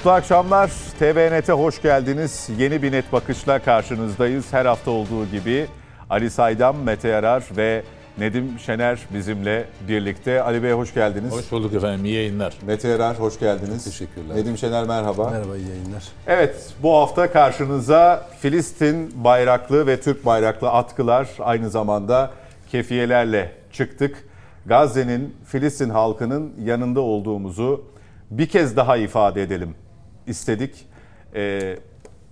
Mutlu akşamlar. TVNet'e hoş geldiniz. Yeni bir net bakışla karşınızdayız. Her hafta olduğu gibi Ali Saydam, Mete Yarar ve Nedim Şener bizimle birlikte. Ali Bey hoş geldiniz. Hoş bulduk efendim. İyi yayınlar. Mete Yarar hoş geldiniz. Teşekkürler. Nedim Şener merhaba. Merhaba, iyi yayınlar. Evet, bu hafta karşınıza Filistin bayraklı ve Türk bayraklı atkılar aynı zamanda kefiyelerle çıktık. Gazze'nin, Filistin halkının yanında olduğumuzu bir kez daha ifade edelim istedik. Ee,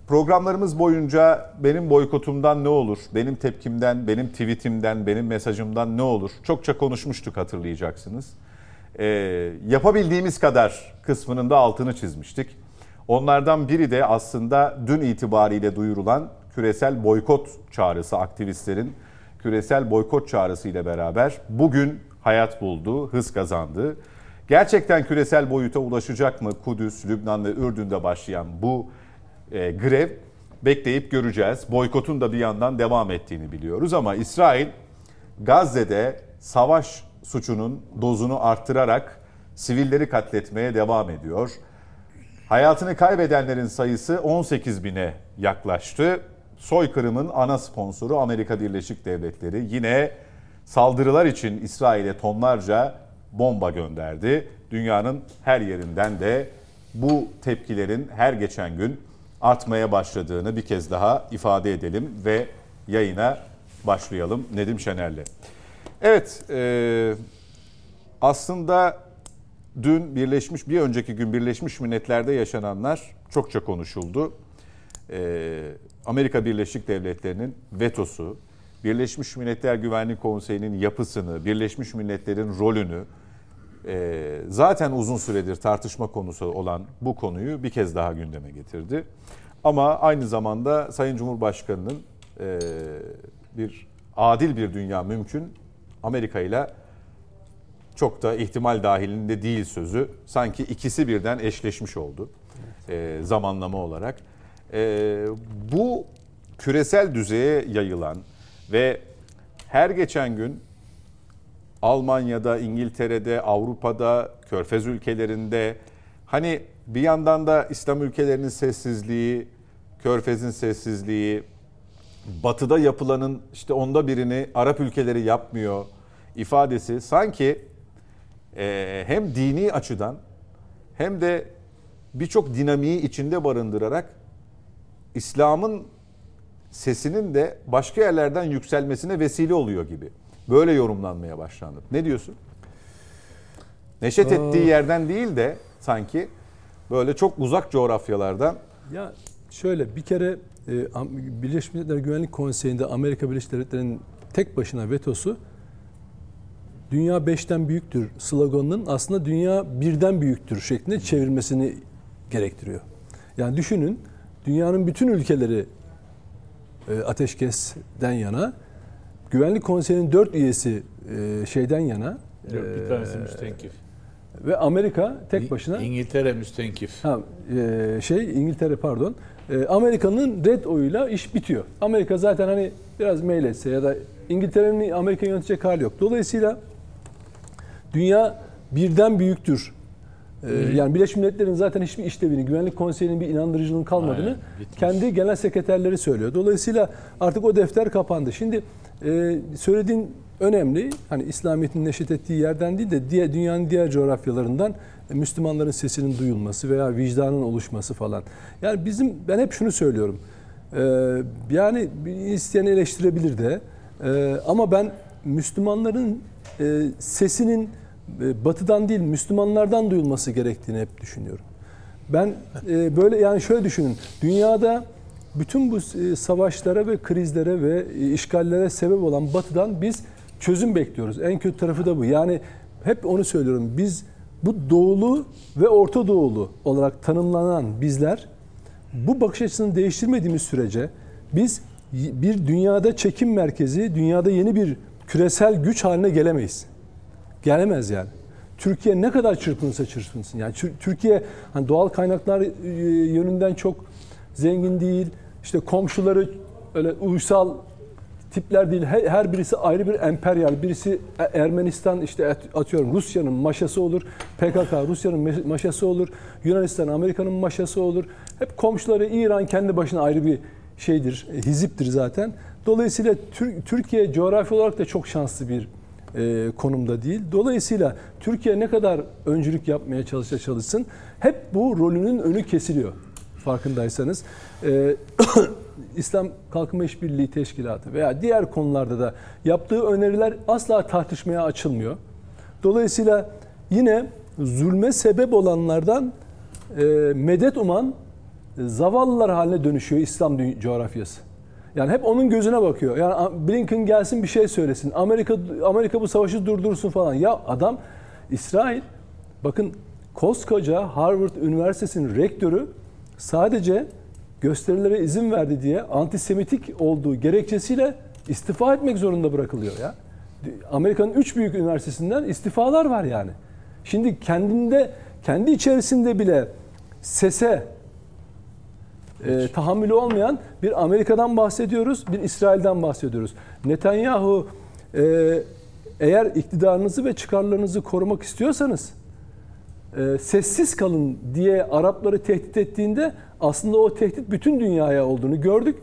programlarımız boyunca benim boykotumdan ne olur, benim tepkimden, benim tweetimden, benim mesajımdan ne olur çokça konuşmuştuk hatırlayacaksınız. Ee, yapabildiğimiz kadar kısmının da altını çizmiştik. Onlardan biri de aslında dün itibariyle duyurulan küresel boykot çağrısı aktivistlerin küresel boykot çağrısı ile beraber bugün hayat buldu, hız kazandı. Gerçekten küresel boyuta ulaşacak mı Kudüs, Lübnan ve Ürdün'de başlayan bu e, grev bekleyip göreceğiz. Boykotun da bir yandan devam ettiğini biliyoruz ama İsrail Gazze'de savaş suçunun dozunu arttırarak sivilleri katletmeye devam ediyor. Hayatını kaybedenlerin sayısı 18 bine yaklaştı. Soykırımın ana sponsoru Amerika Birleşik Devletleri yine saldırılar için İsrail'e tonlarca bomba gönderdi. Dünyanın her yerinden de bu tepkilerin her geçen gün artmaya başladığını bir kez daha ifade edelim ve yayına başlayalım Nedim Şener'le. Evet, e, aslında dün Birleşmiş, bir önceki gün Birleşmiş Milletler'de yaşananlar çokça konuşuldu. E, Amerika Birleşik Devletleri'nin vetosu, Birleşmiş Milletler Güvenlik Konseyi'nin yapısını, Birleşmiş Milletler'in rolünü, e, zaten uzun süredir tartışma konusu olan bu konuyu bir kez daha gündeme getirdi. Ama aynı zamanda Sayın Cumhurbaşkanı'nın e, bir adil bir dünya mümkün Amerika ile çok da ihtimal dahilinde değil sözü sanki ikisi birden eşleşmiş oldu e, zamanlama olarak. E, bu küresel düzeye yayılan ve her geçen gün Almanya'da, İngiltere'de, Avrupa'da, Körfez ülkelerinde hani bir yandan da İslam ülkelerinin sessizliği, Körfez'in sessizliği, Batı'da yapılanın işte onda birini Arap ülkeleri yapmıyor ifadesi sanki e, hem dini açıdan hem de birçok dinamiği içinde barındırarak İslam'ın sesinin de başka yerlerden yükselmesine vesile oluyor gibi. Böyle yorumlanmaya başlandı. Ne diyorsun? Neşet ettiği yerden değil de sanki böyle çok uzak coğrafyalardan. Ya şöyle bir kere e, Birleşmiş Milletler Güvenlik Konseyi'nde Amerika Birleşik Devletleri'nin tek başına vetosu dünya beşten büyüktür sloganının aslında dünya birden büyüktür şeklinde çevirmesini gerektiriyor. Yani düşünün dünyanın bütün ülkeleri ateşkesten yana Güvenlik Konseyi'nin dört üyesi e, şeyden yana. Yok bir tanesi müstenkif. Ve Amerika tek başına. İngiltere müstenkif. Ha, e, şey İngiltere pardon. E, Amerika'nın red oyuyla iş bitiyor. Amerika zaten hani biraz meyletse ya da İngiltere'nin Amerika yönetecek hali yok. Dolayısıyla dünya birden büyüktür. Ee, yani Birleşmiş Milletler'in zaten hiçbir işlevini, Güvenlik Konseyi'nin bir inandırıcılığının kalmadığını Aynen, kendi genel sekreterleri söylüyor. Dolayısıyla artık o defter kapandı. Şimdi e, söylediğin önemli. Hani İslamiyet'in neşet ettiği yerden değil de diğer dünyanın diğer coğrafyalarından e, Müslümanların sesinin duyulması veya vicdanın oluşması falan. Yani bizim ben hep şunu söylüyorum. E, yani isteyen eleştirebilir de e, ama ben Müslümanların e, sesinin batıdan değil Müslümanlardan duyulması gerektiğini hep düşünüyorum. Ben e, böyle yani şöyle düşünün. Dünyada bütün bu e, savaşlara ve krizlere ve işgallere sebep olan batıdan biz çözüm bekliyoruz. En kötü tarafı da bu. Yani hep onu söylüyorum. Biz bu doğulu ve Orta Doğulu olarak tanımlanan bizler bu bakış açısını değiştirmediğimiz sürece biz bir dünyada çekim merkezi, dünyada yeni bir küresel güç haline gelemeyiz. Gelemez yani. Türkiye ne kadar çırpınırsa çırpınsın. Yani Türkiye hani doğal kaynaklar e, yönünden çok zengin değil. İşte komşuları öyle uysal tipler değil. Her, birisi ayrı bir emperyal. Birisi E- Ermenistan işte at- atıyorum Rusya'nın maşası olur. PKK Rusya'nın maşası olur. Yunanistan Amerika'nın maşası olur. Hep komşuları İran kendi başına ayrı bir şeydir. e, Hiziptir zaten. Dolayısıyla Tür- Türkiye coğrafi olarak da çok şanslı bir e, konumda değil. Dolayısıyla Türkiye ne kadar öncülük yapmaya çalışsa çalışsın hep bu rolünün önü kesiliyor farkındaysanız. E, İslam Kalkınma İşbirliği Teşkilatı veya diğer konularda da yaptığı öneriler asla tartışmaya açılmıyor. Dolayısıyla yine zulme sebep olanlardan e, medet uman e, zavallılar haline dönüşüyor İslam coğrafyası. Yani hep onun gözüne bakıyor. Yani Blinken gelsin bir şey söylesin. Amerika Amerika bu savaşı durdursun falan. Ya adam İsrail bakın koskoca Harvard Üniversitesi'nin rektörü sadece gösterilere izin verdi diye antisemitik olduğu gerekçesiyle istifa etmek zorunda bırakılıyor ya. Amerika'nın üç büyük üniversitesinden istifalar var yani. Şimdi kendinde kendi içerisinde bile sese e, tahammülü olmayan bir Amerika'dan bahsediyoruz, bir İsrail'den bahsediyoruz. Netanyahu e, eğer iktidarınızı ve çıkarlarınızı korumak istiyorsanız e, sessiz kalın diye Arapları tehdit ettiğinde aslında o tehdit bütün dünyaya olduğunu gördük.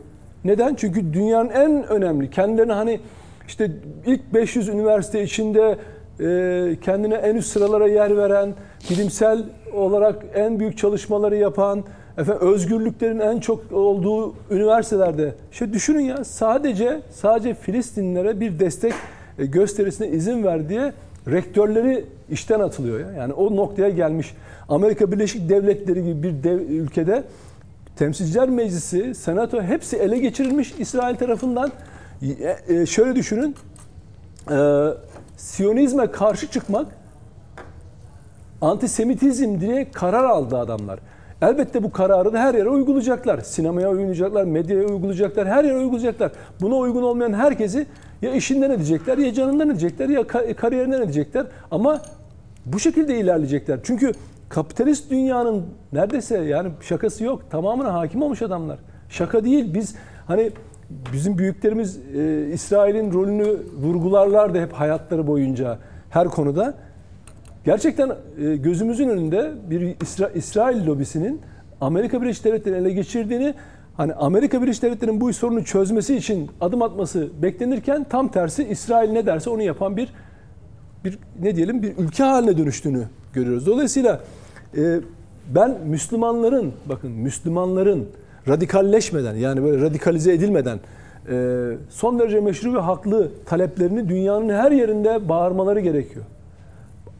Neden? Çünkü dünyanın en önemli, kendilerine hani işte ilk 500 üniversite içinde e, kendine en üst sıralara yer veren, bilimsel olarak en büyük çalışmaları yapan, efendim özgürlüklerin en çok olduğu üniversitelerde. İşte düşünün ya sadece sadece Filistinlilere bir destek e, gösterisine izin ver rektörleri işten atılıyor ya. Yani o noktaya gelmiş. Amerika Birleşik Devletleri gibi bir dev, ülkede Temsilciler Meclisi, Senato hepsi ele geçirilmiş İsrail tarafından. E, e, şöyle düşünün. E, Siyonizme karşı çıkmak antisemitizm diye karar aldı adamlar. Elbette bu kararı da her yere uygulayacaklar. Sinemaya uygulayacaklar, medyaya uygulayacaklar, her yere uygulayacaklar. Buna uygun olmayan herkesi ya işinden edecekler, ya canından edecekler, ya ka- kariyerinden edecekler. Ama bu şekilde ilerleyecekler. Çünkü kapitalist dünyanın neredeyse yani şakası yok. Tamamına hakim olmuş adamlar. Şaka değil. Biz hani bizim büyüklerimiz e, İsrail'in rolünü vurgularlardı hep hayatları boyunca her konuda. Gerçekten e, gözümüzün önünde bir İsra- İsrail lobisinin Amerika Birleşik Devletleri'ni ele geçirdiğini hani Amerika Birleşik Devletleri'nin bu sorunu çözmesi için adım atması beklenirken tam tersi İsrail ne derse onu yapan bir bir ne diyelim bir ülke haline dönüştüğünü görüyoruz. Dolayısıyla e, ben Müslümanların bakın Müslümanların radikalleşmeden yani böyle radikalize edilmeden e, son derece meşru ve haklı taleplerini dünyanın her yerinde bağırmaları gerekiyor.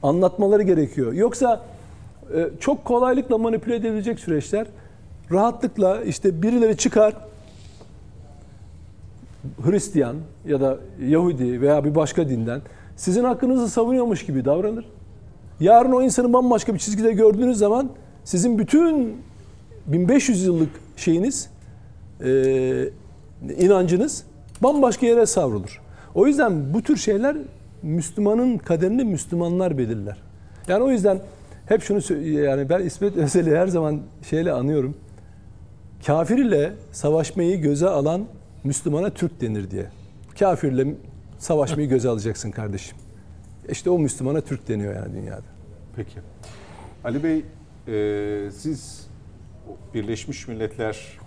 Anlatmaları gerekiyor. Yoksa e, çok kolaylıkla manipüle edilecek süreçler rahatlıkla işte birileri çıkar Hristiyan ya da Yahudi veya bir başka dinden sizin hakkınızı savunuyormuş gibi davranır. Yarın o insanı bambaşka bir çizgide gördüğünüz zaman sizin bütün 1500 yıllık şeyiniz, e, inancınız bambaşka yere savrulur. O yüzden bu tür şeyler Müslümanın kaderini Müslümanlar belirler. Yani o yüzden hep şunu yani ben İsmet Özel'i her zaman şeyle anıyorum. Kafir ile savaşmayı göze alan Müslümana Türk denir diye. Kafirle savaşmayı göze alacaksın kardeşim. İşte o Müslümana Türk deniyor yani dünyada. Peki. Ali Bey, e, siz Birleşmiş Milletler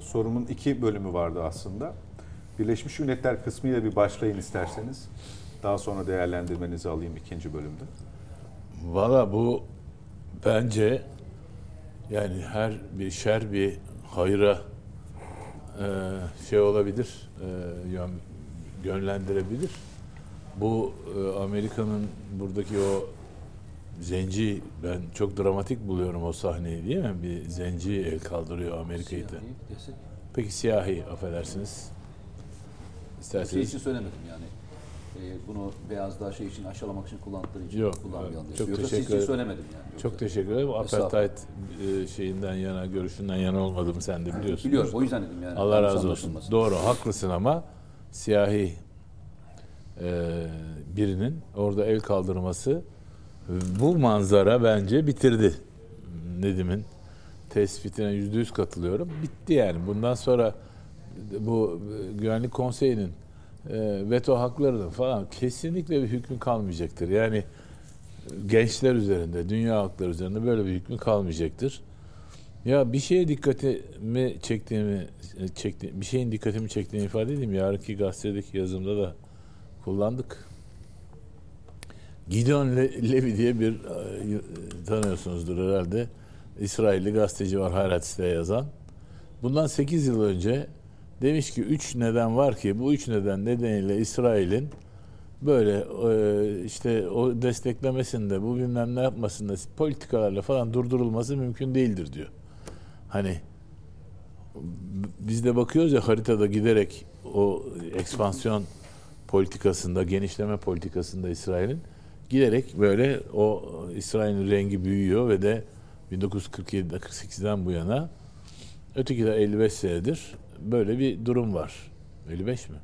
sorumun iki bölümü vardı aslında. Birleşmiş Milletler kısmıyla bir başlayın isterseniz. Daha sonra değerlendirmenizi alayım ikinci bölümde. Valla bu bence yani her bir şer bir hayra e, şey olabilir, e, yön, yönlendirebilir. Bu e, Amerika'nın buradaki o zenci ben çok dramatik buluyorum o sahneyi değil mi? Bir zenci el kaldırıyor Amerika'yı da. Peki siyahi affedersiniz. Şey İsterseniz için söylemedim yani. Ee, bunu beyazlar şey için aşılamak için kullandıkları için Yok, kullanmayalım çok Yoksa teşekkür ederim. söylemedim yani. Yoksa- çok teşekkür ederim. Apartheid e, şeyinden yana, görüşünden yana olmadığımı sen de biliyorsun. Biliyorum o yüzden dedim yani. Allah razı olsun. Doğru, haklısın ama siyahi e, birinin orada el kaldırması bu manzara bence bitirdi. Nedim'in tespitine yüzde yüz katılıyorum. Bitti yani. Bundan sonra bu e, Güvenlik Konseyi'nin e, veto hakları falan kesinlikle bir hükmü kalmayacaktır. Yani gençler üzerinde, dünya hakları üzerinde böyle bir hükmü kalmayacaktır. Ya bir şeye dikkatimi çektiğimi e, çekti, bir şeyin dikkatimi çektiğini ifade edeyim. Yarınki gazetedeki yazımda da kullandık. Gideon Le- Levy diye bir e, tanıyorsunuzdur herhalde. İsrailli gazeteci var Haaretz'te yazan. Bundan 8 yıl önce demiş ki 3 neden var ki bu 3 neden nedeniyle İsrail'in böyle e, işte o desteklemesinde bu bilmem ne yapmasında politikalarla falan durdurulması mümkün değildir diyor. Hani biz de bakıyoruz ya haritada giderek o ekspansiyon politikasında, genişleme politikasında İsrail'in giderek böyle o İsrail'in rengi büyüyor ve de 1947'de 48'den bu yana öteki de 55 senedir böyle bir durum var. 55 mi?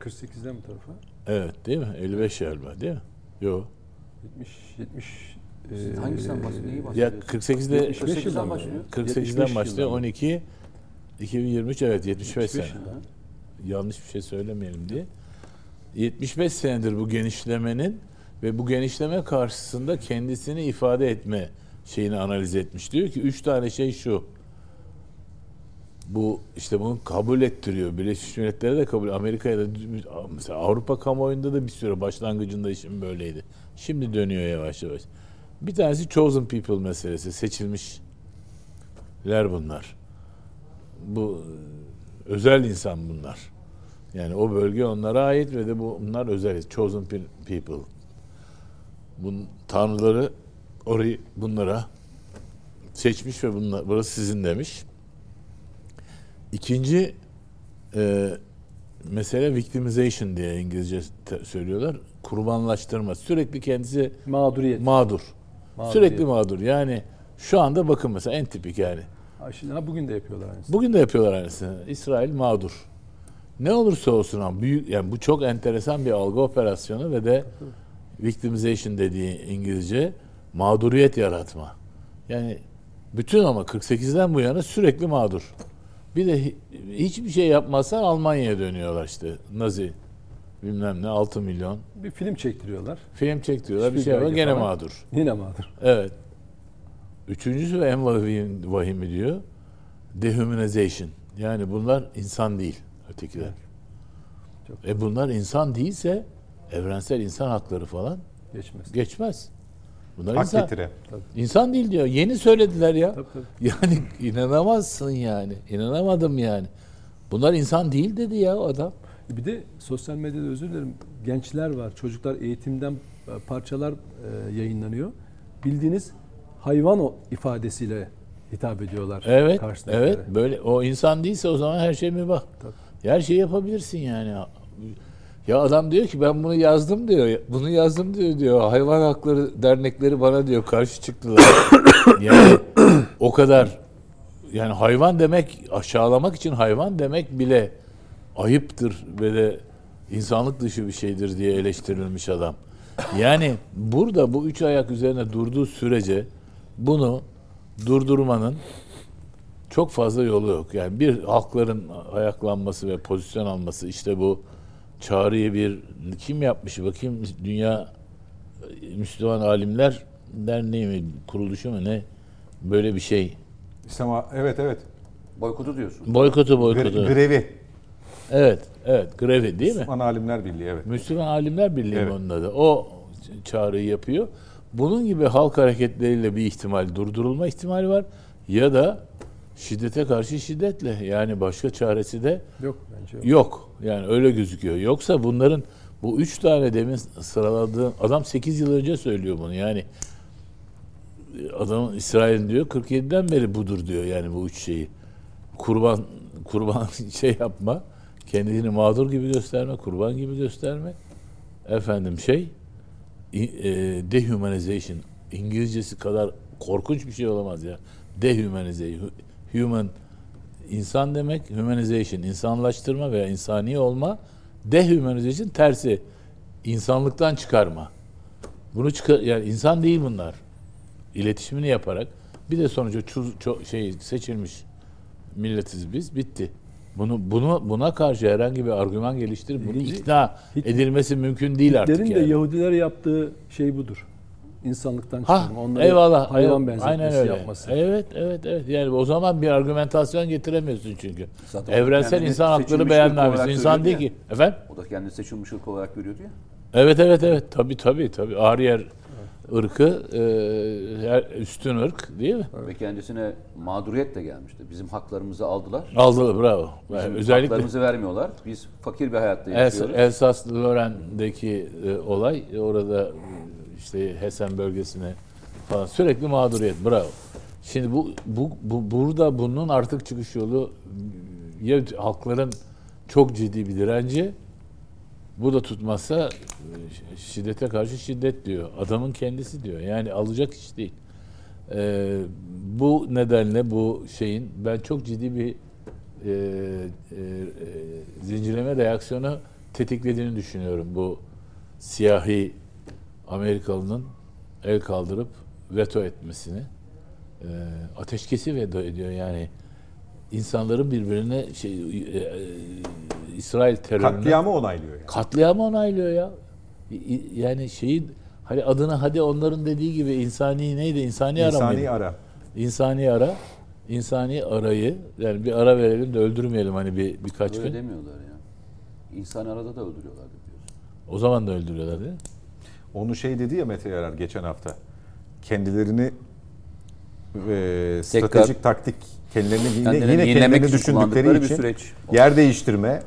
48'den bu tarafa. Evet değil mi? 55 galiba değil mi? Yok. 70 70 Siz hangisinden bahsediyorsunuz? Neyi Ya bahsediyorsunuz? 48'de 75 48'den yıldan başlıyor. 48'den başlıyor 12 2023 evet 75 sene. yılda. yanlış bir şey söylemeyelim diye. 75 senedir bu genişlemenin ve bu genişleme karşısında kendisini ifade etme şeyini analiz etmiş. Diyor ki üç tane şey şu. Bu işte bunu kabul ettiriyor. Birleşmiş Milletler'e de kabul, Amerika'ya da mesela Avrupa kamuoyunda da bir süre başlangıcında işin böyleydi. Şimdi dönüyor yavaş yavaş. Bir tanesi chosen people meselesi. Seçilmişler bunlar. Bu özel insan bunlar. Yani o bölge onlara ait ve de bu bunlar özel. Chosen pe- people. Bun, tanrıları orayı bunlara seçmiş ve bunlar, burası sizin demiş. İkinci e, mesele victimization diye İngilizce söylüyorlar. Kurbanlaştırma. Sürekli kendisi mağduriyet. mağdur. Mağduriyet. Sürekli mağdur. Yani şu anda bakın mesela en tipik yani. Ha, şimdi, ha, bugün de yapıyorlar aynısını. Bugün de yapıyorlar aynısını. İsrail mağdur. Ne olursa olsun ama büyük yani bu çok enteresan bir algı operasyonu ve de victimization dediği İngilizce mağduriyet yaratma. Yani bütün ama 48'den bu yana sürekli mağdur. Bir de hi- hiçbir şey yapmazsan Almanya'ya dönüyorlar işte. Nazi bilmem ne 6 milyon. Bir film çektiriyorlar. Film çektiriyorlar bir şey var gene falan. mağdur. Yine mağdur. Evet. Üçüncüsü ve en vahim, vahimi diyor. Dehumanization. Yani bunlar insan değil ötekiler. Çok- E bunlar insan değilse evrensel insan hakları falan Geçmez. geçmez. Bunlar Hak insan, getire. insan değil diyor. Yeni söylediler ya. Tabii, tabii. Yani inanamazsın yani. İnanamadım yani. Bunlar insan değil dedi ya o adam. Bir de sosyal medyada özür dilerim gençler var. Çocuklar eğitimden e, parçalar e, yayınlanıyor. Bildiğiniz hayvan o ifadesiyle hitap ediyorlar. Evet, evet. Böyle o insan değilse o zaman her şey mübah. Tabii. Her şeyi yapabilirsin yani. Ya adam diyor ki ben bunu yazdım diyor. Bunu yazdım diyor diyor. Hayvan hakları dernekleri bana diyor karşı çıktılar. yani o kadar yani hayvan demek aşağılamak için hayvan demek bile ayıptır ve de insanlık dışı bir şeydir diye eleştirilmiş adam. Yani burada bu üç ayak üzerine durduğu sürece bunu durdurmanın çok fazla yolu yok. Yani bir halkların ayaklanması ve pozisyon alması işte bu çağrıyı bir kim yapmış bakayım dünya Müslüman alimler derneği mi kuruluşu mu ne böyle bir şey İslam evet evet. Boykotu diyorsun. boykotu Gre- boykotu grevi. evet evet grevi değil mi Müslüman Alimler Birliği evet. Müslüman Alimler Birliği Evet. onun adı o çağrıyı yapıyor bunun gibi halk hareketleriyle bir ihtimal durdurulma ihtimali var ya da şiddete karşı şiddetle yani başka çaresi de Yok bence yok. Yok. Yani öyle gözüküyor. Yoksa bunların bu üç tane demin sıraladığım adam 8 yıl önce söylüyor bunu. Yani adam İsrail'in diyor 47'den beri budur diyor yani bu üç şeyi. Kurban kurban şey yapma, kendini mağdur gibi gösterme, kurban gibi gösterme. Efendim şey e, dehumanization İngilizcesi kadar korkunç bir şey olamaz ya. Dehumanization human insan demek humanization insanlaştırma veya insani olma dehumanization tersi insanlıktan çıkarma. Bunu çıkar yani insan değil bunlar. İletişimini yaparak bir de sonucu çuz, ço- şey seçilmiş milletiz biz bitti. Bunu bunu buna karşı herhangi bir argüman geliştirip bunu ikna edilmesi mümkün değil artık Hitler'in de yani. Yahudilere yaptığı şey budur. İnsanlıktan çıkarma. Onları eyvallah. hayvan benzetmesi aynen öyle. yapması. Evet, evet, evet. Yani o zaman bir argümentasyon getiremiyorsun çünkü. Zaten Evrensel kendini insan hakları seçilmiş ırk beyannamesi. olarak İnsan değil söylüyordu ki. Efendim? O da kendini seçilmiş ırk olarak görüyordu ya. Evet, evet, evet. Tabii, tabii, tabii. Aryer ırkı e, her- üstün ırk değil mi? Ve kendisine mağduriyet de gelmişti. Bizim haklarımızı aldılar. Aldılar, bravo. Bizim Özellikle haklarımızı vermiyorlar. Biz fakir bir hayatta yaşıyoruz. Elsass-Lorraine'deki e, olay orada e, işte Hessen bölgesine falan sürekli mağduriyet. Bravo. Şimdi bu, bu, bu burada bunun artık çıkış yolu ya halkların çok ciddi bir direnci bu da tutmazsa e, şiddete karşı şiddet diyor. Adamın kendisi diyor. Yani alacak iş değil. E, bu nedenle bu şeyin ben çok ciddi bir e, e, e, zincirleme reaksiyonu tetiklediğini düşünüyorum. Bu siyahi Amerikalının el kaldırıp veto etmesini. E, ateşkesi veto ediyor yani. insanların birbirine şey e, e, İsrail terörüne Katliamı onaylıyor yani. katliamı onaylıyor ya. Yani şeyi hani adını hadi onların dediği gibi insani neydi? İnsani, ara İnsani mıydı? ara. İnsani ara. İnsani arayı yani bir ara verelim de öldürmeyelim hani bir birkaç Öyle gün. demiyorlar ya. İnsan arada da öldürüyorlardı diyorsun. O zaman da öldürüyorlar değil mi? Onu şey dedi ya Mete Yarar geçen hafta. Kendilerini e, Tekrar- stratejik taktik kendilerini yine, yine kendilerini düşündükleri için süreç. yer değiştirme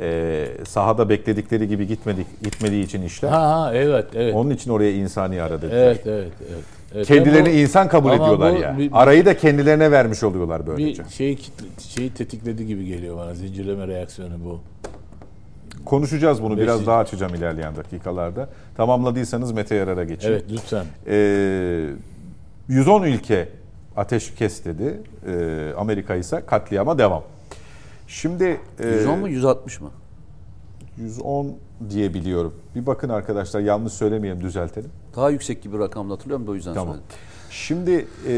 e, sahada bekledikleri gibi gitmedik gitmediği için işler. Ha ha evet evet. Onun için oraya insani ara dediler. Evet evet evet. evet. Kendilerini Ama insan kabul ediyorlar bu ya. bir- Arayı da kendilerine vermiş oluyorlar böylece. bir şey şeyi tetikledi gibi geliyor bana zincirleme reaksiyonu bu. Konuşacağız bunu biraz daha açacağım ilerleyen dakikalarda. Tamamladıysanız Mete Yarar'a geçeyim. Evet lütfen. Ee, 110 ülke ateşkes dedi. Ee, Amerika ise katliama devam. Şimdi e, 110 mu 160 mı? 110 diye biliyorum. Bir bakın arkadaşlar yanlış söylemeyelim düzeltelim. Daha yüksek gibi rakamda hatırlıyorum da o yüzden Tamam. söyledim. Şimdi e,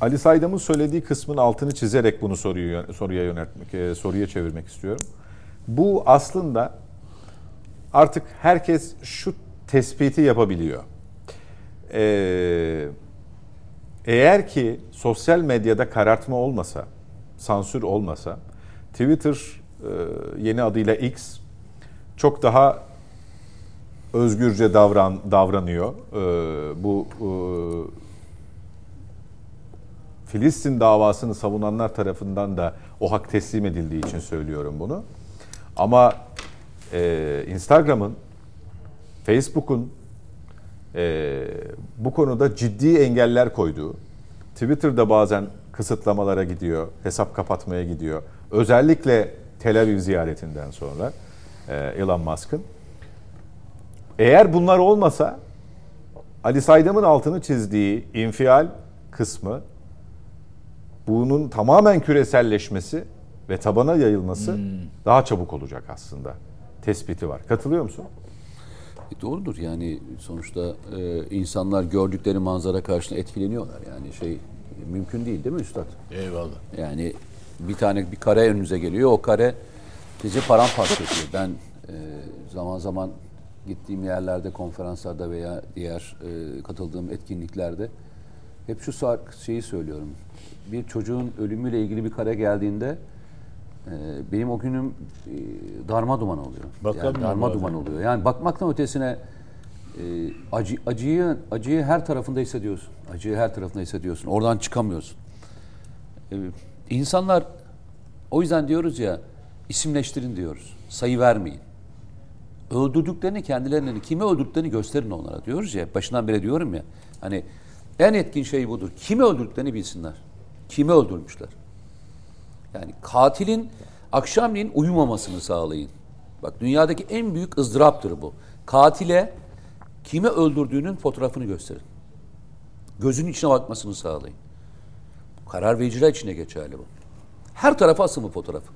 Ali Saydam'ın söylediği kısmın altını çizerek bunu soruyu soruya yöneltmek, e, soruya çevirmek istiyorum. Bu aslında artık herkes şu tespiti yapabiliyor. Ee, eğer ki sosyal medyada karartma olmasa, sansür olmasa, Twitter e, yeni adıyla X çok daha özgürce davran davranıyor. Ee, bu e, Filistin davasını savunanlar tarafından da o hak teslim edildiği için söylüyorum bunu. Ama e, Instagram'ın, Facebook'un e, bu konuda ciddi engeller koyduğu, Twitter'da bazen kısıtlamalara gidiyor, hesap kapatmaya gidiyor. Özellikle Tel Aviv ziyaretinden sonra e, Elon Musk'ın. Eğer bunlar olmasa Ali Saydam'ın altını çizdiği infial kısmı bunun tamamen küreselleşmesi ve tabana yayılması daha çabuk olacak aslında. Tespiti var. Katılıyor musun? E, doğrudur yani sonuçta e, insanlar gördükleri manzara karşısında etkileniyorlar. Yani şey mümkün değil değil mi üstad? Eyvallah. Yani bir tane bir kare önünüze geliyor. O kare sizi paramparça ediyor. Ben e, zaman zaman gittiğim yerlerde, konferanslarda veya diğer e, katıldığım etkinliklerde hep şu şeyi söylüyorum. Bir çocuğun ölümüyle ilgili bir kare geldiğinde benim o günüm e, darma duman oluyor. Bakamıyorum yani darma duman oluyor. Yani bakmaktan ötesine e, acı, acıyı acıyı her tarafında hissediyorsun. Acıyı her tarafında hissediyorsun. Oradan çıkamıyorsun. Ee, insanlar o yüzden diyoruz ya isimleştirin diyoruz. Sayı vermeyin. Öldürdüklerini kendilerini kimi öldürdüklerini gösterin onlara diyoruz ya. Başından beri diyorum ya. Hani en etkin şey budur. Kimi öldürdüklerini bilsinler. Kimi öldürmüşler. Yani katilin akşamleyin uyumamasını sağlayın. Bak dünyadaki en büyük ızdıraptır bu. Katile kimi öldürdüğünün fotoğrafını gösterin. Gözünün içine bakmasını sağlayın. Karar vericiler için de geçerli bu. Her tarafa asın bu fotoğrafı.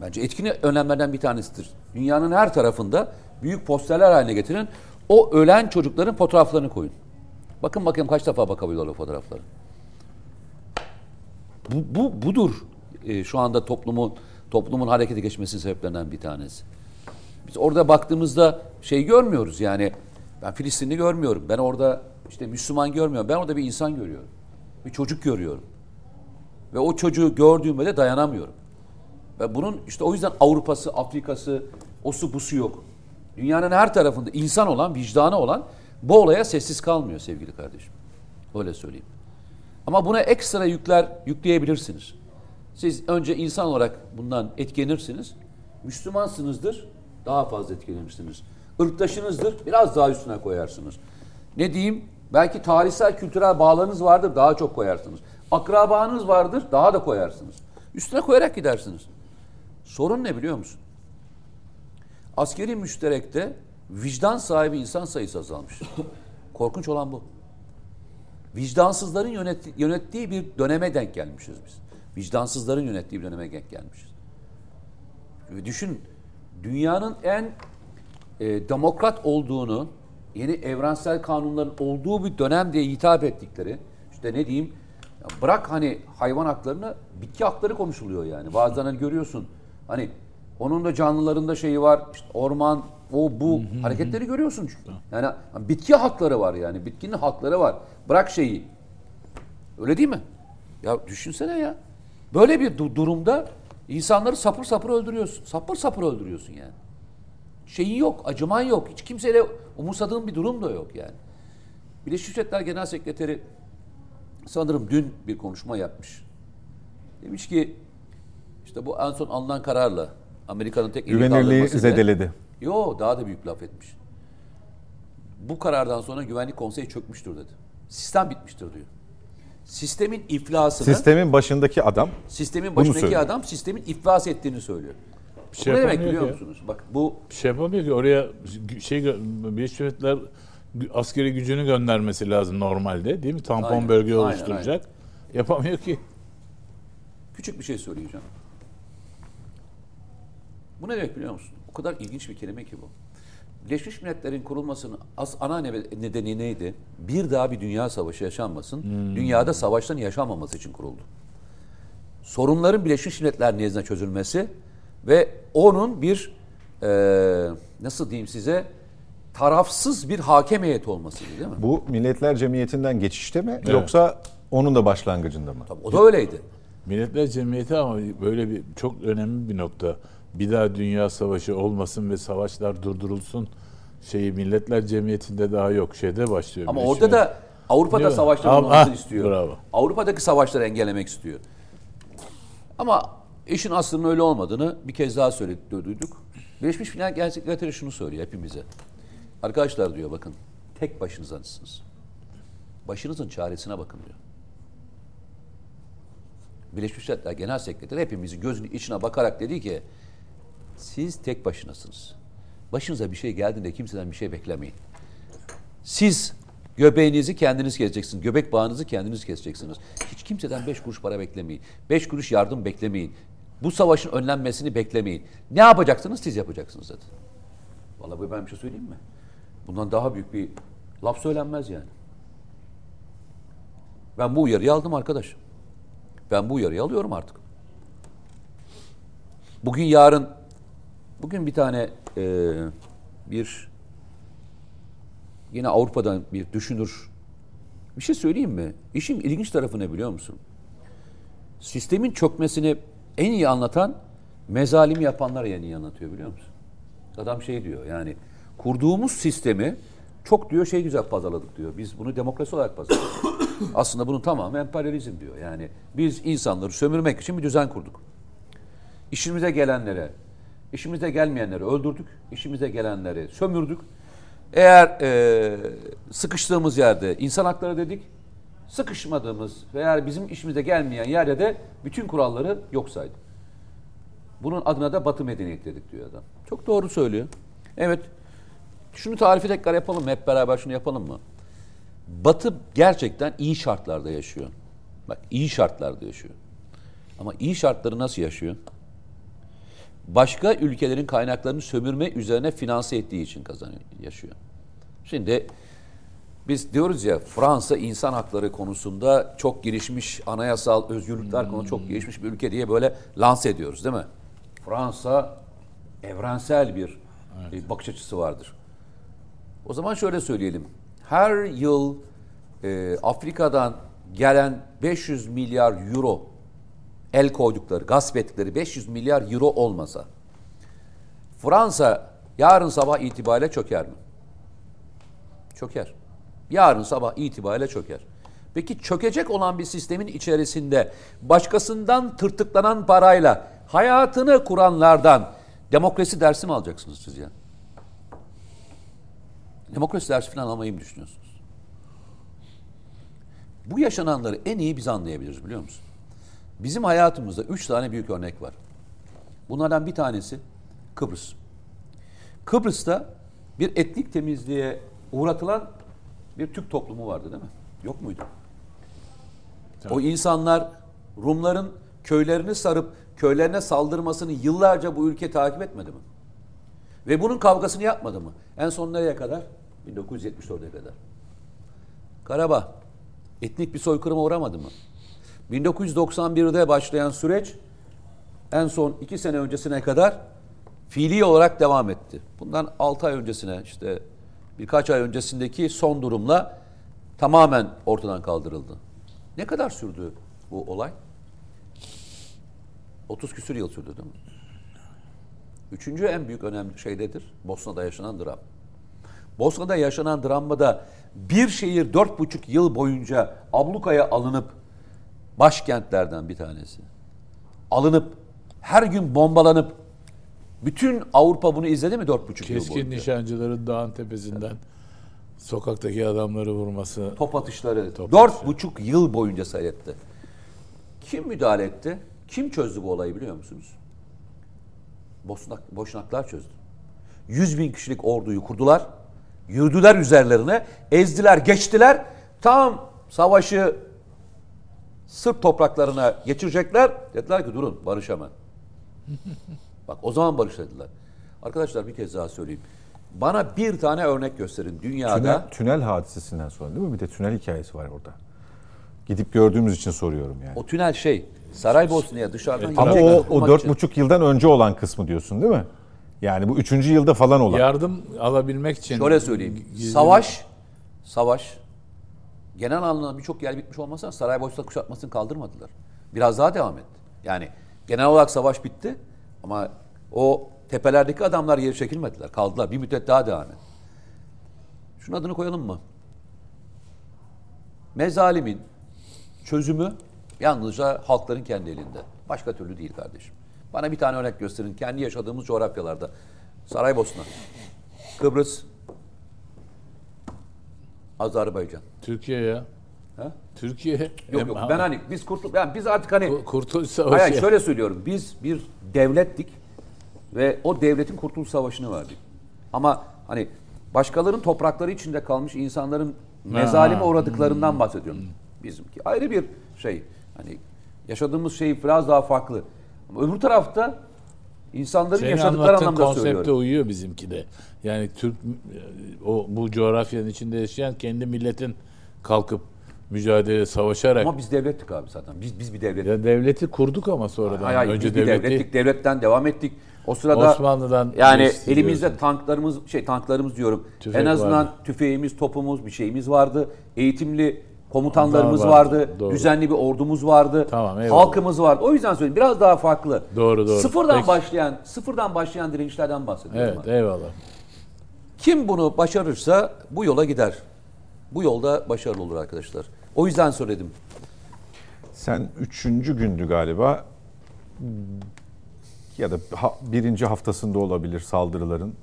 Bence etkili önlemlerden bir tanesidir. Dünyanın her tarafında büyük posterler haline getirin. O ölen çocukların fotoğraflarını koyun. Bakın bakayım kaç defa bakabiliyorlar o fotoğraflara. Bu, bu budur. E, şu anda toplumun toplumun harekete geçmesinin sebeplerinden bir tanesi. Biz orada baktığımızda şey görmüyoruz yani ben Filistinli görmüyorum. Ben orada işte Müslüman görmüyorum. Ben orada bir insan görüyorum. Bir çocuk görüyorum. Ve o çocuğu gördüğümde de dayanamıyorum. Ve bunun işte o yüzden Avrupa'sı, Afrika'sı, osu busu yok. Dünyanın her tarafında insan olan, vicdanı olan bu olaya sessiz kalmıyor sevgili kardeşim. Öyle söyleyeyim. Ama buna ekstra yükler yükleyebilirsiniz. Siz önce insan olarak bundan etkilenirsiniz. Müslümansınızdır, daha fazla etkilenirsiniz. Irktaşınızdır, biraz daha üstüne koyarsınız. Ne diyeyim? Belki tarihsel, kültürel bağlarınız vardır, daha çok koyarsınız. Akrabanız vardır, daha da koyarsınız. Üstüne koyarak gidersiniz. Sorun ne biliyor musun? Askeri müşterekte vicdan sahibi insan sayısı azalmış. Korkunç olan bu. Vicdansızların yönet, yönettiği bir döneme denk gelmişiz biz. Vicdansızların yönettiği bir döneme denk gelmişiz. Ve düşün, dünyanın en e, demokrat olduğunu, yeni evrensel kanunların olduğu bir dönem diye hitap ettikleri, işte ne diyeyim, bırak hani hayvan haklarını, bitki hakları konuşuluyor yani. Bazen hani görüyorsun, hani onun da canlılarında şeyi var, işte orman, o bu hareketleri görüyorsun. Yani bitki hakları var yani, bitkinin hakları var. Bırak şeyi. Öyle değil mi? Ya düşünsene ya. Böyle bir du- durumda insanları sapır sapır öldürüyorsun. Sapır sapır öldürüyorsun yani. Şeyin yok, acıman yok. Hiç kimseyle umursadığın bir durum da yok yani. Birleşmiş Milletler Genel Sekreteri sanırım dün bir konuşma yapmış. Demiş ki işte bu en son alınan kararla Amerika'nın tek eli Güvenirliği kaldırmasıyla- zedeledi. Yo daha da büyük laf etmiş. Bu karardan sonra güvenlik konseyi çökmüştür dedi. Sistem bitmiştir diyor. Sistemin iflasını, Sistemin başındaki adam sistemin başındaki adam sistemin iflas ettiğini söylüyor. Bir Bu şey ne demek biliyor ya. musunuz? Bak bu Bir şey yapamıyor ki oraya şey Birleşmiş Milletler askeri gücünü göndermesi lazım normalde değil mi? Tampon Aynen, bölge aynen, oluşturacak. Yapamıyor ki. küçük bir şey söyleyeceğim. Bu ne demek biliyor musun? O kadar ilginç bir kelime ki bu. Birleşmiş Milletler'in kurulmasının as ana nedeni neydi? Bir daha bir dünya savaşı yaşanmasın. Dünyada savaşların yaşanmaması için kuruldu. Sorunların Birleşmiş Milletler nezdinde çözülmesi ve onun bir eee, nasıl diyeyim size tarafsız bir hakem heyeti olması değil mi? bu Milletler Cemiyeti'nden geçişte mi yoksa onun da başlangıcında mı? O da öyleydi. Milletler Cemiyeti ama böyle bir çok önemli bir nokta. Bir daha dünya savaşı olmasın ve savaşlar durdurulsun. Şeyi Milletler Cemiyeti'nde daha yok. Şeyde başlıyor. Ama orada da Avrupa'da Değil Ama- olmasını ah, istiyor. bravo. Avrupa'daki savaşları engellemek istiyor. Ama işin aslının öyle olmadığını bir kez daha söyledi, duyduk. Birleşmiş Milletler Sekreteri şunu söylüyor hepimize. Arkadaşlar diyor bakın tek başınızsınız. Başınızın çaresine bakın diyor. Birleşmiş Milletler Genel Sekreteri hepimizin gözünün içine bakarak dedi ki siz tek başınasınız. Başınıza bir şey geldiğinde kimseden bir şey beklemeyin. Siz göbeğinizi kendiniz keseceksiniz. Göbek bağınızı kendiniz keseceksiniz. Hiç kimseden beş kuruş para beklemeyin. Beş kuruş yardım beklemeyin. Bu savaşın önlenmesini beklemeyin. Ne yapacaksınız siz yapacaksınız dedi. Vallahi bu ben bir şey söyleyeyim mi? Bundan daha büyük bir laf söylenmez yani. Ben bu uyarıyı aldım arkadaş. Ben bu uyarıyı alıyorum artık. Bugün yarın bugün bir tane eee, bir yine Avrupa'dan bir düşünür. Bir şey söyleyeyim mi? İşin ilginç tarafı ne biliyor musun? Sistemin çökmesini en iyi anlatan mezalimi yapanlar en iyi anlatıyor biliyor musun? Adam şey diyor yani kurduğumuz sistemi çok diyor şey güzel pazarladık diyor. Biz bunu demokrasi olarak pazarladık. Aslında bunun tamamı emperyalizm diyor. Yani biz insanları sömürmek için bir düzen kurduk. İşimize gelenlere, işimize gelmeyenleri öldürdük. işimize gelenleri sömürdük. Eğer e, sıkıştığımız yerde insan hakları dedik, sıkışmadığımız veya bizim işimize gelmeyen yerde de bütün kuralları yok saydık. Bunun adına da Batı medeniyeti dedik diyor adam. Çok doğru söylüyor. Evet. Şunu tarifi tekrar yapalım mı? Hep beraber şunu yapalım mı? Batı gerçekten iyi şartlarda yaşıyor. Bak iyi şartlarda yaşıyor. Ama iyi şartları nasıl yaşıyor? Başka ülkelerin kaynaklarını sömürme üzerine finanse ettiği için kazanıyor, yaşıyor. Şimdi Biz diyoruz ya Fransa insan hakları konusunda çok gelişmiş, anayasal özgürlükler konusunda çok gelişmiş bir ülke diye böyle lanse ediyoruz değil mi? Fransa evrensel bir e, bakış açısı vardır. O zaman şöyle söyleyelim. Her yıl e, Afrika'dan gelen 500 milyar euro el koydukları, gasp ettikleri 500 milyar euro olmasa Fransa yarın sabah itibariyle çöker mi? Çöker. Yarın sabah itibariyle çöker. Peki çökecek olan bir sistemin içerisinde başkasından tırtıklanan parayla hayatını kuranlardan demokrasi dersi mi alacaksınız siz ya? Demokrasi dersi falan almayı mı düşünüyorsunuz? Bu yaşananları en iyi biz anlayabiliriz biliyor musun? Bizim hayatımızda üç tane büyük örnek var. Bunlardan bir tanesi Kıbrıs. Kıbrıs'ta bir etnik temizliğe uğratılan bir Türk toplumu vardı değil mi? Yok muydu? O insanlar Rumların köylerini sarıp köylerine saldırmasını yıllarca bu ülke takip etmedi mi? Ve bunun kavgasını yapmadı mı? En son nereye kadar? 1974'e kadar. Karabağ etnik bir soykırıma uğramadı mı? 1991'de başlayan süreç en son iki sene öncesine kadar fiili olarak devam etti. Bundan 6 ay öncesine işte birkaç ay öncesindeki son durumla tamamen ortadan kaldırıldı. Ne kadar sürdü bu olay? 30 küsür yıl sürdü değil mi? Üçüncü en büyük önemli şeydedir. Bosna'da yaşanan dram. Bosna'da yaşanan dramda bir şehir dört buçuk yıl boyunca ablukaya alınıp başkentlerden bir tanesi. Alınıp her gün bombalanıp bütün Avrupa bunu izledi mi dört buçuk yıl Keskin boyunca? nişancıların dağın tepesinden sokaktaki adamları vurması. Top atışları dört buçuk yıl boyunca seyretti. Kim müdahale etti? Kim çözdü bu olayı biliyor musunuz? Bosnak, Boşnaklar çözdü. 100 bin kişilik orduyu kurdular. Yürüdüler üzerlerine. Ezdiler, geçtiler. Tam savaşı Sırp topraklarına geçirecekler. Dediler ki durun barış hemen. Bak o zaman barış dediler. Arkadaşlar bir kez daha söyleyeyim. Bana bir tane örnek gösterin dünyada. Tünel, tünel hadisesinden sonra değil mi? Bir de tünel hikayesi var orada. Gidip gördüğümüz için soruyorum yani. O tünel şey Saraybosna'ya dışarıdan Ama girecekler, o, o dört buçuk yıldan önce olan kısmı diyorsun değil mi? Yani bu üçüncü yılda falan olan. Yardım alabilmek için. Şöyle söyleyeyim. Gizli- Savaş, savaş genel anlamda birçok yer bitmiş olmasa Saraybosna kuşatmasını kaldırmadılar. Biraz daha devam etti. Yani genel olarak savaş bitti ama o tepelerdeki adamlar geri çekilmediler. Kaldılar. Bir müddet daha devam etti. Şunun adını koyalım mı? Mezalimin çözümü yalnızca halkların kendi elinde. Başka türlü değil kardeşim. Bana bir tane örnek gösterin. Kendi yaşadığımız coğrafyalarda. Saraybosna, Kıbrıs, Azerbaycan. Türkiye ya. Ha? Türkiye. Yok yok ben hani biz kurtul yani biz artık hani Ku- Kurtuluş Savaşı. hayır şöyle söylüyorum. Biz bir devlettik ve o devletin kurtuluş savaşını verdik. Ama hani başkalarının toprakları içinde kalmış insanların mezalime uğradıklarından bahsediyorum. Bizimki ayrı bir şey. Hani yaşadığımız şey biraz daha farklı. Ama öbür tarafta insanların Senin yaşadıkları anlamda konsepte söylüyorum. uyuyor bizimki de. Yani Türk o bu coğrafyanın içinde yaşayan kendi milletin kalkıp mücadele savaşarak Ama biz devlettik abi zaten. Biz biz bir devlettik. ya devleti kurduk ama sonradan Hayır, hayır, önce biz devleti devlettik. Devletten devam ettik. O sırada Osmanlı'dan yani elimizde tanklarımız şey tanklarımız diyorum. Tüfek en azından vardı. tüfeğimiz, topumuz, bir şeyimiz vardı. Eğitimli komutanlarımız Onlar vardı. vardı, doğru. Düzenli bir ordumuz vardı. Tamam, eyvallah. Halkımız vardı. O yüzden söyleyeyim biraz daha farklı. Doğru, doğru. Sıfırdan Peki. başlayan, sıfırdan başlayan direnişlerden bahsediyorum. Evet ben. eyvallah. Kim bunu başarırsa bu yola gider. Bu yolda başarılı olur arkadaşlar. O yüzden söyledim. Sen üçüncü gündü galiba ya da birinci haftasında olabilir saldırıların.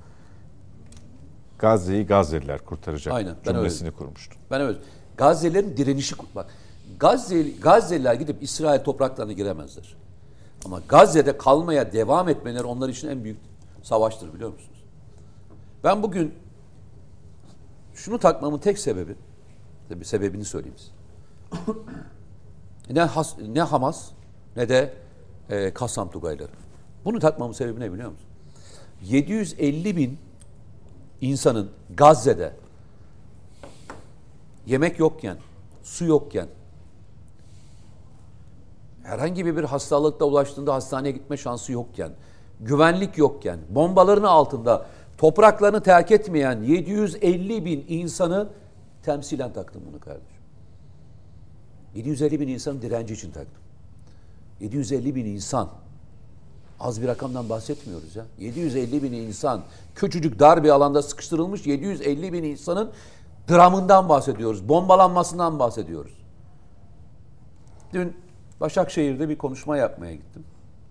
Gazze'yi Gazze'liler kurtaracak Aynen, ben cümlesini kurmuştun. Ben evet. Gazze'lerin direnişi bak. Gazze, Gazze'liler gidip İsrail topraklarına giremezler. Ama Gazze'de kalmaya devam etmeleri onlar için en büyük savaştır biliyor musunuz? Ben bugün şunu takmamın tek sebebi, tabii sebebini söyleyeyim size. ne, Has, ne Hamas ne de e, Kassam Tugayları. Bunu takmamın sebebi ne biliyor musun? 750 bin insanın Gazze'de yemek yokken, su yokken, herhangi bir hastalıkla ulaştığında hastaneye gitme şansı yokken, güvenlik yokken, bombaların altında topraklarını terk etmeyen 750 bin insanı temsilen taktım bunu kardeşim. 750 bin insanın direnci için taktım. 750 bin insan. Az bir rakamdan bahsetmiyoruz ya. 750 bin insan. Küçücük dar bir alanda sıkıştırılmış 750 bin insanın dramından bahsediyoruz. Bombalanmasından bahsediyoruz. Dün Başakşehir'de bir konuşma yapmaya gittim.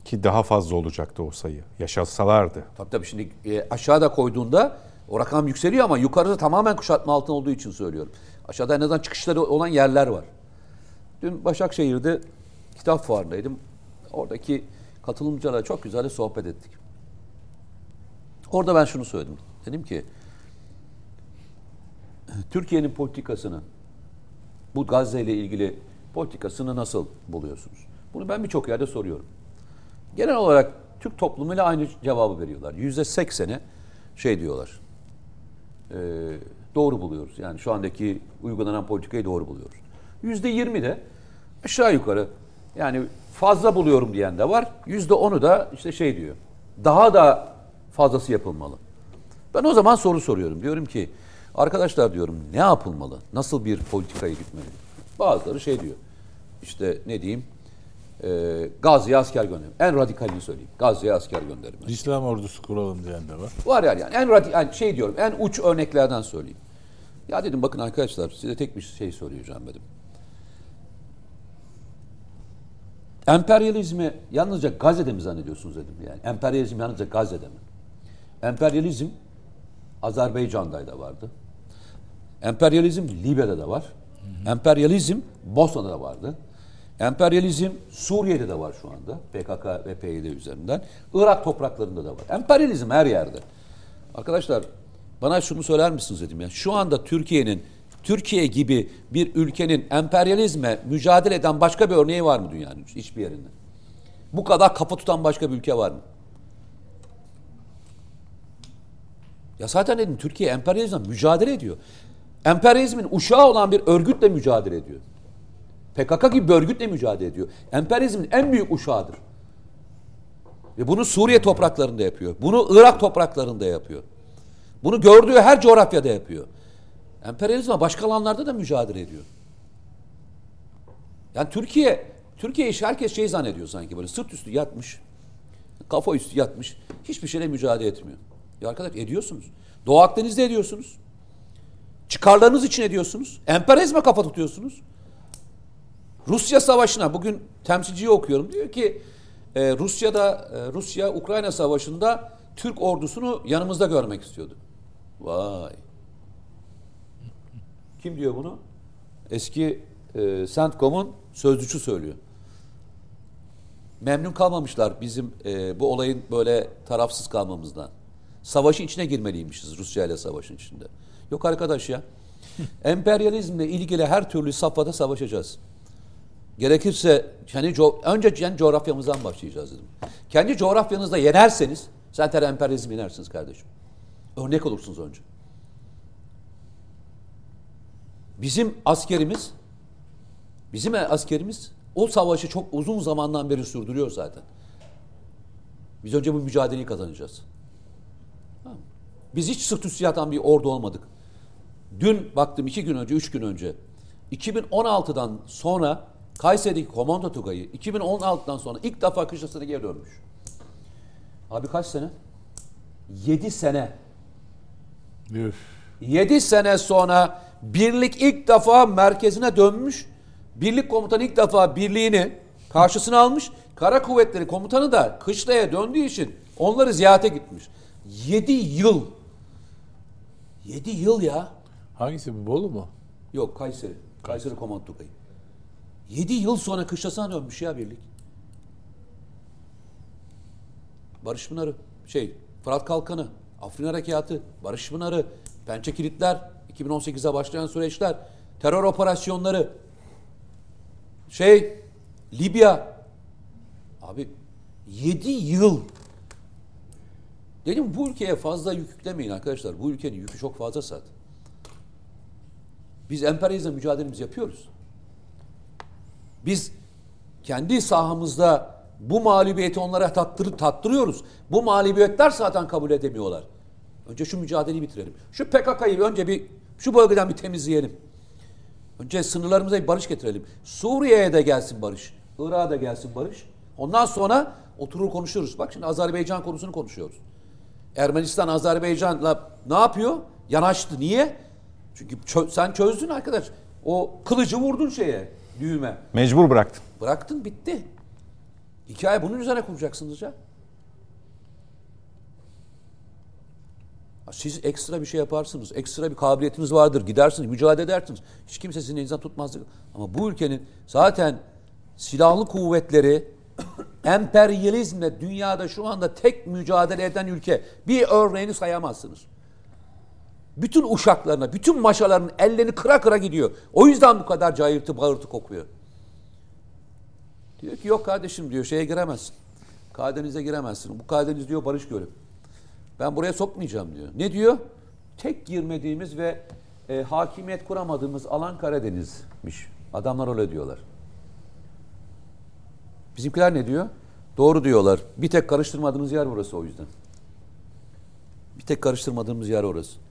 Ki daha fazla olacaktı o sayı. Yaşasalardı. Tabii tabii şimdi e, aşağıda koyduğunda o rakam yükseliyor ama yukarıda tamamen kuşatma altında olduğu için söylüyorum. Aşağıda en azından çıkışları olan yerler var. Dün Başakşehir'de kitap fuarındaydım. Oradaki katılımcılarla çok güzel sohbet ettik. Orada ben şunu söyledim. Dedim ki Türkiye'nin politikasını bu Gazze ile ilgili politikasını nasıl buluyorsunuz? Bunu ben birçok yerde soruyorum. Genel olarak Türk toplumuyla aynı cevabı veriyorlar. Yüzde sekseni şey diyorlar. E, doğru buluyoruz. Yani şu andaki uygulanan politikayı doğru buluyoruz. Yüzde yirmi de aşağı yukarı yani fazla buluyorum diyen de var. Yüzde onu da işte şey diyor. Daha da fazlası yapılmalı. Ben o zaman soru soruyorum. Diyorum ki arkadaşlar diyorum ne yapılmalı? Nasıl bir politikayı gütmeli? Bazıları şey diyor. İşte ne diyeyim? E, Gazze'ye asker gönderim. En radikalini söyleyeyim. Gazze'ye asker gönderim. İslam ordusu kuralım diyen de var. Var yani, yani en radikal yani şey diyorum en uç örneklerden söyleyeyim. Ya dedim bakın arkadaşlar size tek bir şey söyleyeceğim dedim. Emperyalizmi yalnızca Gazze'de mi zannediyorsunuz dedim yani. Emperyalizm yalnızca Gazze'de mi? Emperyalizm Azerbaycan'da da vardı. Emperyalizm Libya'da da var. Emperyalizm Bosna'da da vardı. Emperyalizm Suriye'de de var şu anda. PKK ve PYD üzerinden. Irak topraklarında da var. Emperyalizm her yerde. Arkadaşlar bana şunu söyler misiniz dedim ya. Şu anda Türkiye'nin Türkiye gibi bir ülkenin emperyalizme mücadele eden başka bir örneği var mı dünyanın hiçbir yerinde? Bu kadar kafa tutan başka bir ülke var mı? Ya zaten dedim Türkiye emperyalizmle mücadele ediyor. Emperyalizmin uşağı olan bir örgütle mücadele ediyor. PKK gibi bir örgütle mücadele ediyor. Emperyalizmin en büyük uşağıdır. Ve bunu Suriye topraklarında yapıyor. Bunu Irak topraklarında yapıyor. Bunu gördüğü her coğrafyada yapıyor. Emperyalizme başka alanlarda da mücadele ediyor. Yani Türkiye, Türkiye iş herkes şey zannediyor sanki böyle sırt üstü yatmış, kafa üstü yatmış, hiçbir şeyle mücadele etmiyor. Ya arkadaş ediyorsunuz. Doğu Akdeniz'de ediyorsunuz. Çıkarlarınız için ediyorsunuz. Emperyalizme kafa tutuyorsunuz. Rusya Savaşı'na bugün temsilciyi okuyorum. Diyor ki e, Rusya'da e, Rusya Ukrayna Savaşı'nda Türk ordusunu yanımızda görmek istiyordu. Vay. Kim diyor bunu? Eski e, CENTCOM'un sözcüsü söylüyor. Memnun kalmamışlar bizim e, bu olayın böyle tarafsız kalmamızdan. Savaşın içine girmeliymişiz Rusya ile savaşın içinde. Yok arkadaş ya. Emperyalizmle ilgili her türlü safhada savaşacağız. Gerekirse kendi co- önce kendi coğrafyamızdan başlayacağız dedim. Kendi coğrafyanızda yenerseniz zaten emperyalizmi yenersiniz kardeşim. Örnek olursunuz önce. Bizim askerimiz bizim askerimiz o savaşı çok uzun zamandan beri sürdürüyor zaten. Biz önce bu mücadeleyi kazanacağız. Biz hiç sırt üstü yatan bir ordu olmadık. Dün baktım iki gün önce, üç gün önce 2016'dan sonra Kayseri'deki Komando Tugay'ı 2016'dan sonra ilk defa kışlasına geri dönmüş. Abi kaç sene? 7 sene. Üf. 7 sene sonra birlik ilk defa merkezine dönmüş. Birlik komutanı ilk defa birliğini karşısına almış. Kara kuvvetleri komutanı da kışlaya döndüğü için onları ziyarete gitmiş. 7 yıl. 7 yıl ya. Hangisi bu Bolu mu? Yok Kayseri. Kayseri Komando Tugayı. 7 yıl sonra kışlasına dönmüş ya birlik. Barış Pınarı, şey, Fırat Kalkanı, Afrin Harekatı, Barış Pınarı, Pençe Kilitler, 2018'de başlayan süreçler, terör operasyonları, şey, Libya. Abi 7 yıl. Dedim bu ülkeye fazla yük yüklemeyin arkadaşlar. Bu ülkenin yükü çok fazla zaten. Biz emperyalizm mücadelemizi yapıyoruz. Biz kendi sahamızda bu mağlubiyeti onlara tattır, tattırıyoruz. Bu mağlubiyetler zaten kabul edemiyorlar. Önce şu mücadeleyi bitirelim. Şu PKK'yı önce bir şu bölgeden bir temizleyelim. Önce sınırlarımıza bir barış getirelim. Suriye'ye de gelsin barış. Irak'a da gelsin barış. Ondan sonra oturur konuşuruz. Bak şimdi Azerbaycan konusunu konuşuyoruz. Ermenistan Azerbaycan'la ne yapıyor? Yanaştı. Niye? Çünkü çö- sen çözdün arkadaş. O kılıcı vurdun şeye, düğüme. Mecbur bıraktın. Bıraktın bitti. Hikaye bunun üzerine kuracaksınız ya. Siz ekstra bir şey yaparsınız. Ekstra bir kabiliyetiniz vardır. Gidersiniz, mücadele edersiniz. Hiç kimse sizin elinizden tutmaz. Ama bu ülkenin zaten silahlı kuvvetleri emperyalizmle dünyada şu anda tek mücadele eden ülke. Bir örneğini sayamazsınız. Bütün uşaklarına, bütün maşaların ellerini kıra kıra gidiyor. O yüzden bu kadar cayırtı bağırtı kokuyor. Diyor ki yok kardeşim diyor şeye giremezsin. Karadeniz'e giremezsin. Bu Karadeniz diyor barış gölü. Ben buraya sokmayacağım diyor. Ne diyor? Tek girmediğimiz ve e, hakimiyet kuramadığımız alan Karadeniz'miş. Adamlar öyle diyorlar. Bizimkiler ne diyor? Doğru diyorlar. Bir tek karıştırmadığımız yer burası o yüzden. Bir tek karıştırmadığımız yer orası.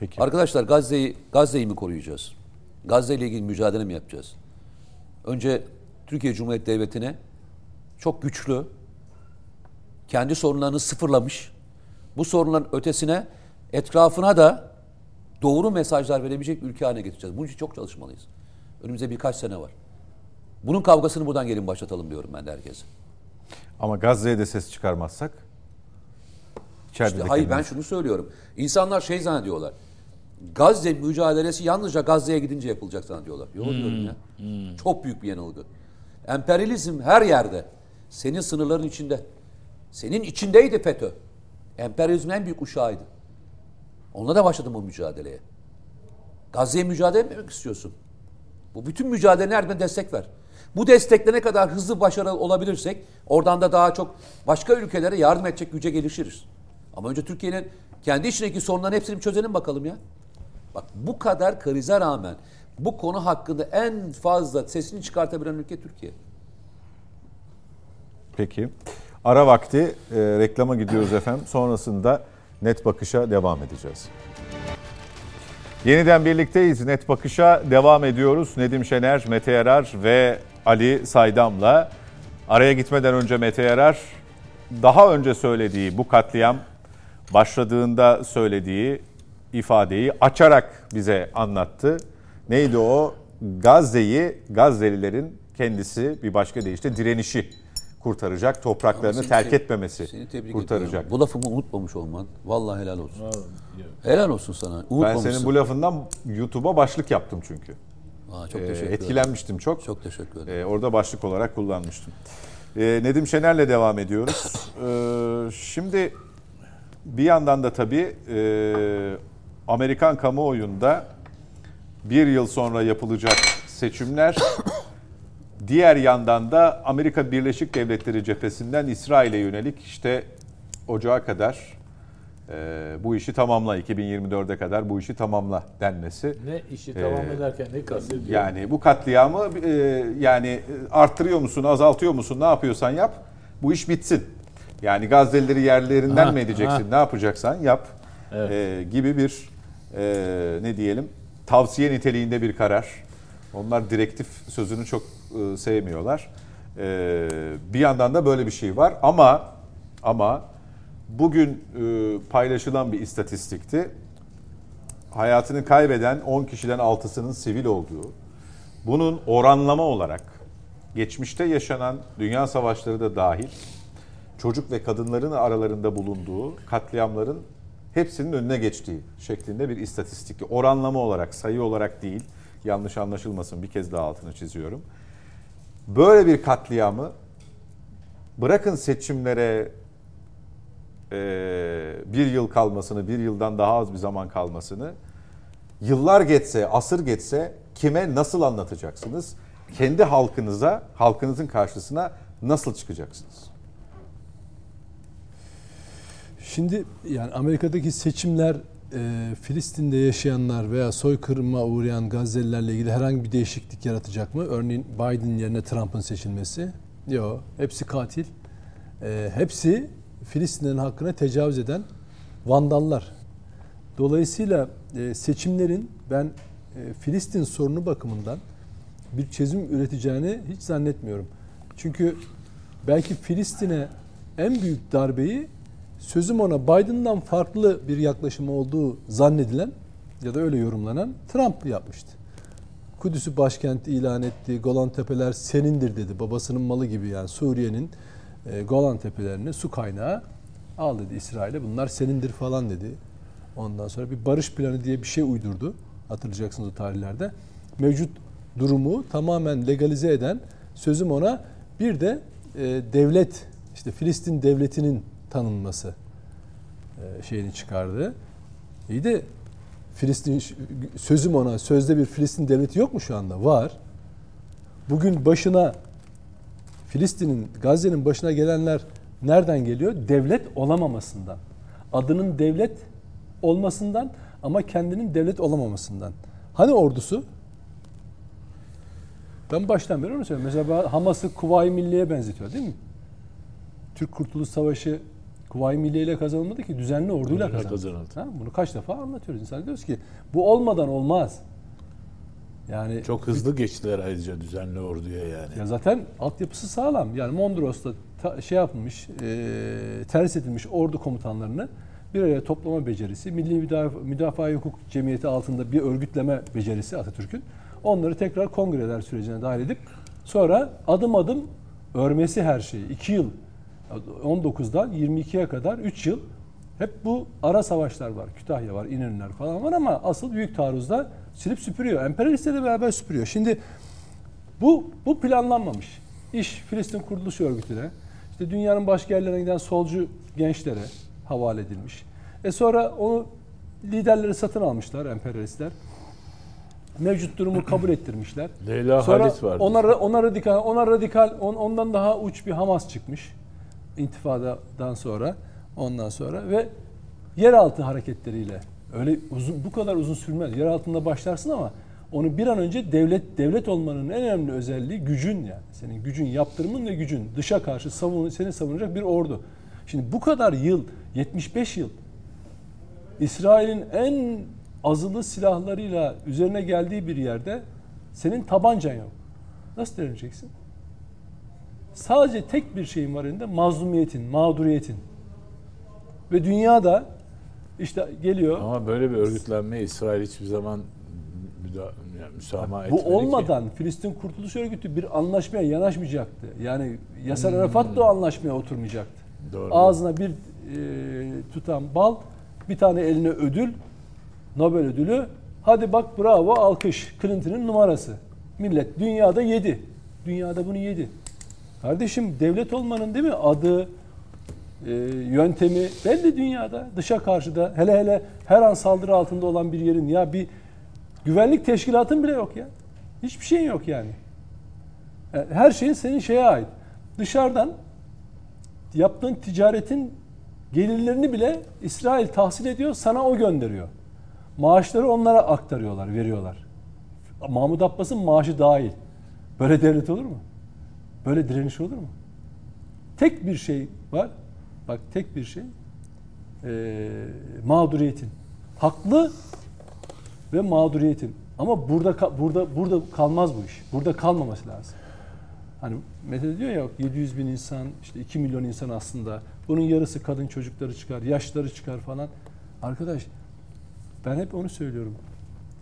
Peki. Arkadaşlar Gazze'yi Gazze'yi mi koruyacağız? Gazze ile ilgili mücadele mi yapacağız? Önce Türkiye Cumhuriyeti Devleti'ne çok güçlü, kendi sorunlarını sıfırlamış, bu sorunların ötesine etrafına da doğru mesajlar verebilecek ülke haline getireceğiz. Bunun için çok çalışmalıyız. Önümüzde birkaç sene var. Bunun kavgasını buradan gelin başlatalım diyorum ben de herkese. Ama Gazze'ye de ses çıkarmazsak İşte hayır ben kendimiz- şunu söylüyorum. İnsanlar şey zannediyorlar. Gazze mücadelesi yalnızca Gazze'ye gidince yapılacak zannediyorlar. Yok diyorum ya. Çok büyük bir yanılgı. Emperyalizm her yerde. Senin sınırların içinde. Senin içindeydi FETÖ. Emperyalizmin en büyük uşağıydı. Onunla da başladım bu mücadeleye. Gazze'ye mücadele etmek istiyorsun. Bu bütün mücadelenin her destek ver. Bu destekle ne kadar hızlı başarılı olabilirsek oradan da daha çok başka ülkelere yardım edecek güce gelişiriz. Ama önce Türkiye'nin kendi içindeki sorunların hepsini çözelim bakalım ya. Bak bu kadar krize rağmen bu konu hakkında en fazla sesini çıkartabilen ülke Türkiye. Peki. Ara vakti e, reklama gidiyoruz efendim. Sonrasında net bakışa devam edeceğiz. Yeniden birlikteyiz. Net bakışa devam ediyoruz. Nedim Şener, Mete Yarar ve Ali Saydam'la. Araya gitmeden önce Mete Yarar daha önce söylediği bu katliam başladığında söylediği ifadeyi açarak bize anlattı. Neydi o? Gazze'yi, Gazze'lilerin kendisi bir başka deyişle direnişi kurtaracak, topraklarını Seni terk etmemesi Seni tebrik kurtaracak. ediyorum. Bu lafımı unutmamış olman. Vallahi helal olsun. Helal olsun sana. Ben senin bu lafından YouTube'a başlık yaptım çünkü. Aa, çok Ee, teşekkür ederim. etkilenmiştim çok. Çok teşekkür ederim. Ee, orada başlık olarak kullanmıştım. Ee, Nedim Şener'le devam ediyoruz. Ee, şimdi bir yandan da tabii e, Amerikan kamuoyunda bir yıl sonra yapılacak seçimler diğer yandan da Amerika Birleşik Devletleri cephesinden İsrail'e yönelik işte ocağa kadar e, bu işi tamamla 2024'e kadar bu işi tamamla denmesi. Ne işi tamam ederken ne kastediyor? Yani bu katliamı e, yani arttırıyor musun, azaltıyor musun, ne yapıyorsan yap. Bu iş bitsin. Yani Gazze'lileri yerlerinden Ha, mi edeceksin, ha. ne yapacaksan yap Evet. e, gibi bir e, ne diyelim tavsiye niteliğinde bir karar. Onlar direktif sözünü çok e, sevmiyorlar. E, bir yandan da böyle bir şey var ama ama bugün e, paylaşılan bir istatistikti hayatını kaybeden 10 kişiden 6'sının sivil olduğu, bunun oranlama olarak geçmişte yaşanan dünya savaşları da dahil çocuk ve kadınların aralarında bulunduğu katliamların hepsinin önüne geçtiği şeklinde bir istatistik. Oranlama olarak, sayı olarak değil, yanlış anlaşılmasın bir kez daha altını çiziyorum. Böyle bir katliamı bırakın seçimlere e, bir yıl kalmasını, bir yıldan daha az bir zaman kalmasını yıllar geçse, asır geçse kime nasıl anlatacaksınız? Kendi halkınıza, halkınızın karşısına nasıl çıkacaksınız? Şimdi yani Amerika'daki seçimler e, Filistin'de yaşayanlar veya soykırıma uğrayan Gazze'lilerle ilgili herhangi bir değişiklik yaratacak mı? Örneğin Biden yerine Trump'ın seçilmesi. Yok. Hepsi katil. E, hepsi Filistinlerin hakkına tecavüz eden vandallar. Dolayısıyla e, seçimlerin ben e, Filistin sorunu bakımından bir çözüm üreteceğini hiç zannetmiyorum. Çünkü belki Filistin'e en büyük darbeyi sözüm ona Biden'dan farklı bir yaklaşım olduğu zannedilen ya da öyle yorumlanan Trump yapmıştı. Kudüs'ü başkent ilan etti. Golan Tepeler senindir dedi. Babasının malı gibi yani Suriye'nin e, Golan Tepelerini su kaynağı al dedi İsrail'e. Bunlar senindir falan dedi. Ondan sonra bir barış planı diye bir şey uydurdu. Hatırlayacaksınız o tarihlerde. Mevcut durumu tamamen legalize eden sözüm ona bir de e, devlet işte Filistin devletinin tanınması e, şeyini çıkardı. İyi de Filistin sözüm ona sözde bir Filistin devleti yok mu şu anda? Var. Bugün başına Filistin'in Gazze'nin başına gelenler nereden geliyor? Devlet olamamasından. Adının devlet olmasından ama kendinin devlet olamamasından. Hani ordusu? Ben baştan beri onu söylüyorum. Mesela Hamas'ı Kuvayi Milliye'ye benzetiyor değil mi? Türk Kurtuluş Savaşı Kuvayi Milliye ile kazanılmadı ki düzenli orduyla kazanıldı. kazanıldı. Ha, bunu kaç defa anlatıyoruz. İnsan diyoruz ki bu olmadan olmaz. Yani çok hızlı geçtiler ayrıca düzenli orduya yani. Ya zaten altyapısı sağlam. Yani Mondros'ta ta, şey yapılmış, e, terhis edilmiş ordu komutanlarını bir araya toplama becerisi, Milli Müdafaa, Müdafaa Hukuk Cemiyeti altında bir örgütleme becerisi Atatürk'ün. Onları tekrar kongreler sürecine dahil edip sonra adım adım örmesi her şeyi. iki yıl 19'dan 22'ye kadar 3 yıl hep bu ara savaşlar var. Kütahya var, İnönüler falan var ama asıl büyük taarruzda silip süpürüyor. Emperyalistlerle beraber süpürüyor. Şimdi bu bu planlanmamış. İş Filistin Kurtuluş Örgütü'ne, işte dünyanın başka yerlerine giden solcu gençlere havale edilmiş. E sonra onu liderleri satın almışlar emperyalistler. Mevcut durumu kabul ettirmişler. Leyla sonra Halit vardı. Ona, ona radikal, ona radikal on, ondan daha uç bir Hamas çıkmış intifadadan sonra ondan sonra ve yeraltı hareketleriyle öyle uzun bu kadar uzun sürmez. Yer altında başlarsın ama onu bir an önce devlet devlet olmanın en önemli özelliği gücün yani. Senin gücün, yaptırımın ve gücün. Dışa karşı savun, seni savunacak bir ordu. Şimdi bu kadar yıl, 75 yıl İsrail'in en azılı silahlarıyla üzerine geldiği bir yerde senin tabancan yok. Nasıl direneceksin? Sadece tek bir şeyin var elinde mazlumiyetin, mağduriyetin. Ve dünyada işte geliyor. Ama böyle bir örgütlenme İsrail hiçbir zaman müda, yani müsamaha Bu olmadan ki. Filistin Kurtuluş Örgütü bir anlaşmaya yanaşmayacaktı. Yani Yasar hmm. Arafat da o anlaşmaya oturmayacaktı. Doğru. Ağzına bir e, tutan bal, bir tane eline ödül, Nobel ödülü. Hadi bak bravo alkış. Clinton'ın numarası. Millet dünyada yedi. Dünyada bunu yedi. Kardeşim devlet olmanın değil mi adı, e, yöntemi belli dünyada. Dışa karşı da hele hele her an saldırı altında olan bir yerin ya bir güvenlik teşkilatın bile yok ya. Hiçbir şeyin yok yani. E, her şeyin senin şeye ait. Dışarıdan yaptığın ticaretin gelirlerini bile İsrail tahsil ediyor, sana o gönderiyor. Maaşları onlara aktarıyorlar, veriyorlar. Mahmut Abbas'ın maaşı dahil. Böyle devlet olur mu? Böyle direniş olur mu? Tek bir şey var. Bak tek bir şey. Ee, mağduriyetin. Haklı ve mağduriyetin. Ama burada burada burada kalmaz bu iş. Burada kalmaması lazım. Hani Mete diyor ya 700 bin insan, işte 2 milyon insan aslında. Bunun yarısı kadın çocukları çıkar, yaşları çıkar falan. Arkadaş ben hep onu söylüyorum.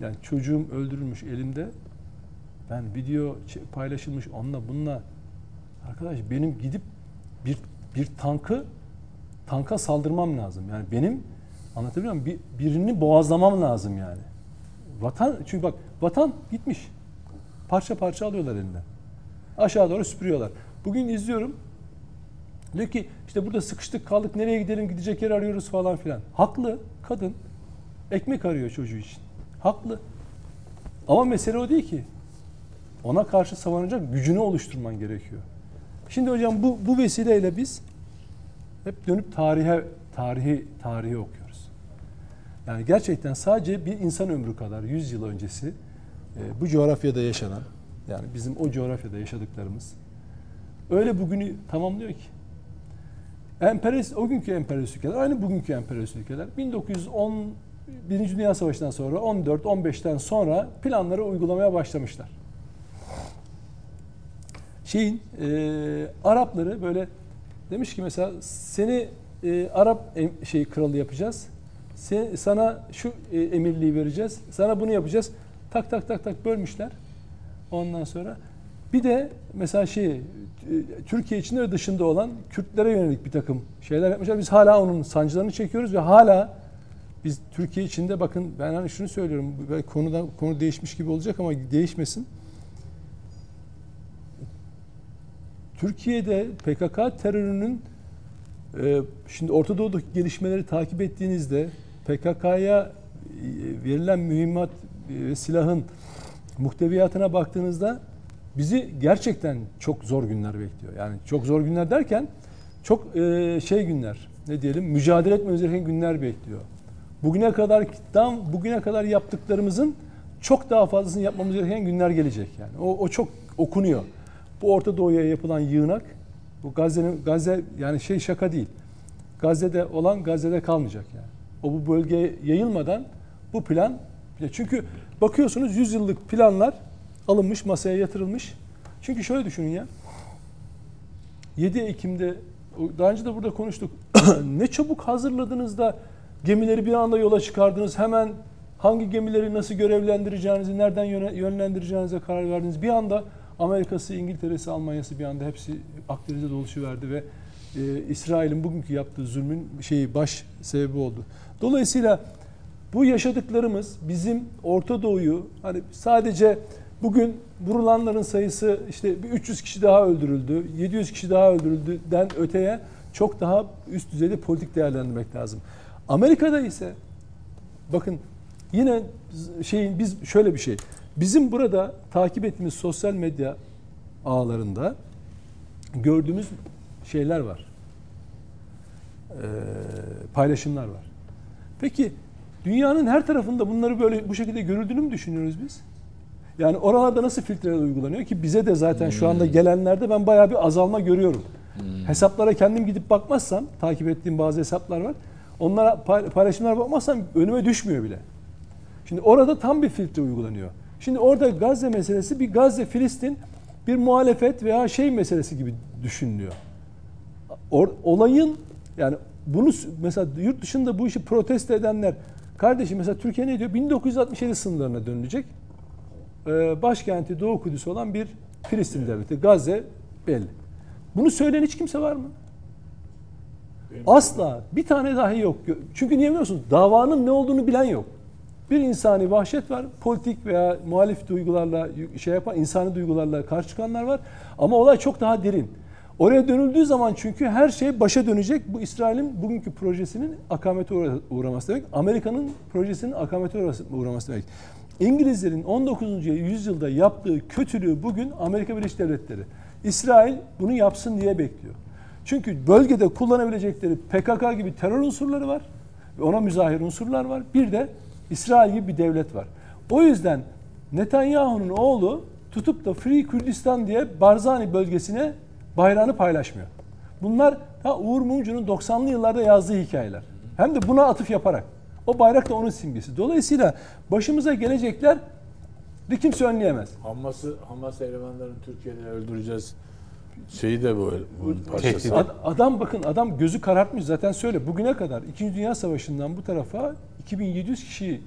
Yani çocuğum öldürülmüş elimde. Ben video paylaşılmış onunla bununla Arkadaş benim gidip bir bir tankı tanka saldırmam lazım. Yani benim anlatabiliyor muyum? Bir, birini boğazlamam lazım yani. Vatan çünkü bak vatan gitmiş. Parça parça alıyorlar elinden. Aşağı doğru süpürüyorlar. Bugün izliyorum. Diyor ki işte burada sıkıştık kaldık nereye gidelim gidecek yer arıyoruz falan filan. Haklı kadın ekmek arıyor çocuğu için. Haklı. Ama mesele o değil ki. Ona karşı savunacak gücünü oluşturman gerekiyor. Şimdi hocam bu, bu vesileyle biz hep dönüp tarihe tarihi tarihi okuyoruz. Yani gerçekten sadece bir insan ömrü kadar 100 yıl öncesi e, bu coğrafyada yaşanan yani bizim o coğrafyada yaşadıklarımız öyle bugünü tamamlıyor ki. Emperyalist, o günkü emperyalist ülkeler aynı bugünkü emperyalist ülkeler 1910 Birinci Dünya Savaşı'ndan sonra 14-15'ten sonra planları uygulamaya başlamışlar. Şeyin e, Arapları böyle demiş ki mesela seni e, Arap em, şey kralı yapacağız. Sen, sana şu e, emirliği vereceğiz. Sana bunu yapacağız. Tak tak tak tak bölmüşler. Ondan sonra bir de mesela şey e, Türkiye içinde ve dışında olan Kürtlere yönelik bir takım şeyler yapmışlar. Biz hala onun sancılarını çekiyoruz ve hala biz Türkiye içinde bakın ben hani şunu söylüyorum. Belki konudan konu değişmiş gibi olacak ama değişmesin. Türkiye'de PKK terörünün e, şimdi Orta Doğu'daki gelişmeleri takip ettiğinizde PKK'ya e, verilen mühimmat e, ve silahın muhteviyatına baktığınızda bizi gerçekten çok zor günler bekliyor. Yani çok zor günler derken çok şey günler ne diyelim mücadele etmemiz gereken günler bekliyor. Bugüne kadar tam bugüne kadar yaptıklarımızın çok daha fazlasını yapmamız gereken günler gelecek yani. O, o çok okunuyor. Bu Orta Doğu'ya yapılan yığınak bu Gazze'nin Gazze yani şey şaka değil. Gazze'de olan Gazze'de kalmayacak yani. O bu bölgeye yayılmadan bu plan çünkü bakıyorsunuz 100 yıllık planlar alınmış, masaya yatırılmış. Çünkü şöyle düşünün ya. 7 Ekim'de daha önce de burada konuştuk. ne çabuk hazırladınız da gemileri bir anda yola çıkardınız. Hemen hangi gemileri nasıl görevlendireceğinizi, nereden yönlendireceğinize karar verdiniz. Bir anda Amerika'sı, İngiltere'si, Almanya'sı bir anda hepsi Akdeniz'e dolaşıverdi ve e, İsrail'in bugünkü yaptığı zulmün şeyi baş sebebi oldu. Dolayısıyla bu yaşadıklarımız bizim Orta Doğu'yu hani sadece bugün vurulanların sayısı işte 300 kişi daha öldürüldü, 700 kişi daha öldürüldüden öteye çok daha üst düzeyde politik değerlendirmek lazım. Amerika'da ise bakın yine şeyin biz şöyle bir şey. Bizim burada takip ettiğimiz sosyal medya ağlarında gördüğümüz şeyler var. Ee, paylaşımlar var. Peki dünyanın her tarafında bunları böyle bu şekilde görüldüğünü mü düşünüyoruz biz? Yani oralarda nasıl filtreler uygulanıyor ki bize de zaten şu anda gelenlerde ben bayağı bir azalma görüyorum. Hmm. Hesaplara kendim gidip bakmazsam takip ettiğim bazı hesaplar var. Onlara paylaşımlara bakmazsam önüme düşmüyor bile. Şimdi orada tam bir filtre uygulanıyor. Şimdi orada Gazze meselesi bir Gazze Filistin bir muhalefet veya şey meselesi gibi düşünülüyor. Or, olayın yani bunu mesela yurt dışında bu işi protesto edenler kardeşim mesela Türkiye ne diyor? 1967 sınırlarına dönülecek. Ee, başkenti Doğu Kudüs olan bir Filistin devleti. Gazze belli. Bunu söyleyen hiç kimse var mı? Asla. Bir tane dahi yok. Çünkü niye biliyorsunuz? Davanın ne olduğunu bilen yok. Bir insani vahşet var. Politik veya muhalif duygularla şey yapan, insani duygularla karşı çıkanlar var. Ama olay çok daha derin. Oraya dönüldüğü zaman çünkü her şey başa dönecek. Bu İsrail'in bugünkü projesinin akamete uğraması demek. Amerika'nın projesinin akamete uğraması demek. İngilizlerin 19. yüzyılda yaptığı kötülüğü bugün Amerika Birleşik Devletleri. İsrail bunu yapsın diye bekliyor. Çünkü bölgede kullanabilecekleri PKK gibi terör unsurları var. Ve ona müzahir unsurlar var. Bir de İsrail gibi bir devlet var. O yüzden Netanyahu'nun oğlu tutup da Free Kürdistan diye Barzani bölgesine bayrağını paylaşmıyor. Bunlar ta Uğur Mumcu'nun 90'lı yıllarda yazdığı hikayeler. Hem de buna atıf yaparak. O bayrak da onun simgesi. Dolayısıyla başımıza gelecekler de kimse önleyemez. Hamas'ı Hamas elemanlarını Türkiye'de öldüreceğiz. Şeyi de bu, bu parçası. Ad, adam bakın adam gözü karartmış zaten söyle. Bugüne kadar 2. Dünya Savaşı'ndan bu tarafa 2700 kişi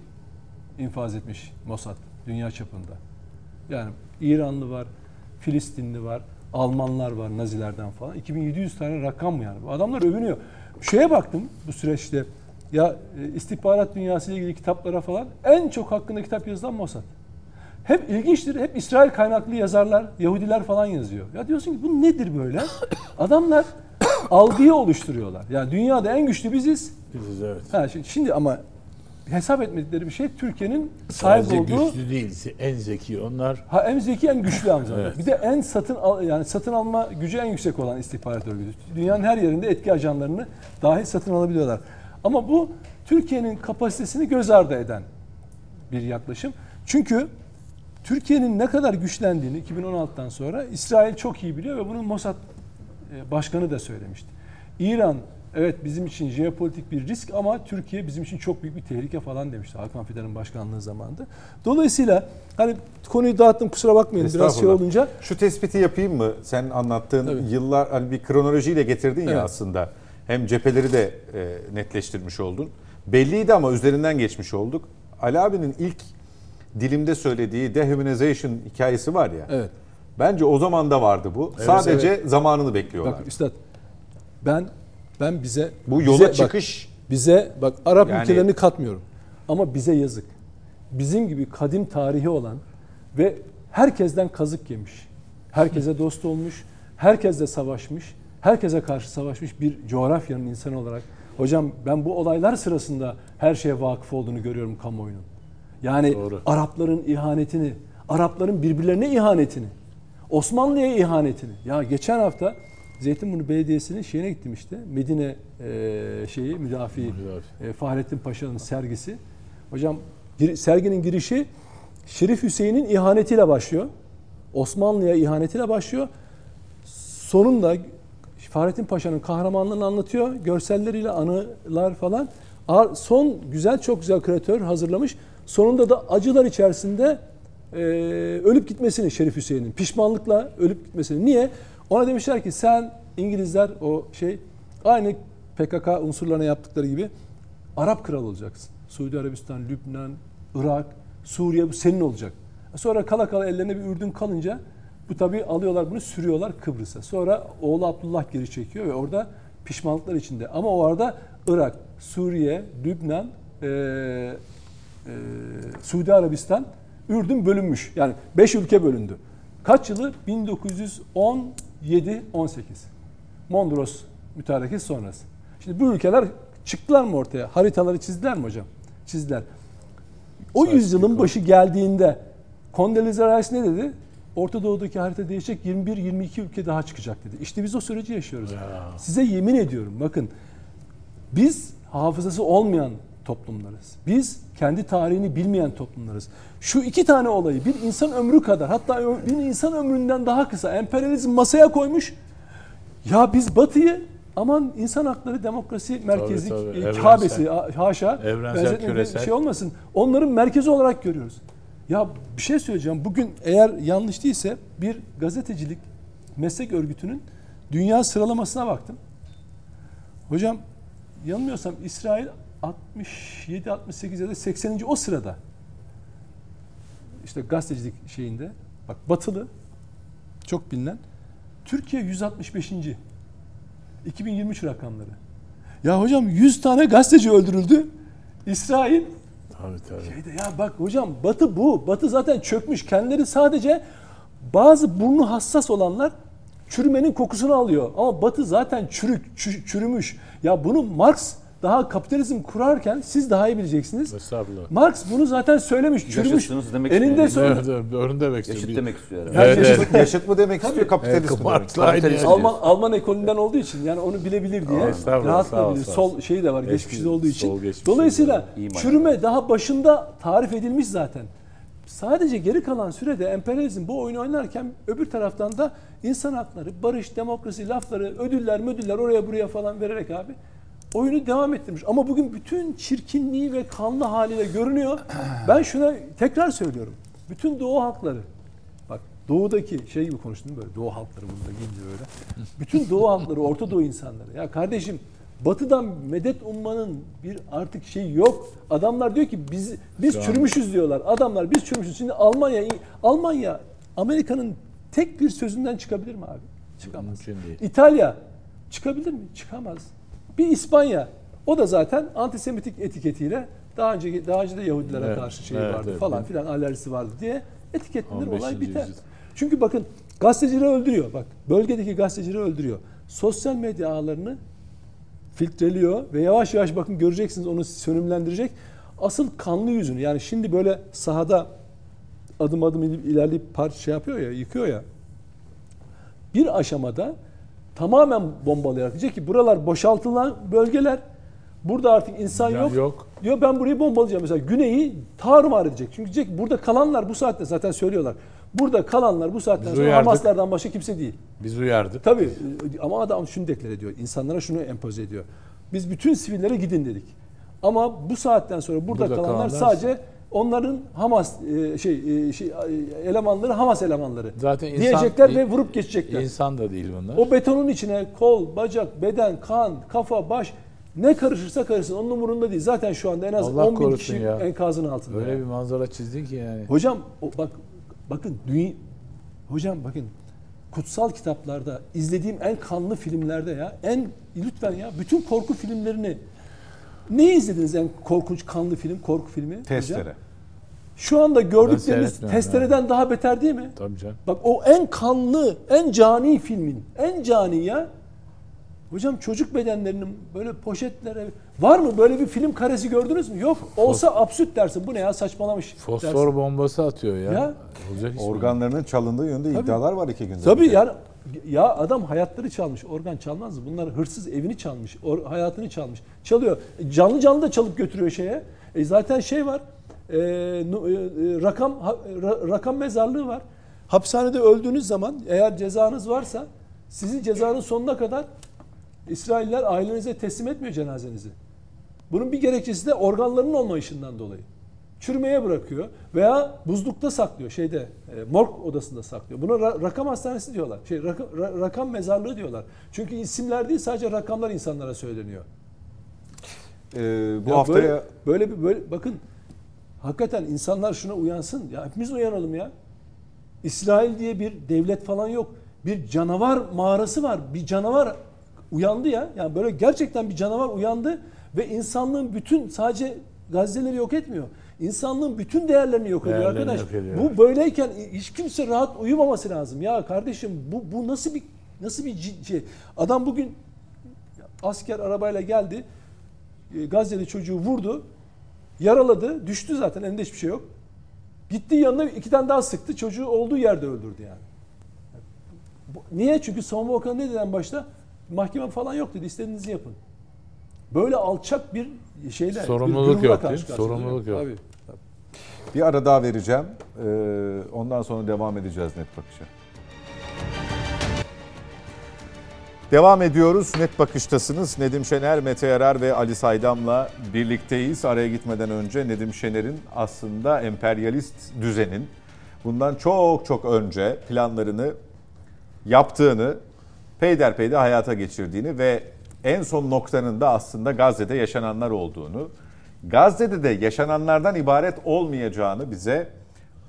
infaz etmiş Mossad dünya çapında. Yani İranlı var, Filistinli var, Almanlar var Nazilerden falan. 2700 tane rakam mı yani? Adamlar övünüyor. Şeye baktım bu süreçte ya e, istihbarat dünyası ile ilgili kitaplara falan en çok hakkında kitap yazılan Mossad. Hep ilginçtir. Hep İsrail kaynaklı yazarlar, Yahudiler falan yazıyor. Ya diyorsun ki bu nedir böyle? Adamlar algıyı oluşturuyorlar. Yani dünyada en güçlü biziz. Biziz evet. Ha, şimdi ama hesap etmedikleri bir şey Türkiye'nin sahip Sadece olduğu güçlü değil, en zeki onlar. Ha en zeki en güçlü amca. Evet. Bir de en satın al, yani satın alma gücü en yüksek olan istihbarat örgütü. Dünyanın her yerinde etki ajanlarını dahi satın alabiliyorlar. Ama bu Türkiye'nin kapasitesini göz ardı eden bir yaklaşım. Çünkü Türkiye'nin ne kadar güçlendiğini 2016'dan sonra İsrail çok iyi biliyor ve bunu Mossad e, başkanı da söylemişti. İran evet bizim için jeopolitik bir risk ama Türkiye bizim için çok büyük bir tehlike falan demişti Hakan Fidan'ın başkanlığı zamanında. Dolayısıyla hani konuyu dağıttım kusura bakmayın biraz şey olunca. Şu tespiti yapayım mı? Sen anlattığın Tabii. yıllar hani bir kronolojiyle getirdin ya Evet. aslında. Hem cepheleri de e, netleştirmiş oldun. Belliydi ama üzerinden geçmiş olduk. Ali abinin ilk dilimde söylediği dehumanization hikayesi var ya. Evet. Bence o zaman da vardı bu. Sadece zamanını bekliyorlar. Bak üstad ben ben bize bu yola bize, bak, çıkış bize bak Arap Yani- ülkelerini katmıyorum. Ama bize yazık. Bizim gibi kadim tarihi olan ve herkesten kazık yemiş. Herkese dost olmuş, herkesle savaşmış, herkese karşı savaşmış bir coğrafyanın insanı olarak. Hocam ben bu olaylar sırasında her şeye vakıf olduğunu görüyorum kamuoyunun. Yani Doğru. Arapların ihanetini, Arapların birbirlerine ihanetini, Osmanlı'ya ihanetini. Ya geçen hafta Zeytinburnu Belediyesi'nin şeyine gittim işte. Medine e, şeyi müdafi Müdafi. e, Fahrettin Paşa'nın sergisi. Hocam gir- serginin girişi Şerif Hüseyin'in ihanetiyle başlıyor. Osmanlı'ya ihanetiyle başlıyor. Sonunda Fahrettin Paşa'nın kahramanlığını anlatıyor. Görselleriyle anılar falan. Son güzel çok güzel kreatör hazırlamış. Sonunda da acılar içerisinde e, ölüp gitmesini Şerif Hüseyin'in pişmanlıkla ölüp gitmesini. Niye? Ona demişler ki sen İngilizler o şey aynı PKK unsurlarına yaptıkları gibi Arap kralı olacaksın. Suudi Arabistan, Lübnan, Irak, Suriye bu senin olacak. Sonra kala kala ellerine bir Ürdün kalınca bu tabii alıyorlar bunu sürüyorlar Kıbrıs'a. Sonra oğlu Abdullah geri çekiyor ve orada pişmanlıklar içinde. Ama o arada Irak, Suriye, Lübnan, eee, eee, Suudi Arabistan, Ürdün bölünmüş. Yani 5 ülke bölündü. Kaç yılı? 1917-18. Mondros mütarekesi sonrası. Şimdi bu ülkeler çıktılar mı ortaya? Haritaları çizdiler mi hocam? Çizdiler. O yüzyılın başı geldiğinde Condoleezza Rice ne dedi? Orta Doğu'daki harita değişecek 21-22 ülke daha çıkacak dedi. İşte biz o süreci yaşıyoruz. Ya. Size yemin ediyorum bakın biz hafızası olmayan toplumlarız. Biz kendi tarihini bilmeyen toplumlarız. Şu iki tane olayı bir insan ömrü kadar hatta bir insan ömründen daha kısa emperyalizm masaya koymuş. Ya biz batıyı aman insan hakları demokrasi merkezi tabii. e, Evrensel. Kabesi ha- haşa Evrensel, küresel. şey olmasın. Onların merkezi olarak görüyoruz. Ya bir şey söyleyeceğim. Bugün eğer yanlış değilse bir gazetecilik meslek örgütünün dünya sıralamasına baktım. Hocam yanılmıyorsam İsrail 67, 68 ya da 80. o sırada. İşte gazetecilik şeyinde. Bak batılı çok bilinen. Türkiye 165. 2023 rakamları. Ya hocam 100 tane gazeteci öldürüldü. İsrail Tabii tabii. Şeyde ya bak hocam Batı bu. Batı zaten çökmüş. Kendileri sadece bazı burnu hassas olanlar çürümenin kokusunu alıyor. Ama Batı zaten çürük, çü- çürümüş. Ya bunu Marx daha kapitalizm kurarken siz daha iyi bileceksiniz. Estağfurullah. Marx bunu zaten söylemiş, çürümüş. Demek Elinde istiyor. sonra Evet, evet, onu demek Yaşıt istiyorum. demek istiyor herhalde. Evet, evet. yaşıt, yaşıt mı demek istiyor kapitalist mi demek? Marx'la aynı Kapitalist. Alman Alman ekolünden olduğu için yani onu bilebilir diye Estağfurullah, sağ ol, bilir. sağ ol. Sol şeyi de var Eski, geçmişte olduğu için. sol geçmişi Dolayısıyla İyi manada. çürüme daha başında tarif edilmiş zaten. Sadece geri kalan sürede emperyalizm bu oyunu oynarken öbür taraftan da insan hakları, barış, demokrasi lafları, ödüller, müdüller oraya buraya falan vererek abi oyunu devam ettirmiş. Ama bugün bütün çirkinliği ve kanlı haliyle görünüyor. Ben şuna tekrar söylüyorum. Bütün doğu halkları Bak doğudaki şey gibi konuştum böyle doğu halkları bunu da giyince böyle. Bütün doğu halkları, Orta Doğu insanları. Ya kardeşim batıdan medet ummanın bir artık şey yok. Adamlar diyor ki biz biz Şu an- çürümüşüz diyorlar. Adamlar biz çürümüşüz. Şimdi Almanya Almanya Amerika'nın tek bir sözünden çıkabilir mi abi? Çıkamaz. İtalya çıkabilir mi? Çıkamaz. Bir İspanya o da zaten antisemitik etiketiyle daha önce daha önce de Yahudilere Evet, karşı şey evet, vardı evet. falan filan alerjisi vardı diye etiketlenir 15. olay biter. yüzyıl. Çünkü bakın gazetecileri öldürüyor. Bak bölgedeki gazetecileri öldürüyor. Sosyal medya ağlarını filtreliyor ve yavaş yavaş bakın göreceksiniz onu sönümlendirecek. Asıl kanlı yüzünü yani şimdi böyle sahada adım adım ilerleyip parça şey yapıyor ya yıkıyor ya bir aşamada tamamen bombalayarak diyecek ki buralar boşaltılan bölgeler Burada artık insan Can yok. yok. Diyor ben burayı bombalayacağım mesela. Güneyi tarumar edecek. Çünkü diyecek burada kalanlar bu saatte zaten söylüyorlar. Burada kalanlar bu saatten Biz sonra uyardık. Hamaslardan başka kimse değil. Biz uyardık. Tabii ama adam şunu deklar ediyor. İnsanlara şunu empoze ediyor. Biz bütün sivillere gidin dedik. Ama bu saatten sonra burada, Burada kalanlar, kalanlar- sadece onların Hamas e, şey, e, şey e, elemanları Hamas elemanları. Zaten insan- diyecekler ve vurup geçecekler. İnsan da değil bunlar. O betonun içine kol, bacak, beden, kan, kafa, baş ne karışırsa karışsın onun umurunda değil. Zaten şu anda en az Allah 10 bin kişi ya. enkazın altında. Öyle yani. bir manzara çizdin ki yani. Hocam o, bak bakın dünya hocam bakın kutsal kitaplarda izlediğim en kanlı filmlerde ya en lütfen ya bütün korku filmlerini ne izlediniz en korkunç kanlı film korku filmi? hocam? Testere. Şu anda gördükleriniz testereden daha beter değil mi? Tabii canım. Bak o en kanlı, en cani filmin, en cani ya. Hocam çocuk bedenlerinin böyle poşetlere var mı böyle bir film karesi gördünüz mü? Yok. Olsa absürt dersin. Bu ne ya saçmalamış. Fosfor dersin. bombası atıyor ya. Ya. Olacak iş mi? Organlarının çalındığı yönünde Tabii. iddialar var iki gündür. Tabii yani ya adam hayatları çalmış. Organ çalmaz mı? Bunlar hırsız evini çalmış. or- hayatını çalmış. Çalıyor. Canlı canlı da çalıp götürüyor şeye. E zaten şey var. e, e, e, rakam rakam mezarlığı var. Hapishanede öldüğünüz zaman eğer cezanız varsa sizin cezanın sonuna kadar İsrailler ailenize teslim etmiyor cenazenizi. Bunun bir gerekçesi de organların olmayışından dolayı. Çürümeye bırakıyor veya buzlukta saklıyor şeyde e, morg odasında saklıyor. Buna ra- rakam hastanesi diyorlar. Şey raka- ra- rakam mezarlığı diyorlar. Çünkü isimler değil sadece rakamlar insanlara söyleniyor. Ee, bu Ya haftaya böyle, böyle bir böyle bakın hakikaten insanlar şuna uyansın. Ya hepimiz uyanalım ya. İsrail diye bir devlet falan yok. Bir canavar mağarası var. Bir canavar uyandı ya. Yani böyle gerçekten bir canavar uyandı ve insanlığın bütün sadece Gazze'leri yok etmiyor. İnsanlığın bütün değerlerini yok ediyor Değerlerini arkadaş. yok ediyor. Bu böyleyken hiç kimse rahat uyumaması lazım. Ya kardeşim bu bu nasıl bir nasıl bir şey? Adam bugün asker arabayla geldi. E, Gazze'li çocuğu vurdu. Yaraladı. Düştü zaten. Elinde hiçbir şey yok. Gitti yanına iki tane daha sıktı. Çocuğu olduğu yerde öldürdü yani. Niye? Çünkü savunma bakanı ne dedi en başta? Mahkeme falan yok dedi. İstediğinizi yapın. Böyle alçak bir şeyle. bir Sorumluluk durumla yok karşı değil mi? Sorumluluk yok. Tabii. Bir ara daha vereceğim. Ee, ondan sonra devam edeceğiz net bakışa. Devam ediyoruz. Net bakıştasınız. Nedim Şener, Mete Yarar ve Ali Saydam'la birlikteyiz. Araya gitmeden önce Nedim Şener'in aslında emperyalist düzenin bundan çok çok önce planlarını yaptığını, peyderpeyde hayata geçirdiğini ve en son noktanın da aslında Gazze'de yaşananlar olduğunu, Gazze'de de yaşananlardan ibaret olmayacağını bize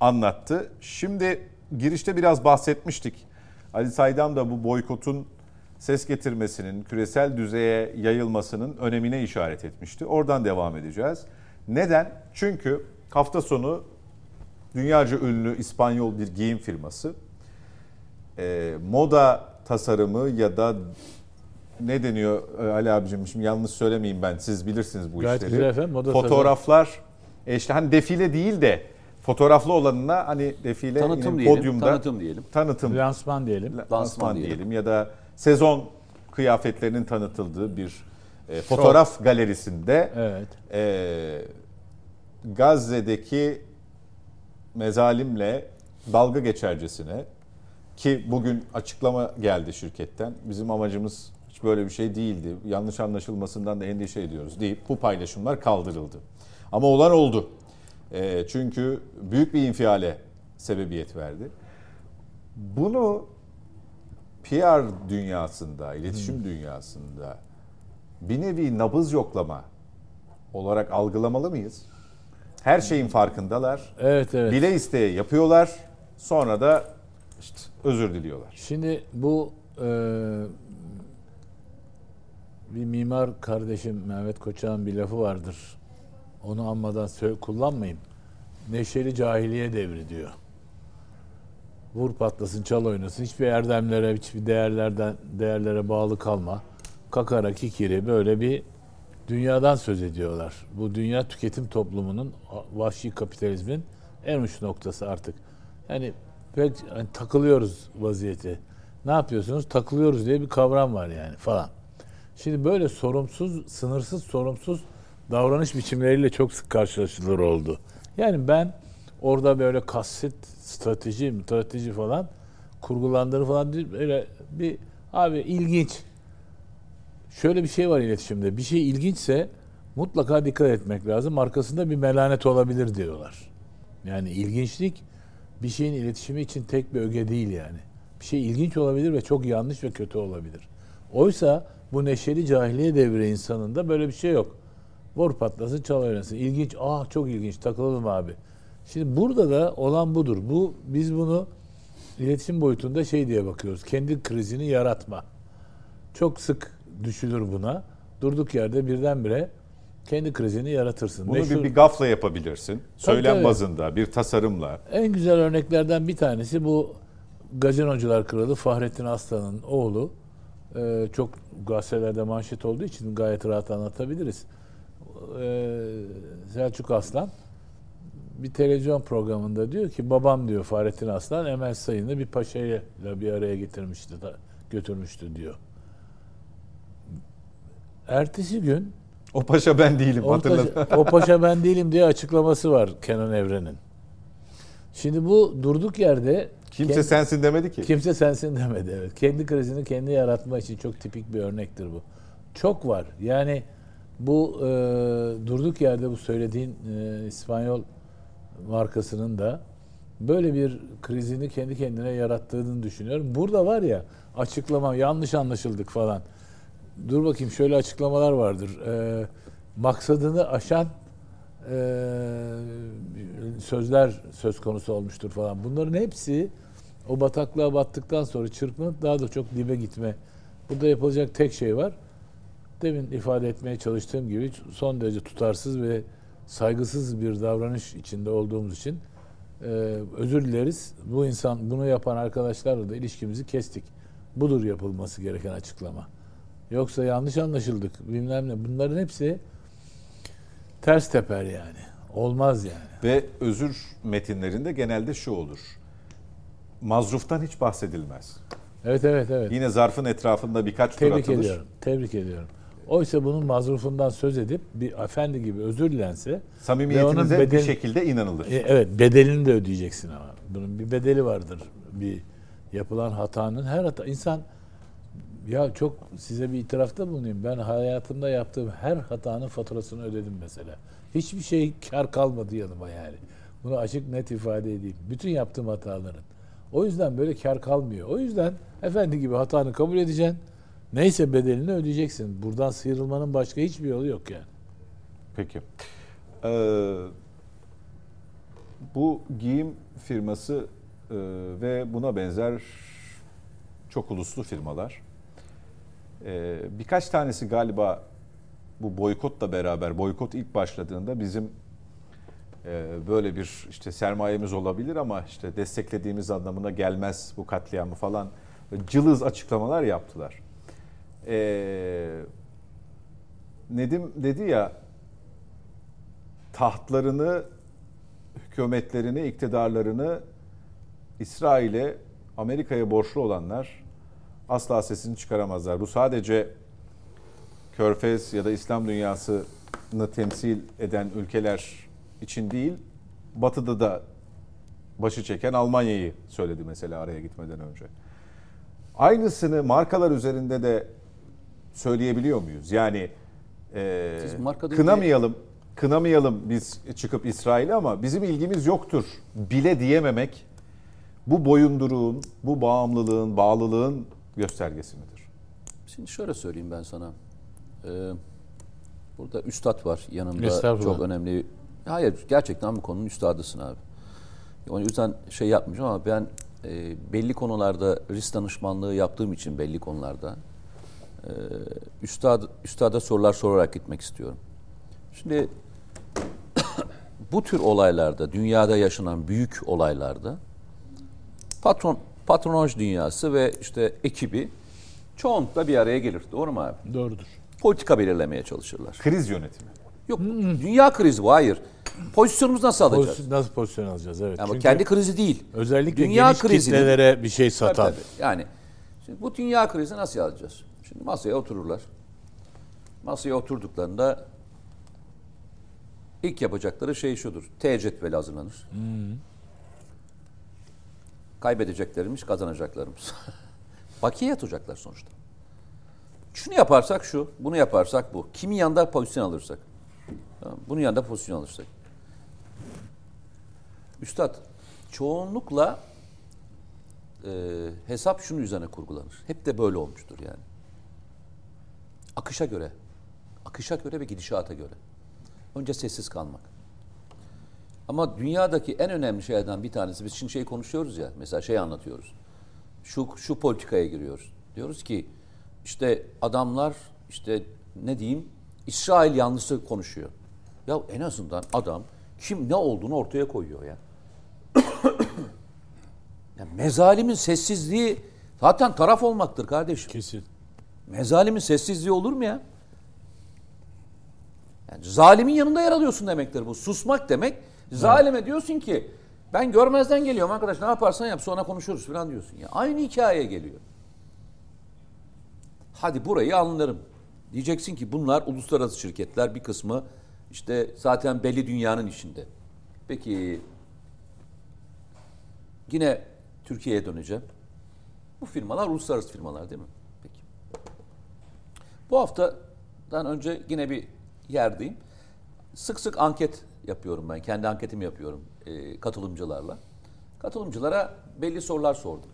anlattı. Şimdi girişte biraz bahsetmiştik. Ali Saydam da bu boykotun ses getirmesinin, küresel düzeye yayılmasının önemine işaret etmişti. Oradan devam edeceğiz. Neden? Çünkü hafta sonu dünyaca ünlü İspanyol bir giyim firması e, moda tasarımı ya da ne deniyor e, Ali abicim şimdi yanlış söylemeyeyim ben siz bilirsiniz bu Gayet işleri. güzel efendim, moda Fotoğraflar e, işte hani defile değil de fotoğraflı olanına hani defile Tanıtım yine diyelim, podyumda tanıtım diyelim. tanıtım Lansman diyelim. lansman diyelim. diyelim ya da sezon kıyafetlerinin tanıtıldığı bir e, fotoğraf galerisinde Evet. e, Gazze'deki mezalimle dalga geçercesine ki bugün açıklama geldi şirketten. Bizim amacımız hiç böyle bir şey değildi. Yanlış anlaşılmasından da endişe ediyoruz deyip bu paylaşımlar kaldırıldı. Ama olan oldu. E, çünkü büyük bir infiale sebebiyet verdi. Bunu PR dünyasında, iletişim dünyasında bir nevi nabız yoklama olarak algılamalı mıyız? Her şeyin farkındalar. Evet evet. Bile isteye yapıyorlar. Sonra da işte özür diliyorlar. Şimdi bu e, bir mimar kardeşim Mehmet Koçak'ın bir lafı vardır. Onu anmadan kullanmayayım. Neşeli cahiliye devri diyor. Vur patlasın, çal oynasın. Hiçbir erdemlere, hiçbir değerlerden değerlere bağlı kalma. Kakara kikiri böyle bir dünyadan söz ediyorlar. Bu dünya tüketim toplumunun vahşi kapitalizmin en uç noktası artık. Yani pek hani takılıyoruz vaziyeti. Ne yapıyorsunuz? Takılıyoruz diye bir kavram var yani falan. Şimdi böyle sorumsuz, sınırsız sorumsuz davranış biçimleriyle çok sık karşılaşılır oldu. Yani ben orada böyle kasıt, strateji, strateji falan kurgulandığını falan değil, böyle bir abi ilginç. Şöyle bir şey var iletişimde. Bir şey ilginçse mutlaka dikkat etmek lazım. Arkasında bir melanet olabilir diyorlar. Yani ilginçlik bir şeyin iletişimi için tek bir öge değil yani. Bir şey ilginç olabilir ve çok yanlış ve kötü olabilir. Oysa bu neşeli cahiliye devri insanında böyle bir şey yok. Vur patlasın çal oynasın. İlginç. Ah çok ilginç takılalım abi. Şimdi burada da olan budur. Bu biz bunu iletişim boyutunda şey diye bakıyoruz. Kendi krizini yaratma. Çok sık düşülür buna. Durduk yerde birdenbire kendi krizini yaratırsın. Bunu Meşhur- bir, bir gafla yapabilirsin. Söylem tabii. bazında, bir tasarımla. En güzel örneklerden bir tanesi bu Gazinocular Kralı Fahrettin Aslan'ın oğlu. Ee, çok gazetelerde manşet olduğu için gayet rahat anlatabiliriz. Ee, Selçuk Aslan bir televizyon programında diyor ki babam diyor Fahrettin Aslan Emel Sayın'ı bir paşayla bir araya getirmişti da götürmüştü diyor. Ertesi gün O paşa ben değilim o hatırladım. paşa, o paşa ben değilim diye açıklaması var Kenan Evren'in. Şimdi bu durduk yerde Kimse kendi- sensin demedi ki. kimse sensin demedi. Evet. Kendi krizini kendi yaratma için çok tipik bir örnektir bu. Çok var. Yani bu e, durduk yerde bu söylediğin e, İspanyol markasının da böyle bir krizini kendi kendine yarattığını düşünüyorum. Burada var ya açıklama yanlış anlaşıldık falan. Dur bakayım şöyle açıklamalar vardır. E, maksadını aşan e, sözler söz konusu olmuştur falan. Bunların hepsi o bataklığa battıktan sonra çırpınıp daha da çok dibe gitme. Burada yapılacak tek şey var. Demin ifade etmeye çalıştığım gibi son derece tutarsız ve saygısız bir davranış içinde olduğumuz için e, özür dileriz. Bu insan bunu yapan arkadaşlarla da ilişkimizi kestik. Budur yapılması gereken açıklama. Yoksa yanlış anlaşıldık bilmem ne. Bunların hepsi ters teper yani. Olmaz yani. Ve özür metinlerinde genelde şu olur. Mazruftan hiç bahsedilmez. Evet evet evet. Yine zarfın etrafında birkaç tur Tebrik atılır. ediyorum. Tebrik ediyorum. Oysa bunun mazrufundan söz edip bir efendi gibi özür dilense Samimiyetinize onun bir bedel- şekilde inanılır. E, evet bedelini de ödeyeceksin ama. Bunun bir bedeli vardır. Bir yapılan hatanın her hata insan ya çok size bir itirafta bulunayım. Ben hayatımda yaptığım her hatanın faturasını ödedim mesela. Hiçbir şey kar kalmadı yanıma yani. Bunu açık net ifade edeyim. Bütün yaptığım hataların. O yüzden böyle kar kalmıyor. O yüzden efendi gibi hatanı kabul edeceksin. Neyse bedelini ödeyeceksin. Buradan sıyrılmanın başka hiçbir yolu yok yani. Peki. Ee, bu giyim firması e, ve buna benzer çok uluslu firmalar. Ee, birkaç tanesi galiba bu boykotla beraber, boykot ilk başladığında bizim böyle bir işte sermayemiz olabilir ama işte desteklediğimiz anlamına gelmez bu katliamı falan cılız açıklamalar yaptılar. Ee, Nedim dedi ya tahtlarını, hükümetlerini, iktidarlarını İsrail'e, Amerika'ya borçlu olanlar asla sesini çıkaramazlar. Bu sadece Körfez ya da İslam dünyasını temsil eden ülkeler için değil, Batı'da da başı çeken Almanya'yı söyledi mesela araya gitmeden önce. Aynısını markalar üzerinde de söyleyebiliyor muyuz? Yani e, marka deyince- kınamayalım, kınamayalım biz çıkıp İsrail'e ama bizim ilgimiz yoktur bile diyememek bu boyunduruğun, bu bağımlılığın, bağlılığın göstergesi midir? Şimdi şöyle söyleyeyim ben sana. Ee, burada üstad var yanımda çok önemli. Hayır gerçekten bu konunun üstadısın abi. O yüzden şey yapmayacağım ama ben e, belli konularda risk danışmanlığı yaptığım için belli konularda e, üstad, üstada sorular sorarak gitmek istiyorum. Şimdi bu tür olaylarda, dünyada yaşanan büyük olaylarda patron patronaj dünyası ve işte ekibi çoğunlukla bir araya gelir. Doğru mu abi? Doğrudur. Politika belirlemeye çalışırlar. Kriz yönetimi. Yok dünya krizi bu hayır. Pozisyonumuzu nasıl alacağız? Pozisyon- nasıl pozisyon alacağız? Evet. Ama Çünkü kendi krizi değil. özellikle dünya geniş krizini- kitlelere bir şey Tabii, satan. tabii. Yani şimdi bu dünya krizi nasıl alacağız? Şimdi masaya otururlar. Masaya oturduklarında ilk yapacakları şey şudur. T cetveli hazırlanır. Kaybedeceklerimiz, kazanacaklarımız. Bakiye yatacaklar sonuçta. Şunu yaparsak şu, bunu yaparsak bu. Kimin yanında pozisyon alırsak. Bunun yanında pozisyon alırsak. Üstad, çoğunlukla e, hesap şunun üzerine kurgulanır. Hep de böyle olmuştur yani. Akışa göre. Akışa göre ve gidişata göre. Önce sessiz kalmak. Ama dünyadaki en önemli şeylerden bir tanesi, biz şimdi şey konuşuyoruz ya, mesela şey anlatıyoruz. Şu, şu politikaya giriyoruz. Diyoruz ki işte adamlar işte ne diyeyim İsrail yanlısı konuşuyor. Ya en azından adam kim ne olduğunu ortaya koyuyor ya. ya mezalimin sessizliği zaten taraf olmaktır kardeşim. Kesin. Mezalimin sessizliği olur mu ya? Yani zalimin yanında yer alıyorsun demektir bu. Susmak demek. Zalime diyorsun ki ben görmezden geliyorum arkadaş ne yaparsan yap sonra konuşuruz falan diyorsun ya. Aynı hikaye geliyor. Hadi burayı anlarım. Diyeceksin ki bunlar uluslararası şirketler bir kısmı işte zaten belli dünyanın içinde. Peki yine Türkiye'ye döneceğim. Bu firmalar uluslararası firmalar değil mi? Peki. Bu haftadan önce yine bir yerdeyim. Sık sık anket yapıyorum ben. Kendi anketimi yapıyorum e, katılımcılarla. Katılımcılara belli sorular sordum.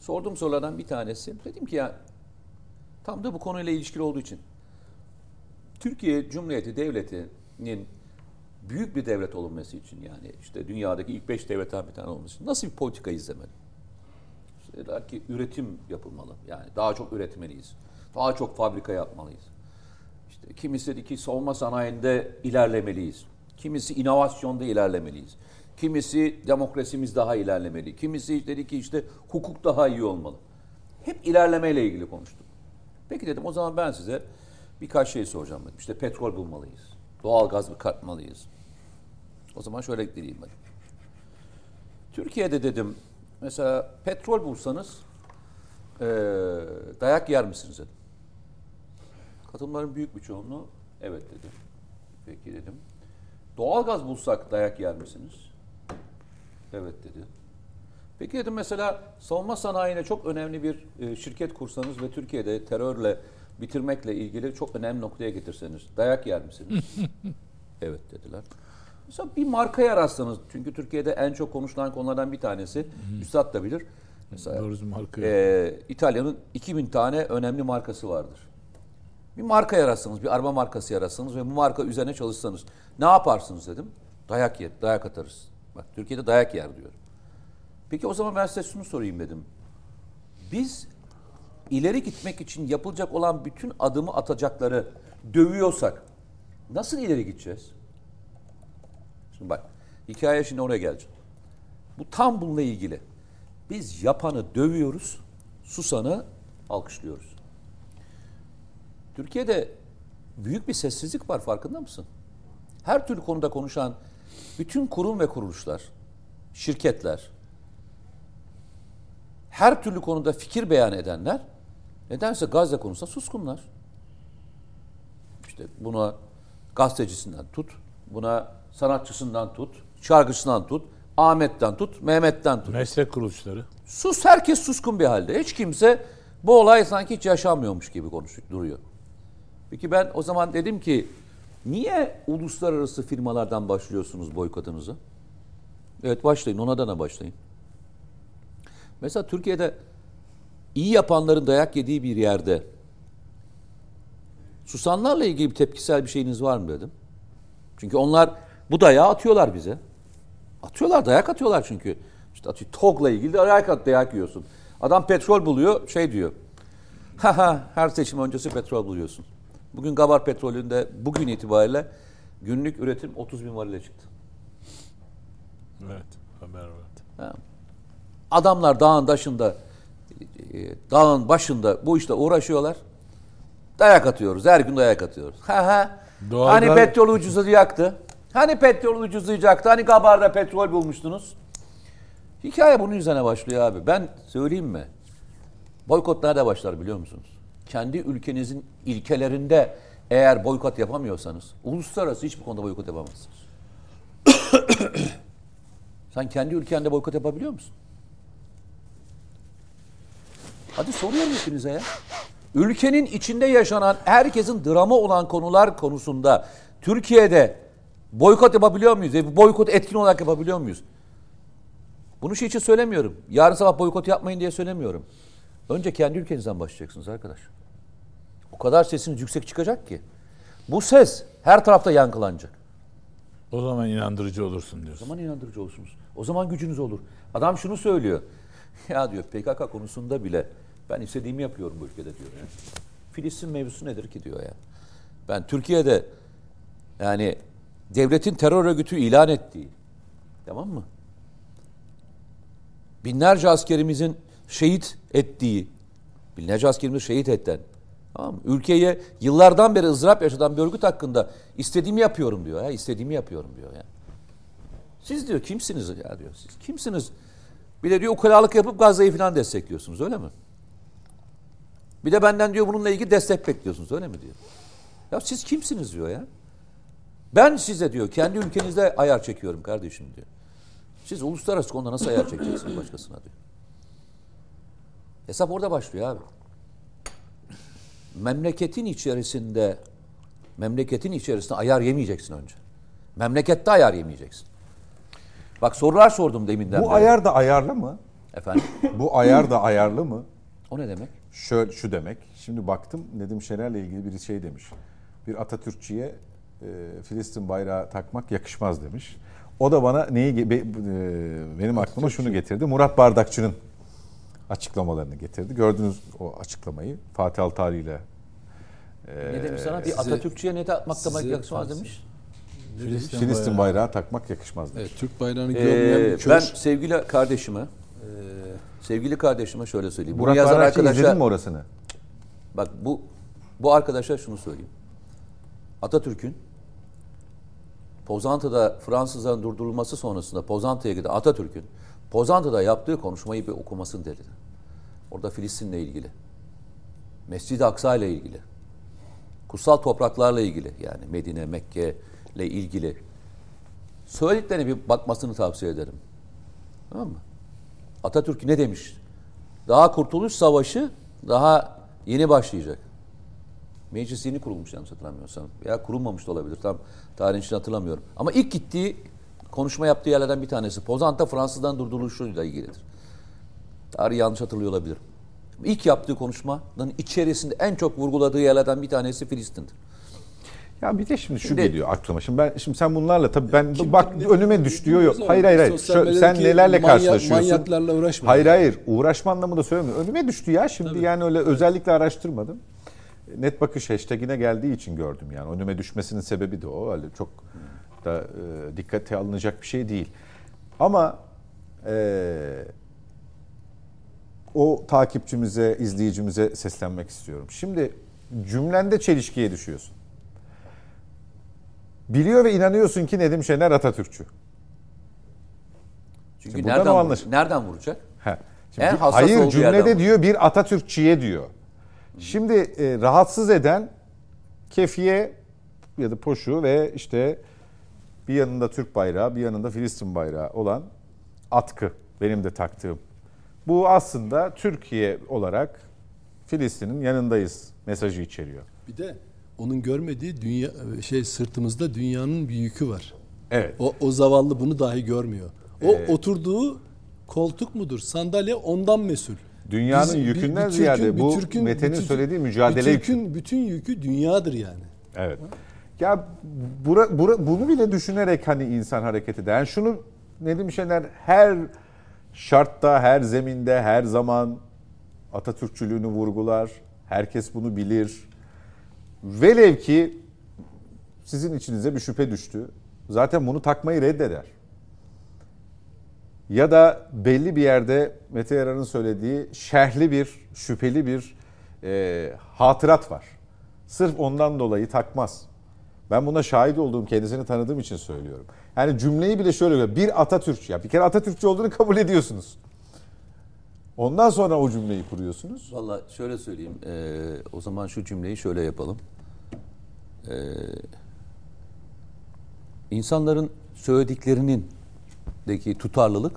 Sorduğum sorulardan bir tanesi. Dedim ki ya tam da bu konuyla ilişkili olduğu için. Türkiye Cumhuriyeti Devleti'nin büyük bir devlet olunması için yani işte dünyadaki ilk beş devletten bir tane olması için nasıl bir politika izlemeli? Dediler ki üretim yapılmalı. Yani daha çok üretmeliyiz. Daha çok fabrika yapmalıyız. İşte kimisi dedi ki savunma sanayinde ilerlemeliyiz. Kimisi inovasyonda ilerlemeliyiz. Kimisi demokrasimiz daha ilerlemeli. Kimisi dedi ki işte hukuk daha iyi olmalı. Hep ilerlemeyle ilgili konuştuk. Peki dedim o zaman ben size birkaç şey soracağım dedim. İşte petrol bulmalıyız. Doğal gaz katmalıyız. O zaman şöyle ekleyeyim ben. Türkiye'de dedim mesela petrol bulsanız eee, dayak yer misiniz dedim. Katılımların büyük bir çoğunluğu evet dedi. Peki dedim. Doğalgaz bulsak dayak yer misiniz? Evet dedi. Peki dedim mesela savunma sanayine çok önemli bir e, şirket kursanız ve Türkiye'de terörle bitirmekle ilgili çok önemli noktaya getirseniz dayak yer misiniz? evet dediler. Mesela bir markaya rastlanız. Çünkü Türkiye'de en çok konuşulan konulardan bir tanesi. Üstad da bilir. Mesela ee, İtalya'nın 2000 tane önemli markası vardır. Bir marka yaratsanız, bir araba markası yaratsanız ve bu marka üzerine çalışsanız ne yaparsınız dedim. Dayak yer, dayak atarız. Bak Türkiye'de dayak yer diyor. Peki o zaman ben size şunu sorayım dedim. Biz ileri gitmek için yapılacak olan bütün adımı atacakları dövüyorsak nasıl ileri gideceğiz? Şimdi bak hikaye şimdi oraya geleceğim. Bu tam bununla ilgili. Biz yapanı dövüyoruz, susanı alkışlıyoruz. Türkiye'de büyük bir sessizlik var farkında mısın? Her türlü konuda konuşan bütün kurum ve kuruluşlar, şirketler, her türlü konuda fikir beyan edenler nedense Gazze konusunda suskunlar. İşte buna gazetecisinden tut, buna sanatçısından tut, şarkıcısından tut, Ahmet'ten tut, Mehmet'ten tut. Meslek kuruluşları. Sus herkes suskun bir halde. Hiç kimse bu olay sanki hiç yaşanmıyormuş gibi konuşuyor, duruyor. Peki ben o zaman dedim ki niye uluslararası firmalardan başlıyorsunuz boykotunuzu? Evet başlayın, ona da başlayın. Mesela Türkiye'de iyi yapanların dayak yediği bir yerde susanlarla ilgili bir tepkisel bir şeyiniz var mı dedim. Çünkü onlar bu dayağı atıyorlar bize. Atıyorlar, dayak atıyorlar çünkü. İşte atıyor, TOG'la ilgili de dayak at, dayak yiyorsun. Adam petrol buluyor, şey diyor. Ha ha, her seçim öncesi petrol buluyorsun. Bugün Gabar petrolünde bugün itibariyle günlük üretim 30 bin varile çıktı. Evet. Haber vardı. Ha. Adamlar dağın başında, e, dağın başında bu işte uğraşıyorlar. Dayak atıyoruz, her gün dayak atıyoruz. Ha ha. Doğal Hani petrol ucuzlayacaktı? Hani petrol ucuzlayacaktı? Hani Gabar'da petrol bulmuştunuz? Hikaye bunun üzerine başlıyor abi. Ben söyleyeyim mi? Boykot nerede başlar biliyor musunuz? Kendi ülkenizin ilkelerinde eğer boykot yapamıyorsanız uluslararası hiçbir konuda boykot yapamazsınız. Sen kendi ülkende boykot yapabiliyor musun? Hadi soruyorum hepinize ya. Ülkenin içinde yaşanan herkesin dramı olan konular konusunda Türkiye'de boykot yapabiliyor muyuz? E, boykot etkin olarak yapabiliyor muyuz? Bunu şey için söylemiyorum. Yarın sabah boykot yapmayın diye söylemiyorum. Önce kendi ülkenizden başlayacaksınız arkadaş. O kadar sesiniz yüksek çıkacak ki. Bu ses her tarafta yankılanacak. O zaman inandırıcı olursun O diyorsun. zaman inandırıcı olursunuz. O zaman gücünüz olur. Adam şunu söylüyor. Ya diyor PKK konusunda bile ben istediğimi yapıyorum bu ülkede diyor. Ya. Filistin mevzusu nedir ki diyor ya. Ben Türkiye'de yani devletin terör örgütü ilan ettiği tamam mı? Binlerce askerimizin şehit ettiği, binlerce askerimizi şehit etten, tamam mı? Ülkeye yıllardan beri ızdırap yaşatan bir örgüt hakkında istediğimi yapıyorum diyor ya, istediğimi yapıyorum diyor ya. Siz diyor kimsiniz ya diyor. Siz kimsiniz? Bir de diyor ukalalık yapıp Gazze'yi falan destekliyorsunuz öyle mi? Bir de benden diyor bununla ilgili destek bekliyorsunuz öyle mi diyor. Ya siz kimsiniz diyor ya. Ben size diyor kendi ülkenizde ayar çekiyorum kardeşim diyor. Siz uluslararası konuda nasıl ayar çekeceksiniz başkasına diyor. Hesap orada başlıyor abi. Memleketin içerisinde memleketin içerisinde ayar yemeyeceksin önce. Memlekette ayar yemeyeceksin. Bak sorular sordum deminden Bu beri. ayar da ayarlı mı? Efendim? Bu ayar da ayarlı mı? O ne demek? Şöyle şu demek. Şimdi baktım Nedim Şener'le ilgili biri şey demiş. Bir Atatürkçüye e, Filistin bayrağı takmak yakışmaz demiş. O da bana neyi be- e, benim aklıma şunu getirdi. Murat Bardakçı'nın açıklamalarını getirdi. Gördünüz o açıklamayı. Fatih Altaylı ile ne demiş sana? Bir size- Atatürkçüye ne takmak size yakışmaz demiş. Filistin, Filistin bayrağı- bayrağı takmak yakışmaz demiş. Evet, Türk bayrağını görmeyen Ee, bir kör. ben sevgili kardeşime e, sevgili kardeşime şöyle söyleyeyim. Bunu Murat yazan Bardakçı arkadaşa mi orasını? bak bu bu arkadaşa şunu söyleyeyim. Atatürk'ün Pozantı'da Fransızların durdurulması sonrasında Pozantı'ya giden Atatürk'ün Pozantı'da yaptığı konuşmayı bir okumasını dedi. Orada Filistin'le ilgili. Mescid-i Aksa ile ilgili. Kutsal topraklarla ilgili yani Medine, Mekke ile ilgili. Söylediklerine bir bakmasını tavsiye ederim. Tamam mı? Atatürk ne demiş? Daha Kurtuluş Savaşı daha yeni başlayacak. Meclis yeni kurulmuş yanlış hatırlamıyorsam. Veya kurulmamış da olabilir. Tam tarihini için hatırlamıyorum. Ama ilk gittiği konuşma yaptığı yerlerden bir tanesi. Pozant'a Fransız'dan durduruluşuyla ilgilidir. Tarihi yanlış hatırlıyor olabilirim. İlk yaptığı konuşmanın içerisinde en çok vurguladığı yerlerden bir tanesi Filistin'dir. Ya bir de şimdi şu Şimdi- geliyor aklıma. Şimdi ben şimdi sen bunlarla tabii ben bak önüme düştüğü yok. Hayır hayır hayır. Medyadaki sen nelerle manyak- karşılaşıyorsun? manyaklarla uğraşma. Hayır hayır. Uğraşma anlamında söylemiyorum. Önüme düştü ya şimdi Tabii. yani öyle özellikle araştırmadım. Net bakış hashtagine geldiği için gördüm yani. Önüme düşmesinin sebebi de o. Öyle çok da e, dikkate alınacak bir şey değil. Ama e, o takipçimize, izleyicimize seslenmek istiyorum. Şimdi cümlende çelişkiye düşüyorsun. Biliyor ve inanıyorsun ki Nedim Şener Atatürkçü. Çünkü Şimdi nereden, vur- nereden vuracak? He. Şimdi En hassas hayır cümlede diyor bir Atatürkçüye diyor. Şimdi e, rahatsız eden kefiye ya da poşu ve işte bir yanında Türk bayrağı bir yanında Filistin bayrağı olan atkı benim de taktığım. Bu aslında Türkiye olarak Filistin'in yanındayız mesajı içeriyor. Bir de onun görmediği dünya şey sırtımızda dünyanın bir yükü var. Evet. O, o zavallı bunu dahi görmüyor. O Ee, oturduğu koltuk mudur, sandalye ondan mesul. Dünyanın Biz- bir- yükünden bir ziyade Türk'ün- bu bir Türk'ün- Mete'nin bir Türk'ün- söylediği mücadele bir yükü. Türk'ün bütün yükü dünyadır yani. Evet. Ya bura, bura, bunu bile düşünerek hani insan hareket eder. Yani şunu Nedim Şener her şartta, her zeminde, her zaman Atatürkçülüğünü vurgular. Herkes bunu bilir. Velev ki sizin içinize bir şüphe düştü. Zaten bunu takmayı reddeder. Ya da belli bir yerde Mete Yarar'ın söylediği şerhli bir, şüpheli bir e, hatırat var. Sırf ondan dolayı takmaz. Ben buna şahit olduğum, kendisini tanıdığım için söylüyorum. Yani cümleyi bile şöyle. Bir Atatürkçü. Ya bir kere Atatürkçü olduğunu kabul ediyorsunuz. Ondan sonra o cümleyi kuruyorsunuz. Valla şöyle söyleyeyim. eee, o zaman şu cümleyi şöyle yapalım. insanların söylediklerinin deki tutarlılık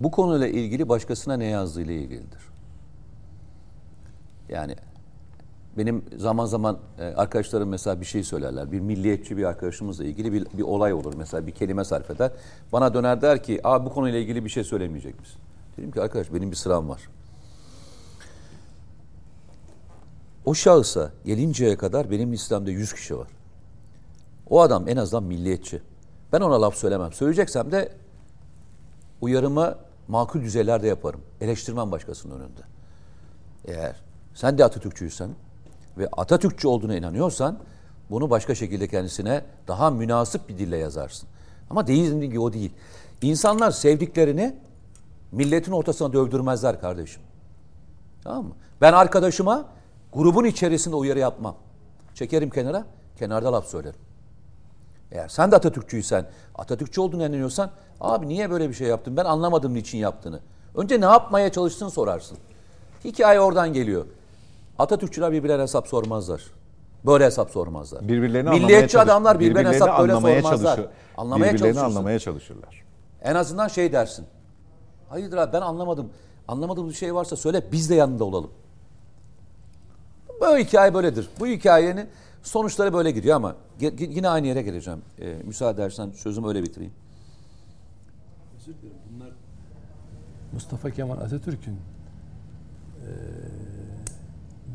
bu konuyla ilgili başkasına ne yazdığı ile ilgilidir. Yani benim zaman zaman e, arkadaşlarım mesela bir şey söylerler. Bir milliyetçi bir arkadaşımızla ilgili bir, bir olay olur. Mesela bir kelime sarf eder. Bana döner der ki Aa, bu konuyla ilgili bir şey söylemeyecek misin? Dedim ki arkadaş benim bir sıram var. O şahısa gelinceye kadar benim listemde 100 kişi var. O adam en azından milliyetçi. Ben ona laf söylemem. Söyleyeceksem de uyarımı makul düzeylerde yaparım. Eleştirmem başkasının önünde. Eğer sen de Atatürkçüysen ve Atatürkçü olduğuna inanıyorsan bunu başka şekilde kendisine daha münasip bir dille yazarsın. Ama değil ki o değil. İnsanlar sevdiklerini milletin ortasına dövdürmezler kardeşim. Tamam mı? Ben arkadaşıma grubun içerisinde uyarı yapmam. Çekerim kenara, kenarda laf söylerim. Eğer sen de Atatürkçüysen, Atatürkçü olduğunu inanıyorsan, abi niye böyle bir şey yaptın? Ben anlamadım niçin yaptığını. Önce ne yapmaya çalıştığını sorarsın. Hikaye oradan geliyor. Atatürkçüler birbirlerine hesap sormazlar. Böyle hesap sormazlar. Birbirlerini anlamaya Milliyetçi çalış- adamlar birbirlerine hesap böyle anlamaya sormazlar. çalışır- Anlamaya birbirlerini anlamaya çalışırlar. En azından şey dersin. Hayırdır abi ben anlamadım. Anlamadığım bir şey varsa söyle biz de yanında olalım. Böyle hikaye böyledir. Bu hikayenin sonuçları böyle gidiyor ama yine aynı yere geleceğim. Ee, müsaade edersen sözümü öyle bitireyim. Mustafa Kemal Atatürk'ün eee,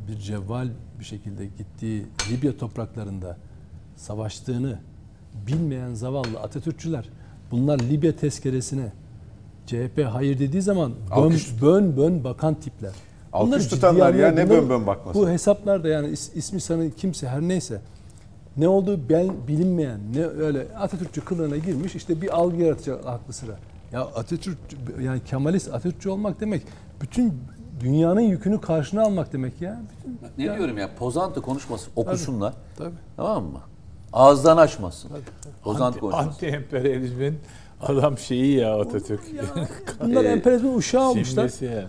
bir cevval bir şekilde gittiği Libya topraklarında savaştığını bilmeyen zavallı Atatürkçüler bunlar Libya tezkeresine CHP hayır dediği zaman bön bön, bön bakan tipler. Alkış tutanlar ya, ne bön bön bakması. Bu hesaplarda yani is- ismi sanı kimse her neyse ne olduğu ben, bilinmeyen ne öyle Atatürkçü kılığına girmiş işte bir algı yaratacak aklı sıra. Ya Atatürk yani Kemalist Atatürkçü olmak demek bütün dünyanın yükünü karşına almak demek ya. Bütün, Ne ya, diyorum ya pozantı konuşmasın okusunlar. Tabii. Tamam mı? Ağızdan açmasın. Pozantı Anti, konuşmasın. anti emperyalizmin adam şeyi ya Atatürk. Bunlar Ee, emperyalizmin uşağı olmuşlar. Ya.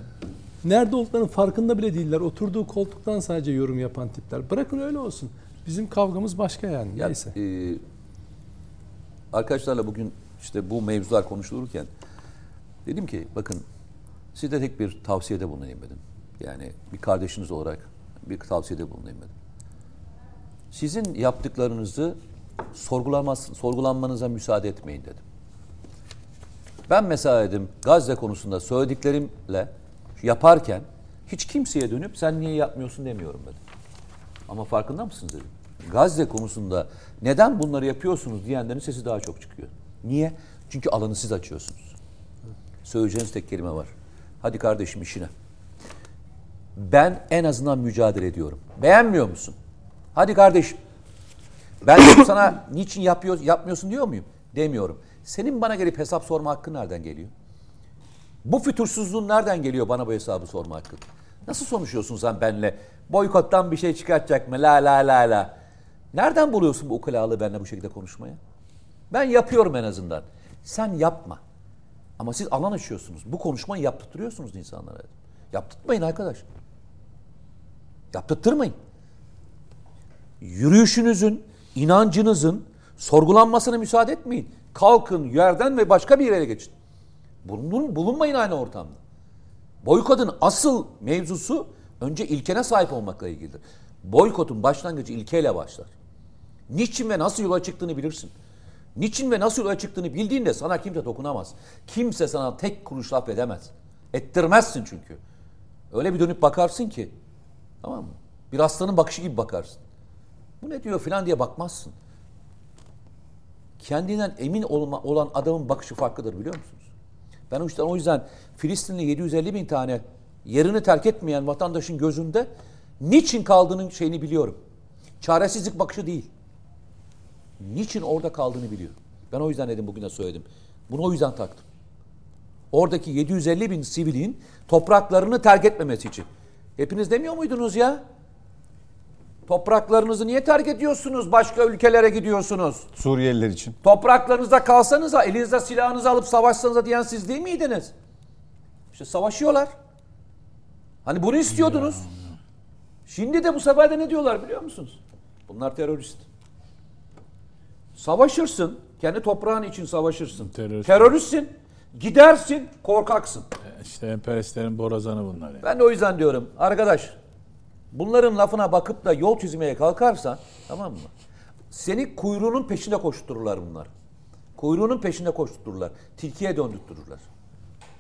Nerede olduklarının farkında bile değiller. Oturduğu koltuktan sadece yorum yapan tipler. Bırakın öyle olsun. Bizim kavgamız başka yani. Ya, Neyse. e, arkadaşlarla bugün işte bu mevzular konuşulurken dedim ki bakın size tek bir tavsiyede bulunayım dedim. Yani bir kardeşiniz olarak bir tavsiyede bulunayım dedim. Sizin yaptıklarınızı sorgulamaz, sorgulanmanıza müsaade etmeyin dedim. Ben mesela dedim Gazze konusunda söylediklerimle yaparken hiç kimseye dönüp sen niye yapmıyorsun demiyorum dedim. Ama farkında mısınız dedim. Gazze konusunda neden bunları yapıyorsunuz diyenlerin sesi daha çok çıkıyor. Niye? Çünkü alanı siz açıyorsunuz. Söyleyeceğiniz tek kelime var. Hadi kardeşim işine. Ben en azından mücadele ediyorum. Beğenmiyor musun? Hadi kardeşim. Ben sana niçin yapıyor, yapmıyorsun diyor muyum? Demiyorum. Senin bana gelip hesap sorma hakkın nereden geliyor? Bu fütursuzluğun nereden geliyor bana bu hesabı sorma hakkın? Nasıl konuşuyorsun sen benle? Boykottan bir şey çıkartacak mı? La la la la. Nereden buluyorsun bu ukalalığı benimle bu şekilde konuşmaya? Ben yapıyorum en azından. Sen yapma. Ama siz alan açıyorsunuz. Bu konuşmayı yaptırtıyorsunuz insanlara. Yaptırtmayın arkadaş. Yaptırtmayın. Yürüyüşünüzün, inancınızın sorgulanmasına müsaade etmeyin. Kalkın yerden ve başka bir yere geçin. Bulun, bulunmayın aynı ortamda. Boykotun asıl mevzusu önce ilkene sahip olmakla ilgilidir. Boykotun başlangıcı ilkeyle başlar. Niçin ve nasıl yola çıktığını bilirsin. Niçin ve nasıl yola çıktığını bildiğinde sana kimse dokunamaz. Kimse sana tek kuruş laf edemez. Ettirmezsin çünkü. Öyle bir dönüp bakarsın ki. Tamam mı? Bir aslanın bakışı gibi bakarsın. Bu ne diyor filan diye bakmazsın. Kendinden emin olma, olan adamın bakışı farklıdır biliyor musunuz? Ben o yüzden, o yüzden Filistinli 750 bin tane yerini terk etmeyen vatandaşın gözünde niçin kaldığının şeyini biliyorum. Çaresizlik bakışı değil. Niçin orada kaldığını biliyor. Ben o yüzden dedim bugün de söyledim. Bunu o yüzden taktım. Oradaki 750 bin sivilin topraklarını terk etmemesi için. Hepiniz demiyor muydunuz ya? Topraklarınızı niye terk ediyorsunuz? Başka ülkelere gidiyorsunuz. Suriyeliler için. Topraklarınızda kalsanıza, elinizde silahınızı alıp savaşsanıza diyen siz değil miydiniz? İşte savaşıyorlar. Hani bunu istiyordunuz. Şimdi de bu sefer de ne diyorlar biliyor musunuz? Bunlar terörist. Savaşırsın. Kendi toprağın için savaşırsın. Terörist. Teröristsin. Gidersin. Korkaksın. İşte emperyalistlerin borazanı bunlar yani. Ben de o yüzden diyorum arkadaş bunların lafına bakıp da yol çizmeye kalkarsan tamam mı? Seni kuyruğunun peşinde koştururlar bunlar. Kuyruğunun peşinde koştururlar. Tilkiye döndürtürürler.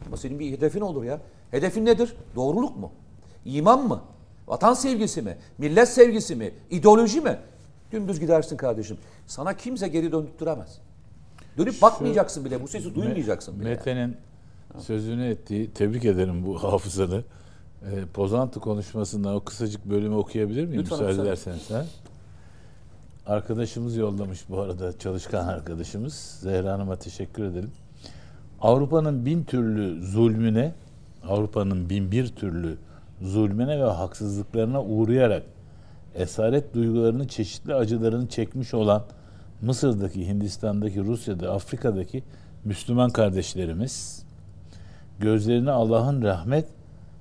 Ama senin bir hedefin olur ya. Hedefin nedir? Doğruluk mu? İman mı? Vatan sevgisi mi? Millet sevgisi mi? İdeoloji mi? Dümdüz gidersin kardeşim. Sana kimse geri döndürtüremez. Dönüp bakmayacaksın bile. Bu sesi duymayacaksın bile. yani. Mete'nin sözünü ettiği, tebrik ederim bu hafızanı. E, Pozantı konuşmasından o kısacık bölümü okuyabilir miyim? Lütfen, Müsaade ederseniz. Ha? Arkadaşımız yollamış bu arada, çalışkan arkadaşımız. Zehra Hanım'a teşekkür edelim. Avrupa'nın bin türlü zulmüne, Avrupa'nın bin bir türlü zulmüne ve haksızlıklarına uğrayarak esaret duygularını, çeşitli acılarını çekmiş olan Mısır'daki, Hindistan'daki, Rusya'da, Afrika'daki Müslüman kardeşlerimiz gözlerini Allah'ın rahmet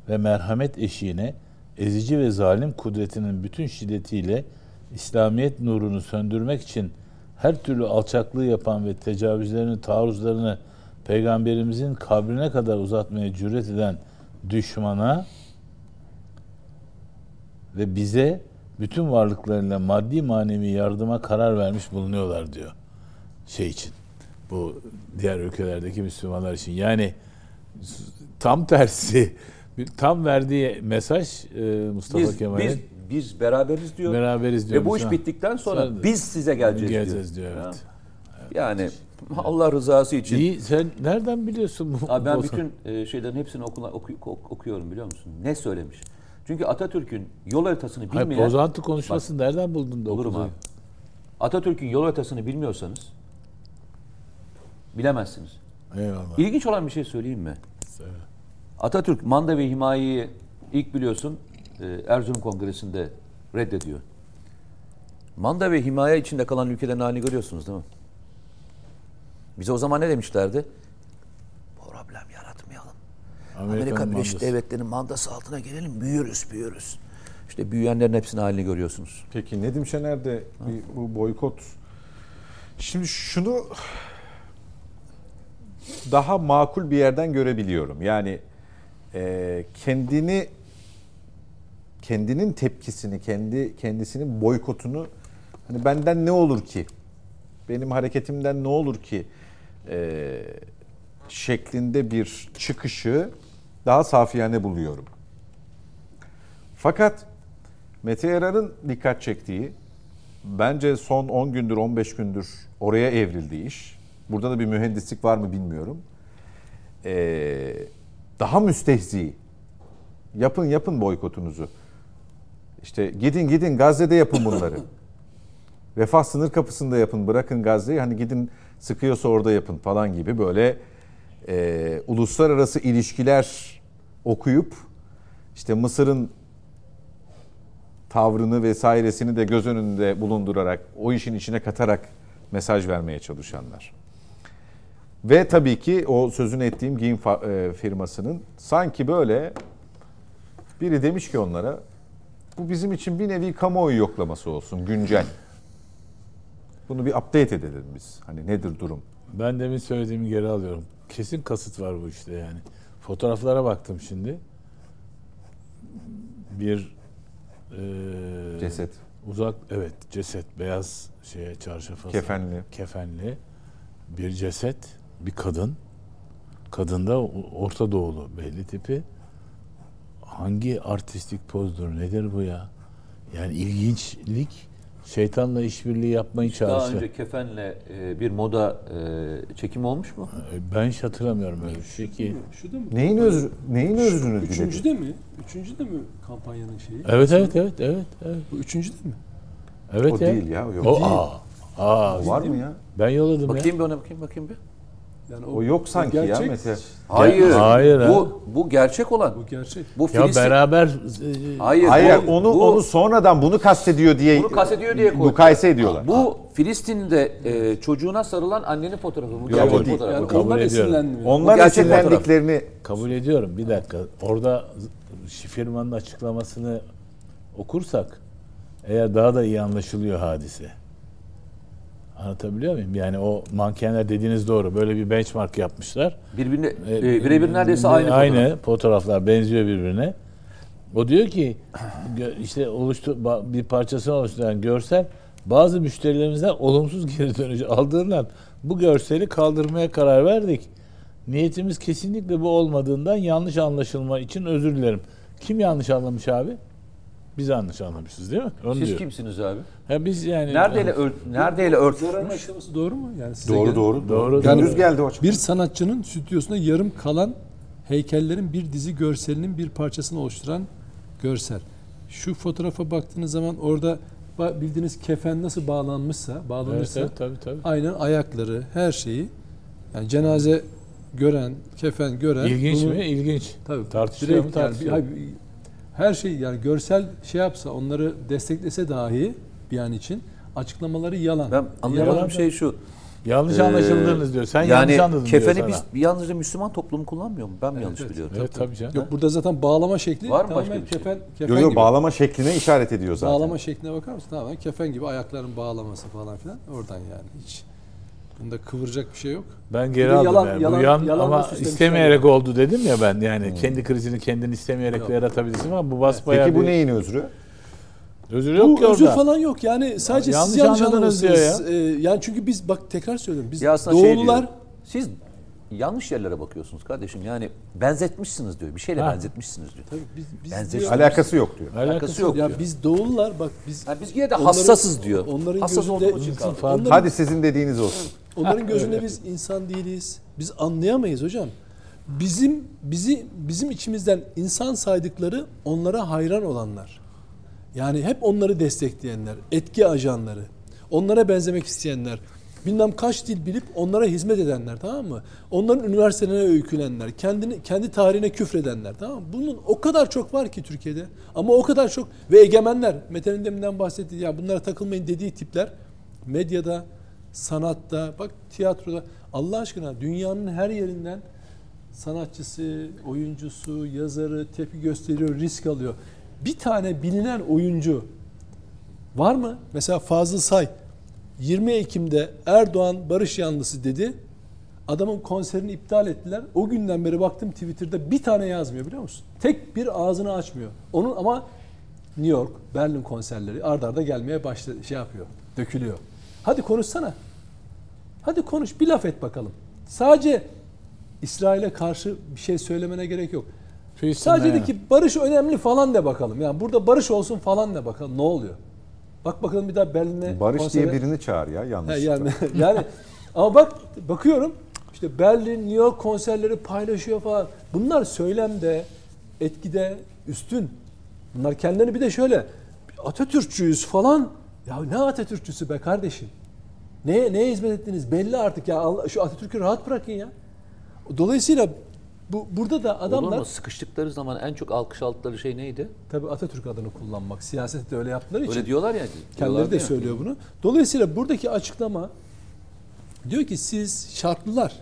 ve merhamet eşiğine ezici ve zalim kudretinin bütün şiddetiyle İslamiyet nurunu söndürmek için her türlü alçaklığı yapan ve tecavüzlerini, taarruzlarını peygamberimizin kabrine kadar uzatmaya cüret eden düşmana ve bize bütün varlıklarıyla maddi manevi yardıma karar vermiş bulunuyorlar diyor. Şey için. Bu diğer ülkelerdeki Müslümanlar için. Yani tam tersi tam verdiği mesaj e, Mustafa Biz, Kemal'in biz, biz beraberiz diyor. beraberiz diyor. Ve bu iş bittikten sonra biz size geleceğiz, geleceğiz diyor. diyor. evet. Yani Allah rızası için. İyi sen nereden biliyorsun bu? Abi ben bütün e, şeylerin hepsini okula, oku- ok- okuyorum biliyor musun? Ne söylemiş? Çünkü Atatürk'ün yol haritasını Hayır, bilmeyen... Bozantı konuşmasını nereden buldun da okudun? abi. Atatürk'ün yol haritasını bilmiyorsanız bilemezsiniz. Eyvallah. İlginç olan bir şey söyleyeyim mi? Atatürk Manda ve Himaye'yi ilk biliyorsun e, Erzurum Kongresi'nde reddediyor. Manda ve himaye içinde kalan ülkelerin halini görüyorsunuz değil mi? Bize o zaman ne demişlerdi? Problem yaratmayalım. Amerika Amerika'nın Birleşik. Devletleri'nin mandası altına girelim, büyürüz, büyürüz. İşte büyüyenlerin hepsinin halini görüyorsunuz. Peki Nedim Şener'de bir- bu boykot şimdi şunu daha makul bir yerden görebiliyorum. Yani e, kendini kendinin tepkisini, kendi kendisinin boykotunu hani benden ne olur ki? Benim hareketimden ne olur ki? e, şeklinde bir çıkışı daha safiyane buluyorum. Fakat Mete Yarar'ın dikkat çektiği bence son 10 gündür 15 gündür oraya evrildiği iş. Burada da bir mühendislik var mı bilmiyorum. Ee, daha müstehzi. Yapın yapın boykotunuzu. İşte gidin gidin Gazze'de yapın bunları. Refah sınır kapısında yapın bırakın Gazze'yi hani gidin sıkıyorsa orada yapın falan gibi böyle e, uluslararası ilişkiler okuyup işte Mısır'ın tavrını vesairesini de göz önünde bulundurarak o işin içine katarak mesaj vermeye çalışanlar. Ve tabii ki o sözünü ettiğim giyim e, firmasının sanki böyle biri demiş ki onlara bu bizim için bir nevi kamuoyu yoklaması olsun güncel. Bunu bir update edelim biz. Hani nedir durum? Ben demin söylediğimi geri alıyorum. Kesin kasıt var bu işte yani. Fotoğraflara baktım şimdi. Bir e, Ceset. Uzak evet ceset beyaz şeye çarşafa Kefenli. kefenli bir ceset bir kadın kadında Orta Doğulu belli tipi hangi artistik pozdur nedir bu ya yani ilginçlik şeytanla işbirliği yapmayı Daha çağrıştı. önce kefenle e, bir moda e, çekimi olmuş mu? Ben hiç hatırlamıyorum öyle bir şey ki. Şu da mı? Neyin özrü neyin özrünü diledi? Üçüncü de mi? Üçüncü de mi kampanyanın şeyi? Evet evet evet evet evet. Bu üçüncü de mi? Evet O ya. değil ya, yok O, değil. aa, aa, Var mı ya? ben yolladım ya. Bakayım bir ona bakayım bakayım bir. Yani O yok sanki ya gerçek, Mete. Hayır. Hayır ha. Bu bu gerçek olan. Bu gerçek. Bu Ya Filistin. beraber e, Hayır. Hayır bu- onu bu- onu sonradan bunu kastediyor diye Bunu kastediyor diye koydu. mukayese ediyorlar. Bu Filistin'de e, çocuğuna sarılan annenin fotoğrafı. Bu gerçek o fotoğrafı. Yani Kabul ediyorum. esinlenmiyor. Onlar esinlendiklerini kabul ediyorum. Bir dakika. Orada firmanın açıklamasını okursak eğer daha da iyi anlaşılıyor hadise. Anlatabiliyor muyum? Yani o mankenler dediğiniz doğru. Böyle bir benchmark yapmışlar. Birbirine E, e, birebir neredeyse aynı. Aynı fotoğraf. fotoğraflar benziyor birbirine. O diyor ki işte oluştu bir parçasını oluşturan görsel bazı müşterilerimizden olumsuz geri dönüş aldığından bu görseli kaldırmaya karar verdik. Niyetimiz kesinlikle bu olmadığından yanlış anlaşılma için özür dilerim. Kim yanlış anlamış abi? Biz yanlış anlamışız değil mi? Onu Siz diyor. kimsiniz abi? Ha biz yani Neredeyle ör, neredeyle Zoran'ın örtüşmüş? doğru mu? Yani size Doğru gelen- doğru. Doğru, Gündüz doğru. geldi o. Bir sanatçının stüdyosunda yarım kalan heykellerin bir dizi görselinin bir parçasını oluşturan görsel. Şu fotoğrafa baktığınız zaman orada ba- bildiğiniz kefen nasıl bağlanmışsa, Evet, bağlanırsa evet, tabii tabii. aynen ayakları, her şeyi yani cenaze gören, kefen gören İlginç bunu- mi? İlginç. Tabii. Tartışılıyor mu? direkt yani bir- Tartışılıyor. hayır, her şey yani görsel şey yapsa, onları desteklese dahi bir an için açıklamaları yalan. Ben anlayamadığım Yalan- şey şu. Yanlış Ee, anlaşıldınız diyor. Sen yani yanlış anladın kefeni diyor biz sana. yalnızca Müslüman toplumu kullanmıyor mu? Ben mi yanlış evet. biliyorum? Evet tabii canım. Yok burada zaten bağlama şekli Var mı tamamen başka bir şey? kefen, kefen Yo yo gibi. bağlama şekline işaret ediyor zaten. Bağlama şekline bakar mısın? Tamamen kefen gibi ayakların bağlaması falan filan. Oradan yani hiç. Bunda kıvıracak bir şey yok. Ben geri aldım yalan- yani. yalan- Bu yan yalanla ama istemeyerek yani. oldu dedim ya ben yani kendi krizini kendin istemeyerek Yok. yaratabilirsin ama bu basbayağı Peki bu bir neyin özrü? özür yok Bu ki özür orada. falan yok yani sadece Yanlış siz yanlış anladınız diyor Ee, yani çünkü biz bak tekrar söylüyorum biz Ya şey doğulular diyor, siz yanlış yerlere bakıyorsunuz kardeşim. Yani benzetmişsiniz diyor. Bir şeyle Ha. benzetmişsiniz diyor. Tabii biz, biz diyor- Alakası yok diyor. Alakası yok. ya diyor. biz doğulular bak biz Yani biz yine de Onların- hassasız diyor. onların Hassas gözünde-. Falan. onların, Hadi sizin dediğiniz olsun. onların gözünde biz insan değiliz. Biz anlayamayız hocam. Bizim bizi bizim içimizden insan saydıkları onlara hayran olanlar. Yani hep onları destekleyenler, etki ajanları, onlara benzemek isteyenler, bilmem kaç dil bilip onlara hizmet edenler tamam mı? Onların üniversitelerine öykülenler, kendini kendi tarihine küfredenler tamam mı? Bunun o kadar çok var ki Türkiye'de. Ama o kadar çok ve egemenler, Mete'nin deminden bahsettiği ya bunlara takılmayın dediği tipler medyada, sanatta, bak tiyatroda Allah aşkına dünyanın her yerinden sanatçısı, oyuncusu, yazarı tepki gösteriyor, risk alıyor. Bir tane bilinen oyuncu var mı? Mesela Fazıl Say 20 Ekim'de Erdoğan barış yanlısı dedi. Adamın konserini iptal ettiler. O günden beri baktım Twitter'da bir tane yazmıyor biliyor musun? Tek bir ağzını açmıyor. Onun ama New York, Berlin konserleri ardarda arda gelmeye başladı. Şey yapıyor, dökülüyor. Hadi konuşsana. Hadi konuş, bir laf et bakalım. Sadece İsrail'e karşı bir şey söylemene gerek yok. Filistin'de Sadece de ki barış önemli falan de bakalım. Yani burada barış olsun falan de bakalım ne oluyor. Bak bakalım bir daha Berlin'e Barış konsere- diye birini çağır ya yanlış. yani yani ama bak bakıyorum işte Berlin, New York konserleri paylaşıyor falan. Bunlar söylemde, etkide üstün. Bunlar kendilerini bir de şöyle Atatürkçüyüz falan. Ya ne Atatürkçüsü be kardeşim? Neye, neye hizmet ettiniz? Belli artık ya. Allah, şu Atatürk'ü rahat bırakın ya. Dolayısıyla bu burada da Olur adamlar mu? Sıkıştıkları zaman en çok alkış aldıkları şey neydi? tabii Atatürk adını kullanmak. Siyasette öyle yaptıkları için. Öyle diyorlar ya. Kendileri diyorlardı de ya. söylüyor bunu. Dolayısıyla buradaki açıklama diyor ki siz şartlılar,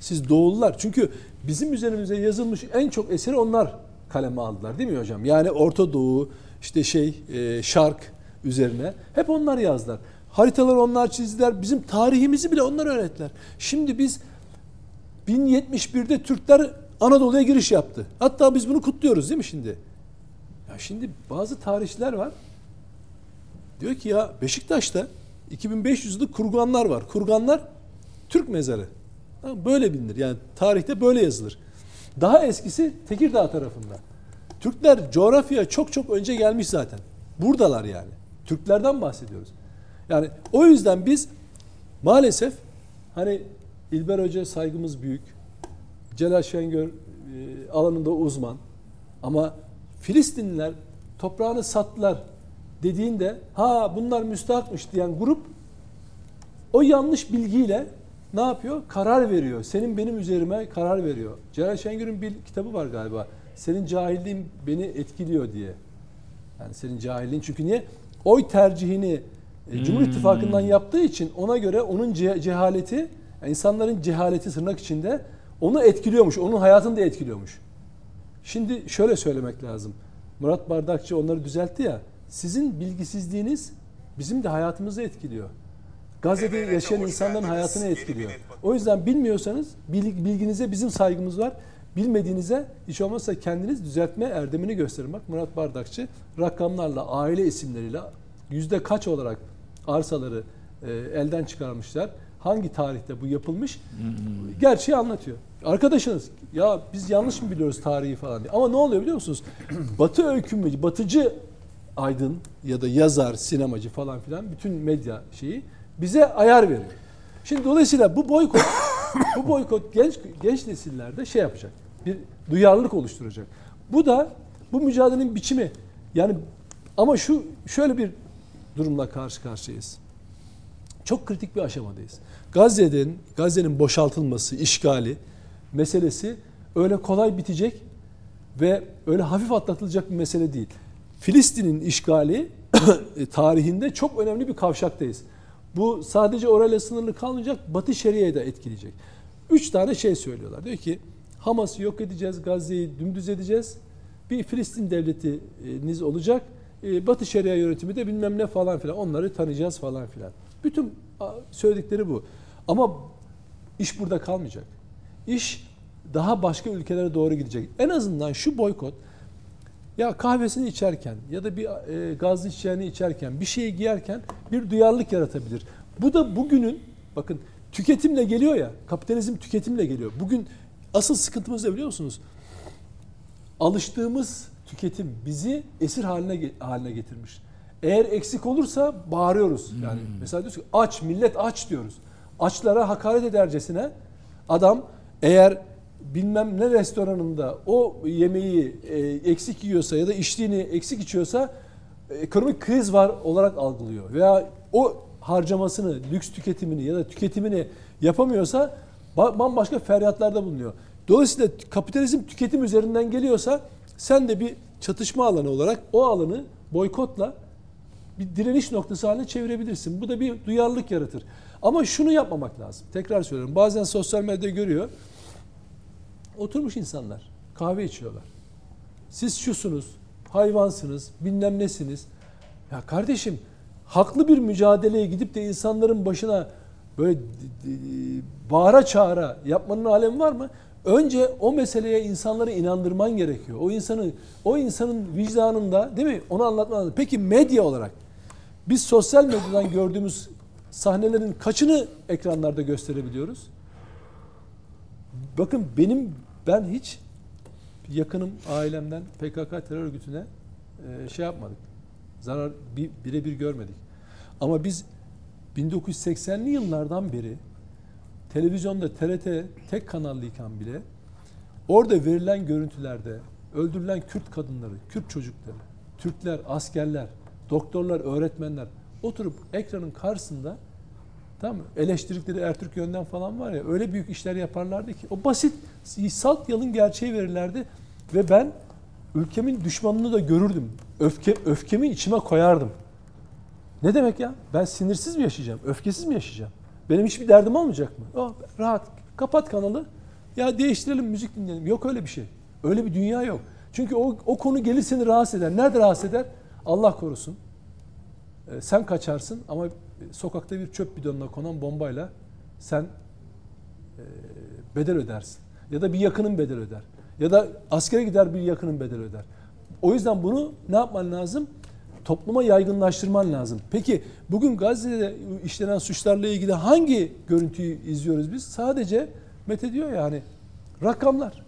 siz doğullar. Çünkü bizim üzerimize yazılmış en çok eseri onlar kaleme aldılar değil mi hocam? Yani Orta Doğu, işte şey, e, Şark üzerine hep onlar yazdılar. Haritaları onlar çizdiler. Bizim tarihimizi bile onlar öğrettiler. Şimdi biz 1071'de Türkler Anadolu'ya giriş yaptı. Hatta biz bunu kutluyoruz değil mi şimdi? Ya şimdi bazı tarihçiler var. Diyor ki ya Beşiktaş'ta 2500'lük kurganlar var. Kurganlar Türk mezarı. Böyle bilinir. Yani tarihte böyle yazılır. Daha eskisi Tekirdağ tarafında. Türkler coğrafyaya çok çok önce gelmiş zaten. Buradalar yani. Türklerden bahsediyoruz. Yani o yüzden biz maalesef hani İlber Hoca saygımız büyük. Celal Şengör e, alanında uzman. Ama Filistinliler toprağını sattılar dediğinde ha bunlar müstahakmış diyen grup o yanlış bilgiyle ne yapıyor? Karar veriyor. Senin benim üzerime karar veriyor. Celal Şengör'ün bir kitabı var galiba. Senin cahilliğin beni etkiliyor diye. Yani senin cahilliğin çünkü niye? Oy tercihini e, Cumhur İttifakı'ndan yaptığı için ona göre onun ce- cehaleti, yani insanların cehaleti tırnak içinde onu etkiliyormuş. Onun hayatını da etkiliyormuş. Şimdi şöyle söylemek lazım. Murat Bardakçı onları düzeltti ya. Sizin bilgisizliğiniz bizim de hayatımızı etkiliyor. Gazze'de yaşayan insanların hayatını etkiliyor. O yüzden bilmiyorsanız bil- bilginize bizim saygımız var. Bilmediğinize hiç olmazsa kendiniz düzeltme erdemini gösterin. Bak Murat Bardakçı rakamlarla, aile isimleriyle yüzde kaç olarak arsaları e, elden çıkarmışlar. Hangi tarihte bu yapılmış? Gerçeği anlatıyor. Arkadaşınız ya biz yanlış mı biliyoruz tarihi falan diye. Ama ne oluyor biliyor musunuz? Batı öykümü, batıcı aydın ya da yazar, sinemacı falan filan bütün medya şeyi bize ayar veriyor. Şimdi dolayısıyla bu boykot bu boykot genç genç nesillerde şey yapacak. Bir duyarlılık oluşturacak. Bu da bu mücadelenin biçimi. Yani ama şu şöyle bir durumla karşı karşıyayız. Çok kritik bir aşamadayız. Gazze'nin Gazze'nin boşaltılması, işgali meselesi öyle kolay bitecek ve öyle hafif atlatılacak bir mesele değil. Filistin'in işgali tarihinde çok önemli bir kavşaktayız. Bu sadece orayla sınırlı kalmayacak, Batı Şeria'yı da etkileyecek. Üç tane şey söylüyorlar. Diyor ki Hamas'ı yok edeceğiz, Gazze'yi dümdüz edeceğiz. Bir Filistin devletiniz olacak. E, Batı Şeria yönetimi de bilmem ne falan filan. Onları tanıyacağız falan filan. Bütün söyledikleri bu. Ama iş burada kalmayacak. İş daha başka ülkelere doğru gidecek. En azından şu boykot ya kahvesini içerken ya da bir e, gazlı içeceğini içerken bir şeyi giyerken bir duyarlılık yaratabilir. Bu da bugünün bakın tüketimle geliyor ya kapitalizm tüketimle geliyor. Bugün asıl sıkıntımız ne biliyor musunuz? Alıştığımız tüketim bizi esir haline haline getirmiş. Eğer eksik olursa bağırıyoruz. Yani mesela diyoruz ki aç millet aç diyoruz. Açlara hakaret edercesine adam eğer bilmem ne restoranında o yemeği e, eksik yiyorsa ya da içtiğini eksik içiyorsa e, ekonomik kriz var olarak algılıyor. Veya o harcamasını, lüks tüketimini ya da tüketimini yapamıyorsa bambaşka feryatlarda bulunuyor. Dolayısıyla kapitalizm tüketim üzerinden geliyorsa sen de bir çatışma alanı olarak o alanı boykotla bir direniş noktası haline çevirebilirsin. Bu da bir duyarlılık yaratır. Ama şunu yapmamak lazım. Tekrar söylüyorum. Bazen sosyal medyada görüyor. Oturmuş insanlar. Kahve içiyorlar. Siz şusunuz, hayvansınız, bilmem nesiniz. Ya kardeşim haklı bir mücadeleye gidip de insanların başına böyle bağıra çağıra yapmanın alemi var mı? Önce o meseleye insanları inandırman gerekiyor. O insanın o insanın vicdanında değil mi? Onu anlatman lazım. Peki medya olarak biz sosyal medyadan gördüğümüz sahnelerin kaçını ekranlarda gösterebiliyoruz? Bakın benim ben hiç yakınım ailemden PKK terör örgütüne e, şey yapmadık. Zarar birebir görmedik. Ama biz 1980'li yıllardan beri televizyonda TRT tek kanallıyken bile orada verilen görüntülerde öldürülen Kürt kadınları, Kürt çocukları, Türkler, askerler, doktorlar, öğretmenler oturup ekranın karşısında tamam mı? Eleştirdikleri Ertürk yönden falan var ya öyle büyük işler yaparlardı ki o basit salt yalın gerçeği verirlerdi ve ben ülkemin düşmanını da görürdüm. Öfke öfkemi içime koyardım. Ne demek ya? Ben sinirsiz mi yaşayacağım? Öfkesiz mi yaşayacağım? Benim hiçbir derdim olmayacak mı? Oh, rahat. Kapat kanalı. Ya değiştirelim müzik dinleyelim. Yok öyle bir şey. Öyle bir dünya yok. Çünkü o, o konu gelir seni rahatsız eder. Nerede rahatsız eder? Allah korusun. Ee, sen kaçarsın ama sokakta bir çöp bidonuna konan bombayla sen e, bedel ödersin. Ya da bir yakının bedel öder. Ya da askere gider bir yakının bedel öder. O yüzden bunu ne yapman lazım? topluma yaygınlaştırman lazım. Peki bugün Gazze'de işlenen suçlarla ilgili hangi görüntüyü izliyoruz biz? Sadece Mete diyor ya hani rakamlar.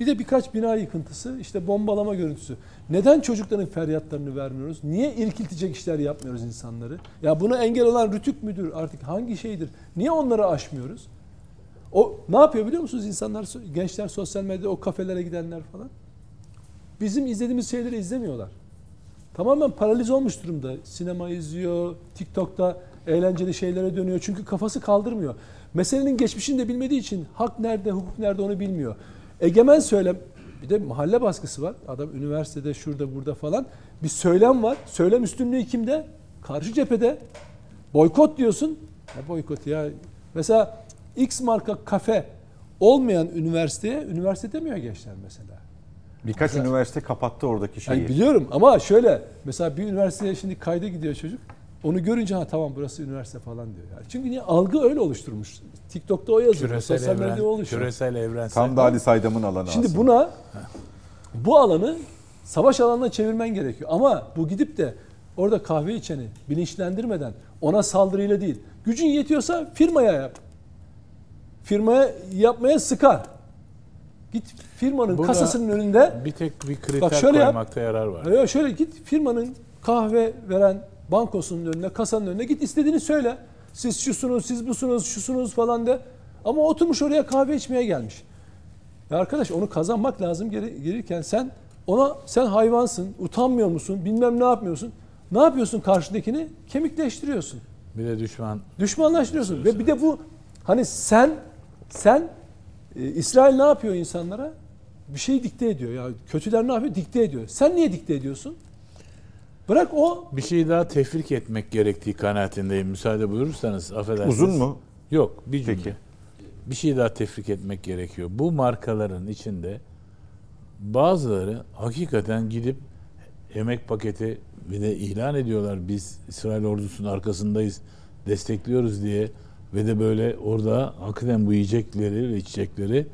Bir de birkaç bina yıkıntısı, işte bombalama görüntüsü. Neden çocukların feryatlarını vermiyoruz? Niye irkiltecek işler yapmıyoruz insanları? Ya bunu engel olan rütük müdür artık hangi şeydir? Niye onları aşmıyoruz? O ne yapıyor biliyor musunuz insanlar, gençler sosyal medyada o kafelere gidenler falan? Bizim izlediğimiz şeyleri izlemiyorlar tamamen paraliz olmuş durumda. Sinema izliyor, TikTok'ta eğlenceli şeylere dönüyor. Çünkü kafası kaldırmıyor. Meselenin geçmişini de bilmediği için hak nerede, hukuk nerede onu bilmiyor. Egemen söylem, bir de mahalle baskısı var. Adam üniversitede, şurada, burada falan. Bir söylem var. Söylem üstünlüğü kimde? Karşı cephede. Boykot diyorsun. Ne boykot ya? Mesela X marka kafe olmayan üniversiteye üniversite demiyor gençler mesela. Birkaç mesela, üniversite kapattı oradaki şeyi. Yani biliyorum ama şöyle mesela bir üniversiteye şimdi kayda gidiyor çocuk. Onu görünce ha tamam burası üniversite falan diyor. Yani. Çünkü niye algı öyle oluşturmuş. TikTok'ta o yazıyor. Küresel Sosyal medyada evren, oluşuyor. küresel evrensel. Tam da Ali Saydam'ın alanı Şimdi aslında. buna bu alanı savaş alanına çevirmen gerekiyor. Ama bu gidip de orada kahve içeni bilinçlendirmeden ona saldırıyla değil. Gücün yetiyorsa firmaya yap. Firmaya yapmaya sıkar. Git firmanın Burada kasasının önünde bir tek bir kriter Bak şöyle yap. koymakta yarar var. ya şöyle git firmanın kahve veren bankosunun önüne, kasanın önüne git istediğini söyle. Siz şusunuz, siz busunuz, şusunuz falan de. Ama oturmuş oraya kahve içmeye gelmiş. Ya arkadaş onu kazanmak lazım gelirken sen ona sen hayvansın, utanmıyor musun, bilmem ne yapmıyorsun. Ne yapıyorsun karşıdakini? Kemikleştiriyorsun. Bir de düşman Düşmanlaştırıyorsun. Ve bir de bu hani sen sen e, İsrail ne yapıyor insanlara? Bir şey dikte ediyor. Ya kötüler ne yapıyor? Dikte ediyor. Sen niye dikte ediyorsun? Bırak o bir şey daha tefrik etmek gerektiği kanaatindeyim. Müsaade buyurursanız affedersiniz. Uzun mu? Yok bir cümle. Peki. Bir şey daha tefrik etmek gerekiyor. Bu markaların içinde bazıları hakikaten gidip emek paketi bir de ilan ediyorlar. Biz İsrail ordusunun arkasındayız, destekliyoruz diye ve de böyle orada hakikaten bu yiyecekleri ve içecekleri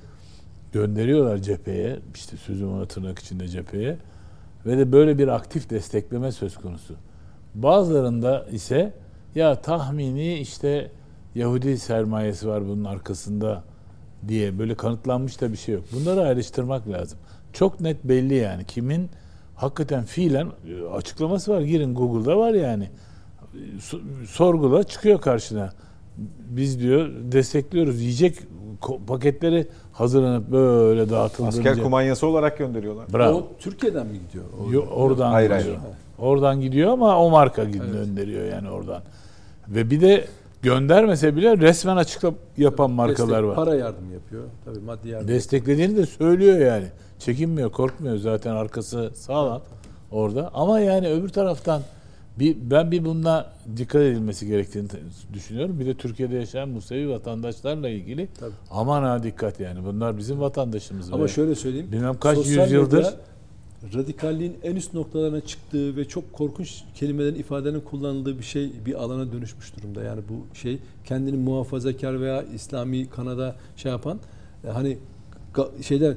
gönderiyorlar cepheye. İşte sözüm ona tırnak içinde cepheye. Ve de böyle bir aktif destekleme söz konusu. Bazılarında ise ya tahmini işte Yahudi sermayesi var bunun arkasında diye böyle kanıtlanmış da bir şey yok. Bunları ayrıştırmak lazım. Çok net belli yani kimin hakikaten fiilen e, açıklaması var. Girin Google'da var yani. So- Sorgula çıkıyor karşına. Biz diyor destekliyoruz. Yiyecek paketleri hazırlanıp böyle dağıtıldığınca. Asker kumanyası olarak gönderiyorlar. Bravo. o Türkiye'den mi gidiyor? O- Yo- oradan Hayır, gidiyor. hayır. Oradan gidiyor ama o marka gidiyor gönderiyor yani oradan. Ve bir de göndermese bile resmen açıklama yapan markalar Destek, var. Para yardım yapıyor. Tabii maddi yardım. Desteklediğini de söylüyor yani. Çekinmiyor, korkmuyor zaten arkası sağlam orada. Ama yani öbür taraftan bir ben bir bununla dikkat edilmesi gerektiğini düşünüyorum. Bir de Türkiye'de yaşayan Musevi vatandaşlarla ilgili Tabii. aman ha dikkat yani. Bunlar bizim vatandaşımız. Ama ve şöyle söyleyeyim. bilmem kaç yüzyıldır radikalliğin en üst noktalarına çıktığı ve çok korkunç kelimelerin ifadelerin kullanıldığı bir şey bir alana dönüşmüş durumda. Yani bu şey kendini muhafazakar veya İslami kanada şey yapan e, hani şeyler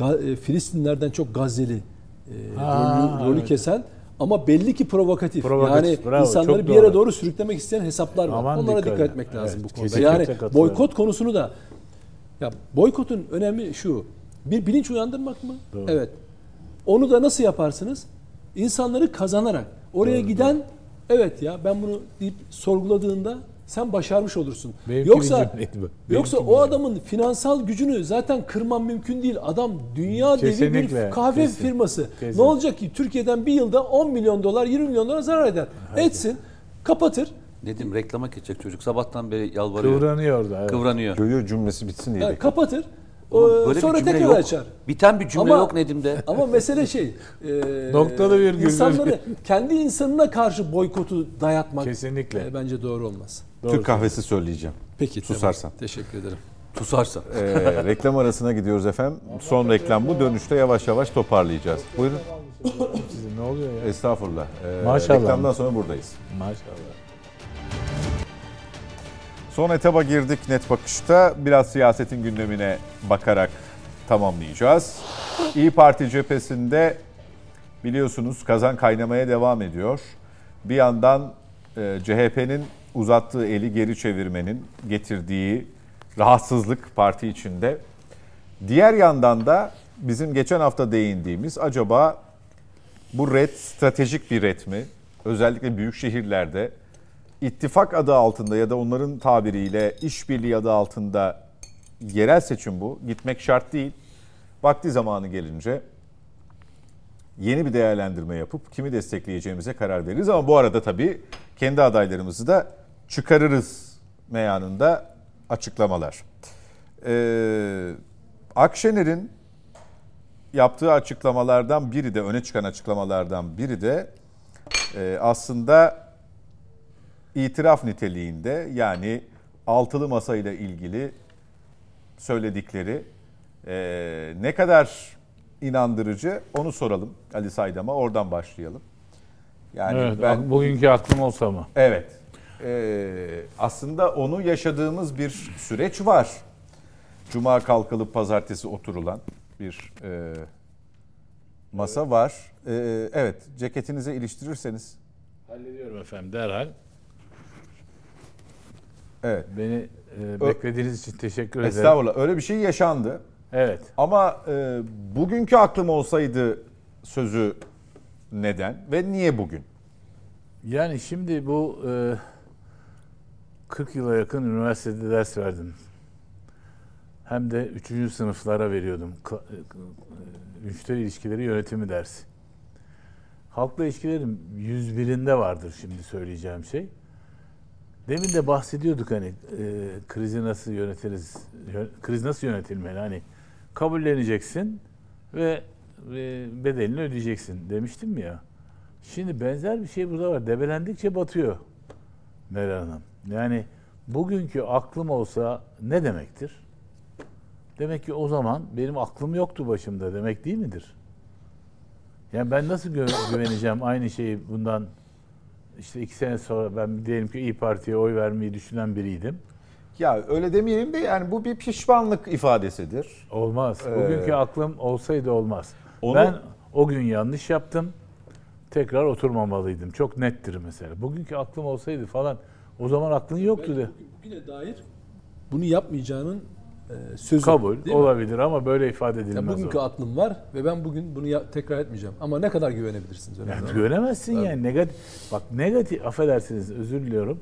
e, Filistinlerden çok Gazze'li e, rolü, rolü evet. kesen ama belli ki provokatif. Provokatif, yani bravo, insanları bir yere doğru. doğru sürüklemek isteyen hesaplar var. Aman Onlara dikkat. dikkat, etmek lazım Evet, bu konuda. Yani boykot konusunu da ya boykotun önemi şu. Bir bilinç uyandırmak mı? Doğru. Evet. Onu da nasıl yaparsınız? İnsanları kazanarak. Oraya Doğru, giden evet ya ben bunu deyip sorguladığında sen başarmış olursun. Benimki yoksa bir yoksa o bir adamın finansal gücünü zaten kırman mümkün değil. Adam dünya devi bir kahve kesin, firması. kesin. Ne olacak ki Türkiye'den bir yılda 10 milyon dolar 20 milyon dolar zarar eder. Etsin. Kapatır. Dedim reklama geçecek çocuk. Sabahtan beri yalvarıyor. kıvranıyor orada. Evet. Kıvranıyor. Görüyor cümlesi bitsin diye. Yani kapatır. Ee, böyle bir sonra cümle tekrar yok. açar. Biten bir cümle Ama- yok Nedim'de. Ama mesele şey. e, Noktalı virgül. insanları kendi insanına karşı boykotu dayatmak Kesinlikle. e, bence doğru olmaz. Doğru. Türk kahvesi söyleyeceğim. Peki. Susarsan. tamam. Teşekkür ederim. Tusarsa. Ee, reklam arasına gidiyoruz efendim. Son reklam bu. Dönüşte yavaş yavaş toparlayacağız. Buyurun. Sizin ne oluyor ya? Estağfurullah. Ee, Maşallah. Reklamdan sonra buradayız. Maşallah. Son etaba girdik net bakışta. Biraz siyasetin gündemine bakarak tamamlayacağız. İyi Parti cephesinde biliyorsunuz kazan kaynamaya devam ediyor. Bir yandan e, CHP'nin uzattığı eli geri çevirmenin getirdiği rahatsızlık parti içinde. Diğer yandan da bizim geçen hafta değindiğimiz acaba bu red stratejik bir red mi? Özellikle büyük şehirlerde ittifak adı altında ya da onların tabiriyle işbirliği adı altında yerel seçim bu. Gitmek şart değil. Vakti zamanı gelince yeni bir değerlendirme yapıp kimi destekleyeceğimize karar veririz. Ama bu arada tabii kendi adaylarımızı da çıkarırız meyanında açıklamalar. Ee, Akşener'in yaptığı açıklamalardan biri de öne çıkan açıklamalardan biri de e, aslında itiraf niteliğinde yani altılı masa ile ilgili söyledikleri e, ne kadar inandırıcı onu soralım Ali Saydam'a oradan başlayalım. Yani evet, ben bugünkü aklım olsa mı? Evet. Ee, aslında onu yaşadığımız bir süreç var. Cuma kalkılıp pazartesi oturulan bir e, masa var. Ee, evet, ceketinize iliştirirseniz. Hallediyorum efendim derhal. Evet. Beni e, beklediğiniz için teşekkür ederim. Estağfurullah. Öyle bir şey yaşandı. Evet. Ama e, bugünkü aklım olsaydı sözü neden ve niye bugün? Yani şimdi bu e, 40 yıla yakın üniversitede ders verdim. Hem de 3. sınıflara veriyordum. Ka- e, Müşteri ilişkileri yönetimi dersi. Halkla ilişkilerim 101'inde vardır şimdi söyleyeceğim şey. Demin de bahsediyorduk hani e, krizi nasıl yönetiriz, yö- kriz nasıl yönetilmeli hani kabulleneceksin ve, ve bedelini ödeyeceksin demiştim ya. Şimdi benzer bir şey burada var. Debelendikçe batıyor Meral Hanım. Yani bugünkü aklım olsa ne demektir? Demek ki o zaman benim aklım yoktu başımda demek değil midir? Yani ben nasıl gü- güveneceğim aynı şeyi bundan işte iki sene sonra ben diyelim ki İyi Parti'ye oy vermeyi düşünen biriydim. Ya öyle demeyelim de yani bu bir pişmanlık ifadesidir. Olmaz. Ee, Bugünkü aklım olsaydı olmaz. onu- Ben o gün yanlış yaptım. Tekrar oturmamalıydım. Çok nettir mesela. Bugünkü aklım olsaydı falan o zaman aklın yoktu de. Bugüne dair bunu yapmayacağının e, sözü. Kabul değil mi? olabilir ama böyle ifade Yani edilmez. bugünkü o. aklım var ve ben bugün bunu ya- tekrar etmeyeceğim. Ama ne kadar güvenebilirsiniz? Yani olan. güvenemezsin yani negatif. Bak negatif affedersiniz özür diliyorum.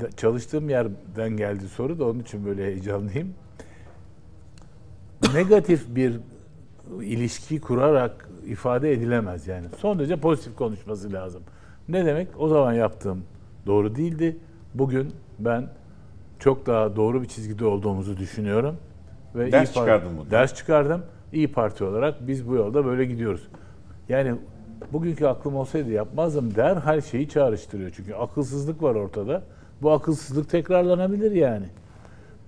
Da- Çalıştığım yerden geldi soru da onun için böyle heyecanlıyım. Negatif bir ilişki kurarak ifade edilemez yani. Son derece pozitif konuşması lazım. Ne demek? O zaman yaptığım doğru değildi. Bugün ben çok daha doğru bir çizgide olduğumuzu düşünüyorum. Ve Ders İYİ Parti- çıkardın bundan. Ders çıkardım. İyi Parti olarak biz bu yolda böyle gidiyoruz. Yani bugünkü aklım olsaydı yapmazdım. Derhal şeyi çağrıştırıyor. Çünkü akılsızlık var ortada. Bu akılsızlık tekrarlanabilir yani.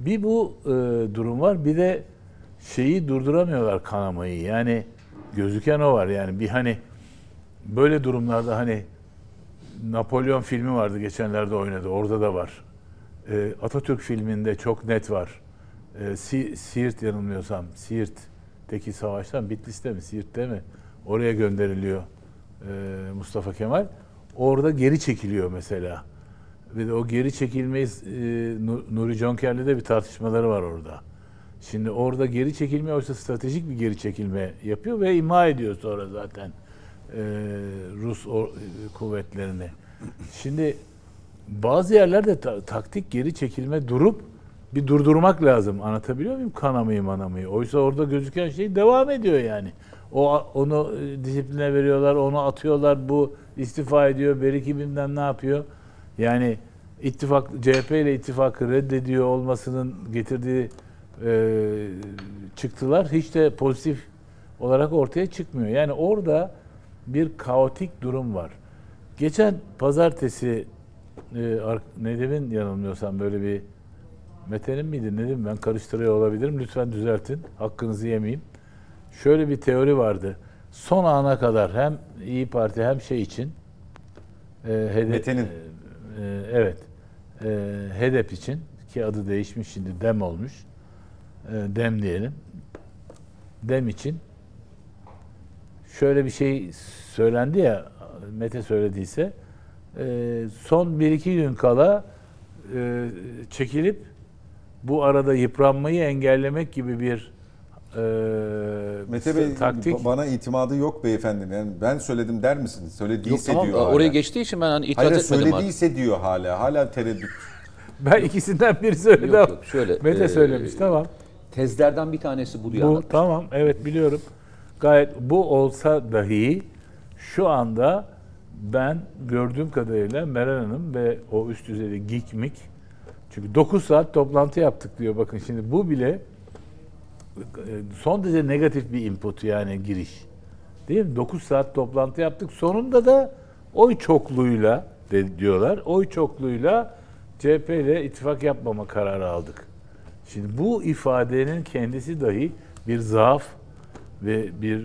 Bir bu e, durum var. Bir de şeyi durduramıyorlar kanamayı. Yani gözüken o var. Yani bir hani böyle durumlarda hani Napolyon filmi vardı geçenlerde oynadı. Orada da var. E, Atatürk filminde çok net var. E, Si- Siirt yanılmıyorsam. Siirt'teki savaştan Bitlis'te mi Siirt'te mi? Oraya gönderiliyor e, Mustafa Kemal. Orada geri çekiliyor mesela. Ve o geri çekilmeyi e, Nu- Nuri Jonker'le de bir tartışmaları var orada. Şimdi orada geri çekilme oysa stratejik bir geri çekilme yapıyor ve imha ediyor sonra zaten Rus or- kuvvetlerini. Şimdi bazı yerlerde ta- taktik geri çekilme durup bir durdurmak lazım. Anlatabiliyor muyum? Kanamayı manamayı. Oysa orada gözüken şey devam ediyor yani. O onu e, disipline veriyorlar, onu atıyorlar. Bu istifa ediyor, Beriki bilmem ne yapıyor. Yani ittifak CHP ile ittifakı reddediyor olmasının getirdiği e, çıktılar hiç de pozitif olarak ortaya çıkmıyor. Yani orada bir kaotik durum var. Geçen pazartesi e, Nedim'in yanılmıyorsam böyle bir Mete'nin miydi Nedim ben karıştırıyor olabilirim. Lütfen düzeltin. Hakkınızı yemeyeyim. Şöyle bir teori vardı. Son ana kadar hem İyi Parti hem şey için e, HDP, Mete'nin. e, evet e, HDP için ki adı değişmiş şimdi DEM olmuş. E, DEM diyelim. DEM için şöyle bir şey söylendi ya Mete söylediyse e, son 1-2 gün kala e, çekilip bu arada yıpranmayı engellemek gibi bir e, Mete Bey taktik ba- bana itimadı yok beyefendi. Yani ben söyledim der misiniz? Söylediyse Yok tamam diyor hala. oraya geçtiği için ben hani itiraz Hayır etmedim. abi. söylediyse diyor hala. Hala tereddüt. ben ikisinden biri söyledi Yok, yok, şöyle, Mete e, söylemiş tamam. Tezlerden bir tanesi bu Bu tamam evet biliyorum. Gayet bu olsa dahi şu anda ben gördüğüm kadarıyla Meral Hanım ve o üst düzeyde geek mik çünkü 9 saat toplantı yaptık diyor bakın şimdi bu bile e, son derece negatif bir input yani giriş. Değil mi? 9 saat toplantı yaptık. Sonunda da oy çokluğuyla de, diyorlar. Oy çokluğuyla CHP ile ittifak yapmama kararı aldık. Şimdi bu ifadenin kendisi dahi bir zaaf ve bir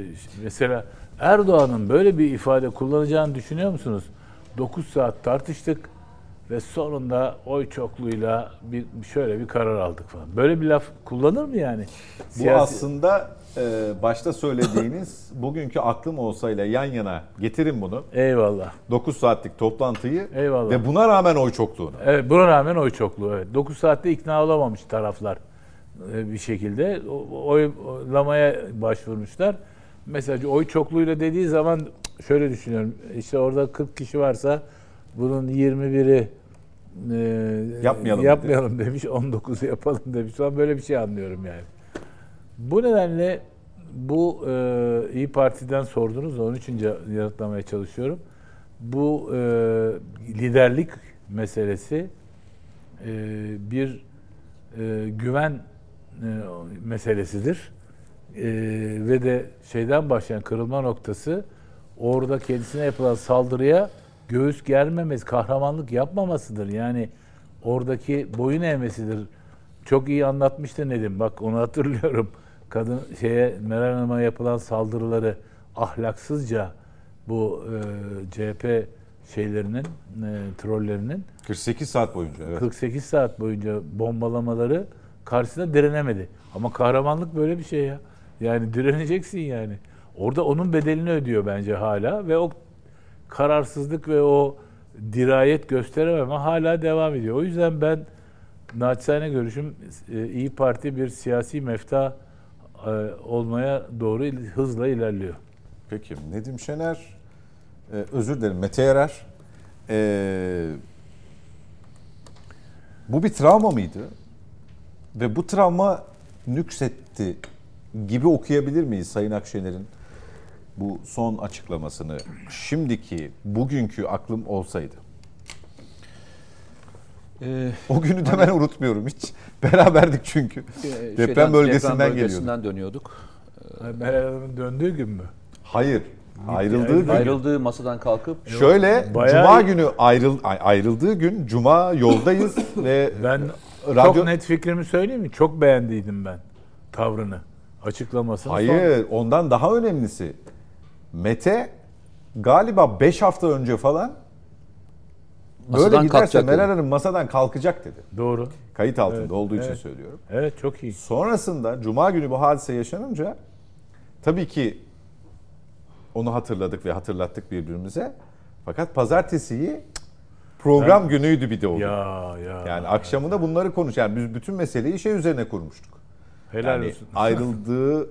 e, mesela Erdoğan'ın böyle bir ifade kullanacağını düşünüyor musunuz? 9 saat tartıştık ve sonunda oy çokluğuyla bir şöyle bir karar aldık falan. Böyle bir laf kullanır mı yani? Bu Siyasi- aslında e, başta söylediğiniz bugünkü aklım olsayla yan yana getirin bunu. Eyvallah. 9 saatlik toplantıyı Eyvallah. ve buna rağmen oy çokluğunu. Evet buna rağmen oy çokluğu. Evet. 9 saatte ikna olamamış taraflar bir şekilde. Oylamaya başvurmuşlar. Mesela oy çokluğuyla dediği zaman şöyle düşünüyorum. İşte orada 40 kişi varsa bunun 21'i e, Yapmayalım yapmayalım demiş. 19'u yapalım demiş. An böyle bir şey anlıyorum yani. Bu nedenle bu e, İyi Parti'den sordunuz da onun için yanıtlamaya çalışıyorum. Bu e, liderlik meselesi e, bir e, güven e, meselesidir. E, ve de şeyden başlayan kırılma noktası orada kendisine yapılan saldırıya göğüs germemesi, kahramanlık yapmamasıdır. Yani oradaki boyun eğmesidir. Çok iyi anlatmıştı Nedim. Bak onu hatırlıyorum. Kadın şeye Meral Hanım'a yapılan saldırıları ahlaksızca bu e, CHP şeylerinin, e, trollerinin 48 saat boyunca evet. 48 saat boyunca bombalamaları karşısında direnemedi. Ama kahramanlık böyle bir şey ya. Yani direneceksin yani. Orada onun bedelini ödüyor bence hala ve o kararsızlık ve o dirayet gösterememe hala devam ediyor. O yüzden ben naçizane görüşüm e, İyi Parti bir siyasi mefta e, olmaya doğru hızla ilerliyor. Peki Nedim Şener, e, özür dilerim Mete Yarar. E, bu bir travma mıydı? Ve bu travma nüksetti gibi okuyabilir miyiz Sayın Akşener'in bu son açıklamasını? Şimdiki, bugünkü aklım olsaydı. Ee, O günü de ben unutmuyorum hiç. Beraberdik çünkü. e, Deprem şeyden- bölgesinden deprem geliyorduk. bölgesinden dönüyorduk. Meral Hanım'ın döndüğü gün mü? Hayır. Ayrıldığı gün. Ayrıldığı masadan kalkıp Şöyle Bayağı cuma günü ayrıl ay- ayrıldığı gün cuma yoldayız ve Ben Radyo- çok net fikrimi söyleyeyim mi? Çok beğendiydim ben tavrını, açıklamasını. hayır ondan daha önemlisi Mete galiba 5 hafta önce falan böyle Masadan giderse Meral. Hanım masadan kalkacak dedi. Doğru. Kayıt altında Evet, olduğu için evet. söylüyorum. Evet çok iyi. Sonrasında cuma günü bu hadise yaşanınca tabii ki onu hatırladık ve hatırlattık birbirimize. Fakat pazartesiyi program günüydü bir de o. gün. Ya ya. Yani akşamında bunları konuş. Yani biz bütün meseleyi şey üzerine kurmuştuk. Helal Yani olsun. ayrıldığı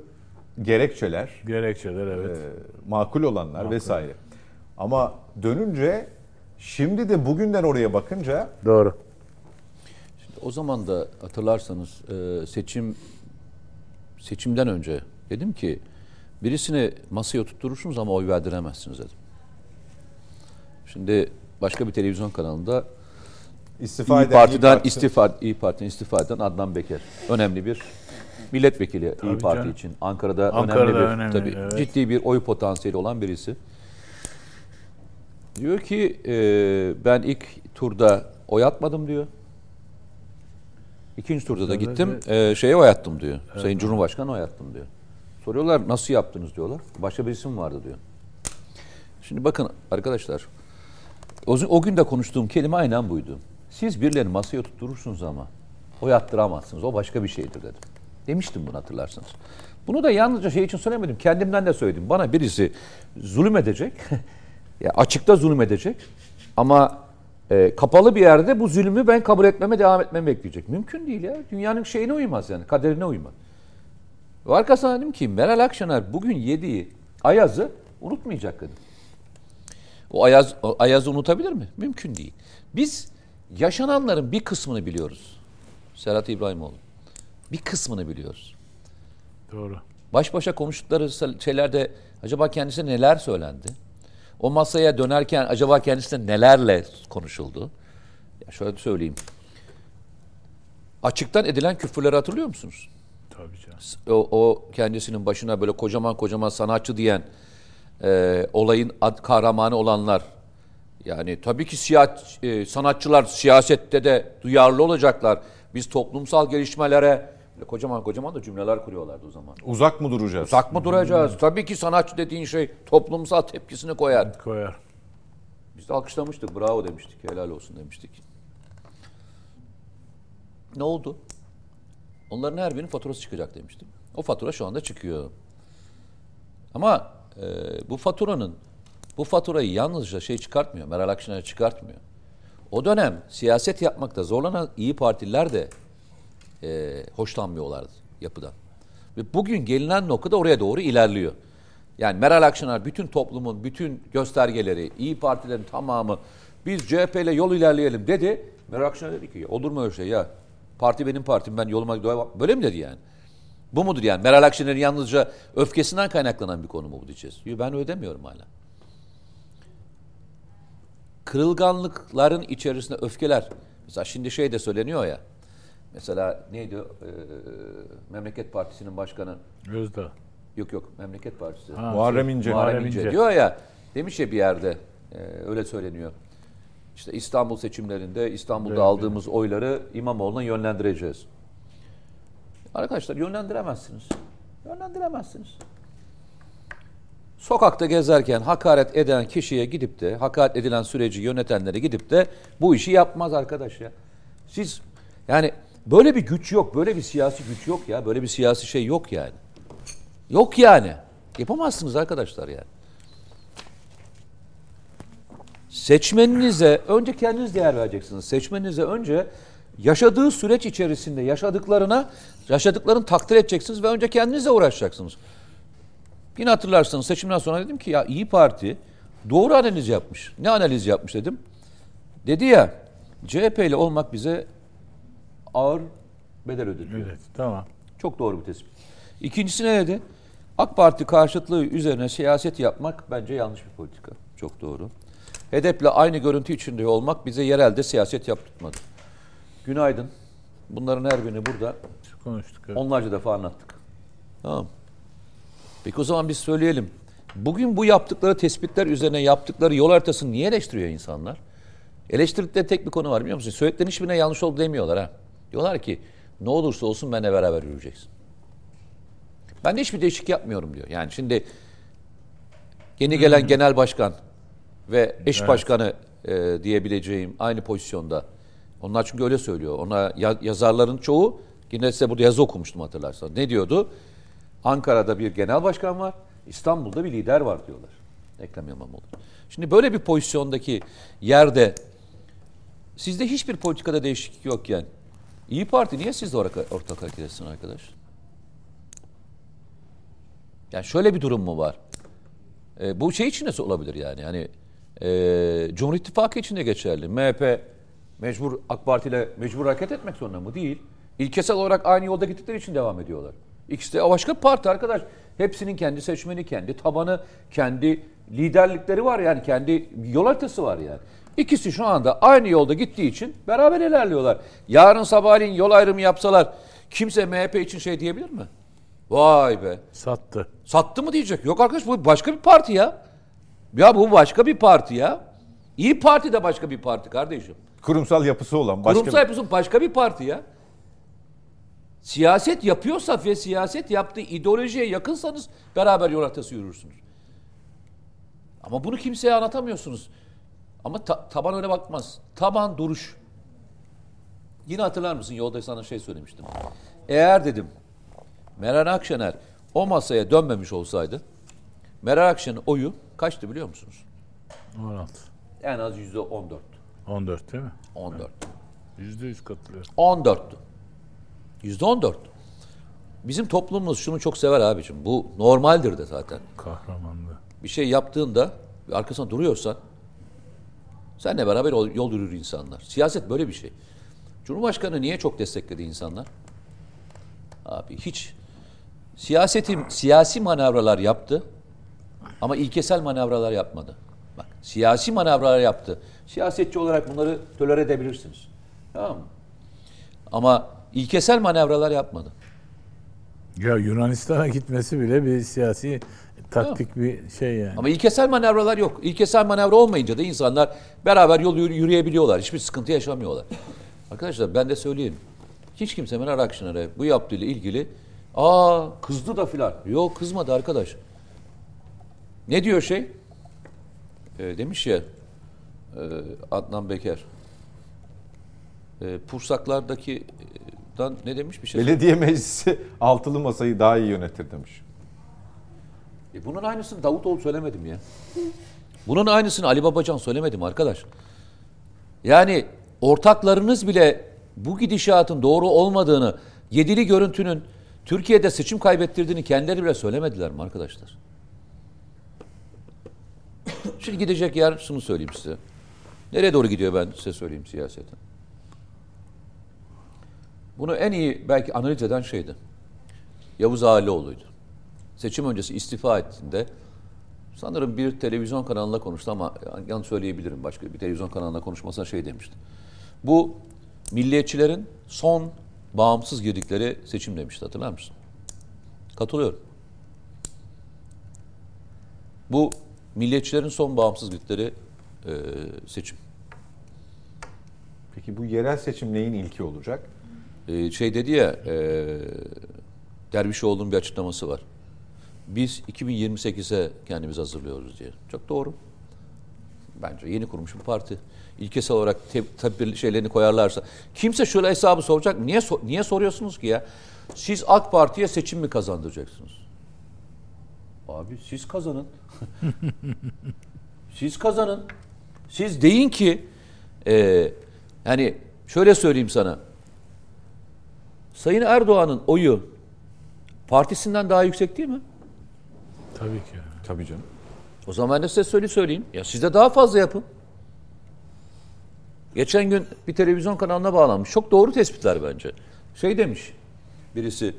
gerekçeler, Gerekçeler evet. e, makul olanlar vesaire. Ama dönünce şimdi de bugünden oraya bakınca Doğru. O zaman da hatırlarsanız e, seçim seçimden önce dedim ki birisini masaya oturturursunuz ama oy verdiremezsiniz dedim. Şimdi başka bir televizyon kanalında istifa İyi eden Parti'den İYİ istifa İyi Parti'den istifa eden Adnan Beker. Önemli bir milletvekili İyi Tabii Parti canım. için. Ankara'da, Ankara'da önemli bir önemli, tabii evet. ciddi bir oy potansiyeli olan birisi. Diyor ki e, ben ilk turda oy atmadım diyor. İkinci turda da Evet, gittim e, şeye oy attım diyor. Sayın Cumhurbaşkanı oy attım diyor. Soruyorlar nasıl yaptınız diyorlar. Başka birisi mi vardı diyor. Şimdi bakın arkadaşlar o, o gün de konuştuğum kelime aynen buydu. Siz birilerini masaya tutturursunuz ama oy attıramazsınız. O başka bir şeydir dedim. Demiştim bunu hatırlarsınız. Bunu da yalnızca şey için söylemedim. Kendimden de söyledim. Bana birisi zulüm edecek. ya açıkta zulüm edecek. Ama e, kapalı bir yerde bu zulmü ben kabul etmeme devam etmemi bekleyecek. Mümkün değil ya. Dünyanın şeyine uymaz yani. Kaderine uymaz. Ve arkasına dedim ki Meral Akşener bugün yediği ayazı unutmayacak dedim. O ayaz, o ayazı unutabilir mi? Mümkün değil. Biz yaşananların bir kısmını biliyoruz. Serhat İbrahimoğlu. Bir kısmını biliyoruz. Doğru. Baş başa konuştukları şeylerde acaba kendisine neler söylendi? O masaya dönerken acaba kendisine nelerle konuşuldu? Ya şöyle söyleyeyim. Açıktan edilen küfürleri hatırlıyor musunuz? Tabii canım. o, o kendisinin başına böyle kocaman kocaman sanatçı diyen e, olayın ad, kahramanı olanlar yani tabii ki siya- e, sanatçılar siyasette de duyarlı olacaklar. Biz toplumsal gelişmelere kocaman kocaman da cümleler kuruyorlardı o zaman. Uzak mı duracağız? Uzak mı duracağız? Tabii ki sanatçı dediğin şey toplumsal tepkisini koyar. Koyar. Biz de alkışlamıştık, bravo demiştik, helal olsun demiştik. Ne oldu? Onların her birinin faturası çıkacak demiştim. O fatura şu anda çıkıyor. Ama e, bu faturanın, bu faturayı yalnızca şey çıkartmıyor, Meral Akşener çıkartmıyor. O dönem siyaset yapmakta zorlanan iyi Partililer de e, hoşlanmıyorlardı yapıdan. Ve bugün gelinen noktada oraya doğru ilerliyor. Yani Meral Akşener bütün toplumun bütün göstergeleri, iyi Partilerin tamamı biz CHP ile yol ilerleyelim dedi. Meral Akşener dedi ki olur mu öyle şey ya? Parti benim partim ben yoluma devam. Böyle mi dedi yani? Bu mudur yani? Meral Akşener'in yalnızca öfkesinden kaynaklanan bir konu mu bu diyeceğiz? Yo, Ben öyle demiyorum hala. Kırılganlıkların içerisinde öfkeler. Mesela şimdi şey de söyleniyor ya. Mesela neydi? Ee, Memleket Partisi'nin başkanı. Özdağ. Yok yok Memleket Partisi. Ha, Muharrem İnce. Muharrem İnce diyor ya. Demiş ya bir yerde. e, öyle söyleniyor. İşte İstanbul seçimlerinde İstanbul'da Evet, aldığımız oyları İmamoğlu'na yönlendireceğiz. Arkadaşlar yönlendiremezsiniz. Yönlendiremezsiniz. Sokakta gezerken hakaret eden kişiye gidip de hakaret edilen süreci yönetenlere gidip de bu işi yapmaz arkadaş ya. Siz yani böyle bir güç yok, böyle bir siyasi güç yok ya, böyle bir siyasi şey yok yani. Yok yani. Yapamazsınız arkadaşlar yani. Seçmeninize önce kendiniz değer vereceksiniz. Seçmeninize önce yaşadığı süreç içerisinde yaşadıklarına, yaşadıklarını takdir edeceksiniz ve önce kendinizle uğraşacaksınız. Yine hatırlarsınız seçimden sonra dedim ki ya İyi Parti doğru analiz yapmış. Ne analiz yapmış dedim. Dedi ya CHP ile olmak bize ağır bedel ödetiyor. Evet tamam. Çok doğru bir tespit. İkincisi ne dedi? AK Parti karşıtlığı üzerine siyaset yapmak bence yanlış bir politika. Çok doğru. HDP'le aynı görüntü içinde olmak bize yerelde siyaset yaptırmadı. Günaydın. Bunların her birini burada Konuştuk. evet. onlarca defa anlattık. Tamam. Peki o zaman biz söyleyelim. Bugün bu yaptıkları tespitler üzerine yaptıkları yol haritasını niye eleştiriyor insanlar? Eleştirdikleri tek bir konu var biliyor musun? Söylediklerinin hiçbirine yanlış oldu demiyorlar ha. Diyorlar ki ne olursa olsun benimle beraber yürüyeceksin. Ben de hiçbir değişik yapmıyorum diyor. Yani şimdi yeni gelen genel başkan ve eş başkanı e, diyebileceğim aynı pozisyonda. Onlar çünkü öyle söylüyor. Ona ya- yazarların çoğu yine size burada yazı okumuştum hatırlarsan. Ne diyordu? Ankara'da bir genel başkan var, İstanbul'da bir lider var diyorlar. Ekrem İmamoğlu. Şimdi böyle bir pozisyondaki yerde sizde hiçbir politikada değişiklik yokken İyi Parti niye sizle ortak, hareket etsin arkadaş? Yani şöyle bir durum mu var? E, bu şey için de olabilir yani. Yani e, Cumhur İttifakı için de geçerli. MHP mecbur AK Parti ile mecbur hareket etmek zorunda mı? Değil. İlkesel olarak aynı yolda gittikleri için devam ediyorlar. İkisi de başka parti arkadaş. Hepsinin kendi seçmeni, kendi tabanı, kendi liderlikleri var yani. Kendi yol haritası var yani. İkisi şu anda aynı yolda gittiği için beraber ilerliyorlar. Yarın sabahleyin yol ayrımı yapsalar kimse MHP için şey diyebilir mi? Vay be. Sattı. Sattı mı diyecek. Yok arkadaş bu başka bir parti ya. Ya bu başka bir parti ya. İyi Parti de başka bir parti kardeşim. Kurumsal yapısı olan başka Kurumsal yapısı başka bir parti ya. Siyaset yapıyorsa ve siyaset yaptığı ideolojiye yakınsanız beraber yol haritası yürürsünüz. Ama bunu kimseye anlatamıyorsunuz. Ama ta- taban öyle bakmaz. Taban duruş. Yine hatırlar mısın? Yolda sana şey söylemiştim. Eğer dedim Meral Akşener o masaya dönmemiş olsaydı Meral Akşener'in oyu kaçtı biliyor musunuz? 16. En az yüzde 14. 14 değil mi? 14. %100 katılıyorum. 14'tü. Yüzde 14. Bizim toplumumuz şunu çok sever abicim. Bu normaldir de zaten. Kahramanlığı. Bir şey yaptığında ve arkasında duruyorsan seninle beraber yol, yol yürür insanlar. Siyaset böyle bir şey. Cumhurbaşkanı niye çok destekledi insanlar? Abi hiç siyasetim siyasi manevralar yaptı ama ilkesel manevralar yapmadı. Bak siyasi manevralar yaptı. Siyasetçi olarak bunları tolere edebilirsiniz. Tamam mı? Ama ilkesel manevralar yapmadı. Ya Yunanistan'a gitmesi bile bir siyasi taktik bir şey yani. Ama ilkesel manevralar yok. İlkesel manevra olmayınca da insanlar beraber yol yürü- yürüyebiliyorlar. Hiçbir sıkıntı yaşamıyorlar. Arkadaşlar ben de söyleyeyim. Hiç kimse Meral Akşener'e bu yaptığıyla ilgili aa kızdı da filan. Yok kızmadı arkadaş. Ne diyor şey? Ee, demiş ya e, Adnan Beker. E, Pursaklardaki dan ne demiş bir şey? Belediye meclisi altılı masayı daha iyi yönetir demiş. E bunun aynısını Davutoğlu söylemedim ya. Bunun aynısını Ali Babacan söylemedim arkadaş. Yani ortaklarınız bile bu gidişatın doğru olmadığını, yedili görüntünün Türkiye'de seçim kaybettirdiğini kendileri bile söylemediler mi arkadaşlar? Şimdi gidecek yer şunu söyleyeyim size. Nereye doğru gidiyor ben size söyleyeyim siyaseten. Bunu en iyi belki analiz eden şeydi. Yavuz Ağalıoğlu'ydu. Seçim öncesi istifa ettiğinde sanırım bir televizyon kanalında konuştu ama yanlış söyleyebilirim başka bir televizyon kanalında konuşmasına şey demişti. Bu milliyetçilerin son bağımsız girdikleri seçim demişti hatırlar mısın? Katılıyorum. Bu milliyetçilerin son bağımsız girdikleri e, seçim. Peki bu yerel seçim neyin ilki olacak? Ee, şey dedi ya e, Dervişoğlu'nun bir açıklaması var. Biz 2028'e kendimizi hazırlıyoruz diye. Çok doğru. Bence yeni kurmuş bir parti. İlkesel olarak te, tedbir şeylerini koyarlarsa. Kimse şöyle hesabı soracak? Niye, niye soruyorsunuz ki ya? Siz AK Parti'ye seçim mi kazandıracaksınız? Abi siz kazanın. siz kazanın. Siz deyin ki e, hani şöyle söyleyeyim sana. Sayın Erdoğan'ın oyu partisinden daha yüksek değil mi? Tabii ki. Tabii canım. O zaman ben de size söyle söyleyeyim. Ya siz de daha fazla yapın. Geçen gün bir televizyon kanalına bağlanmış. Çok doğru tespitler bence. Şey demiş birisi.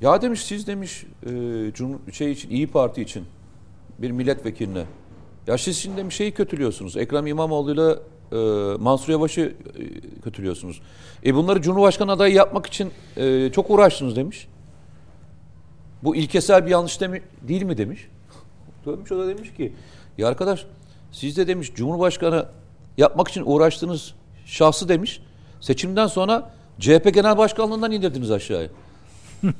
Ya demiş siz demiş e, Cumhur, şey için İyi Parti için bir milletvekiline. Ya siz şimdi demiş şeyi kötülüyorsunuz. Ekrem İmamoğlu'yla e, Mansur Yavaş'ı e, kötülüyorsunuz. E bunları Cumhurbaşkanı adayı yapmak için e, çok uğraştınız demiş. Bu ilkesel bir yanlış demi, değil mi demiş. Dönmüş o da demiş ki ya arkadaş siz de demiş Cumhurbaşkanı yapmak için uğraştığınız şahsı demiş seçimden sonra CHP Genel Başkanlığından indirdiniz aşağıya.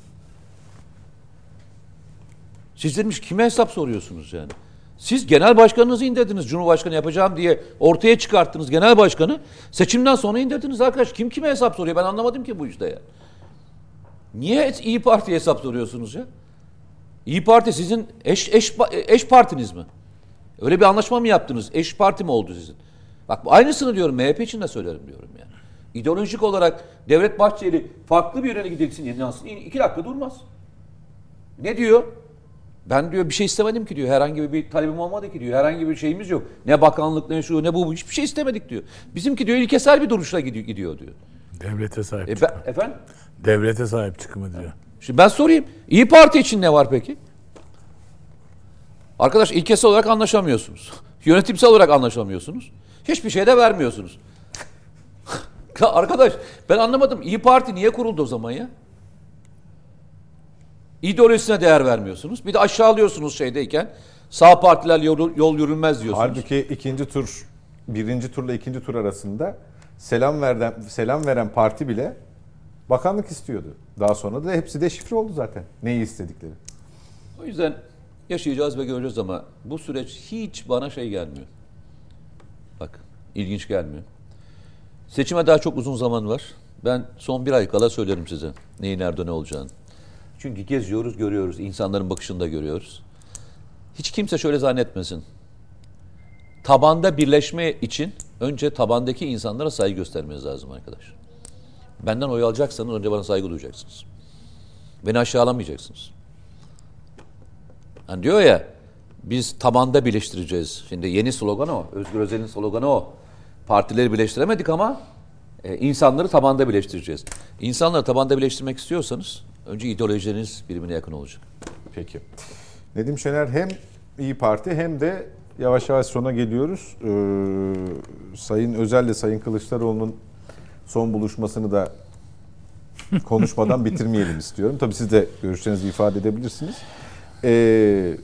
Siz demiş kime hesap soruyorsunuz yani? Siz genel başkanınızı indirdiniz Cumhurbaşkanı yapacağım diye ortaya çıkarttınız genel başkanı. Seçimden sonra indirdiniz arkadaş. Kim kime hesap soruyor? Ben anlamadım ki bu işte ya. Niye İyi Parti'ye hesap soruyorsunuz ya? İyi Parti sizin eş, eş, eş partiniz mi? Öyle bir anlaşma mı yaptınız? Eş parti mi oldu sizin? Bak aynısını diyorum MHP için de söylerim diyorum yani. İdeolojik olarak Devlet Bahçeli farklı bir yöne gidilsin yayınlansın. İki dakika durmaz. Ne diyor? Ben diyor bir şey istemedim ki diyor. Herhangi bir talebim olmadı ki diyor. Herhangi bir şeyimiz yok. Ne bakanlık ne şu ne bu hiçbir şey istemedik diyor. Bizimki diyor ilkesel bir duruşla gidiyor, gidiyor diyor. Devlete sahip E çıkma. efendim? Devlete sahip çıkma diyor. Şimdi ben sorayım. İyi Parti için ne var peki? Arkadaş ilkesel olarak anlaşamıyorsunuz. Yönetimsel olarak anlaşamıyorsunuz. Hiçbir şey de vermiyorsunuz. Arkadaş ben anlamadım. İyi Parti niye kuruldu o zaman ya? İdeolojisine değer vermiyorsunuz. Bir de aşağılıyorsunuz şeydeyken. Sağ partiler yol, yol yürünmez diyorsunuz. Halbuki ikinci tur, birinci turla ikinci tur arasında selam veren, selam veren parti bile bakanlık istiyordu. Daha sonra da hepsi de şifre oldu zaten. Neyi istedikleri. O yüzden yaşayacağız ve göreceğiz ama bu süreç hiç bana şey gelmiyor. Bak ilginç gelmiyor. Seçime daha çok uzun zaman var. Ben son bir ay kala söylerim size neyin nerede ne olacağını. Çünkü geziyoruz, görüyoruz. insanların bakışını da görüyoruz. Hiç kimse şöyle zannetmesin. Tabanda birleşme için önce tabandaki insanlara saygı göstermeniz lazım arkadaş. Benden oy alacaksanız önce bana saygı duyacaksınız. Beni aşağılamayacaksınız. Hani diyor ya biz tabanda birleştireceğiz. Şimdi yeni slogan o. Özgür Özel'in sloganı o. Partileri birleştiremedik ama e, insanları tabanda birleştireceğiz. İnsanları tabanda birleştirmek istiyorsanız önce ideolojileriniz birbirine yakın olacak. Peki. Nedim Şener hem İyi Parti hem de yavaş yavaş sona geliyoruz. Ee, Sayın Özel ile Sayın Kılıçdaroğlu'nun son buluşmasını da konuşmadan bitirmeyelim istiyorum. Tabii siz de görüşlerinizi ifade edebilirsiniz. Ee,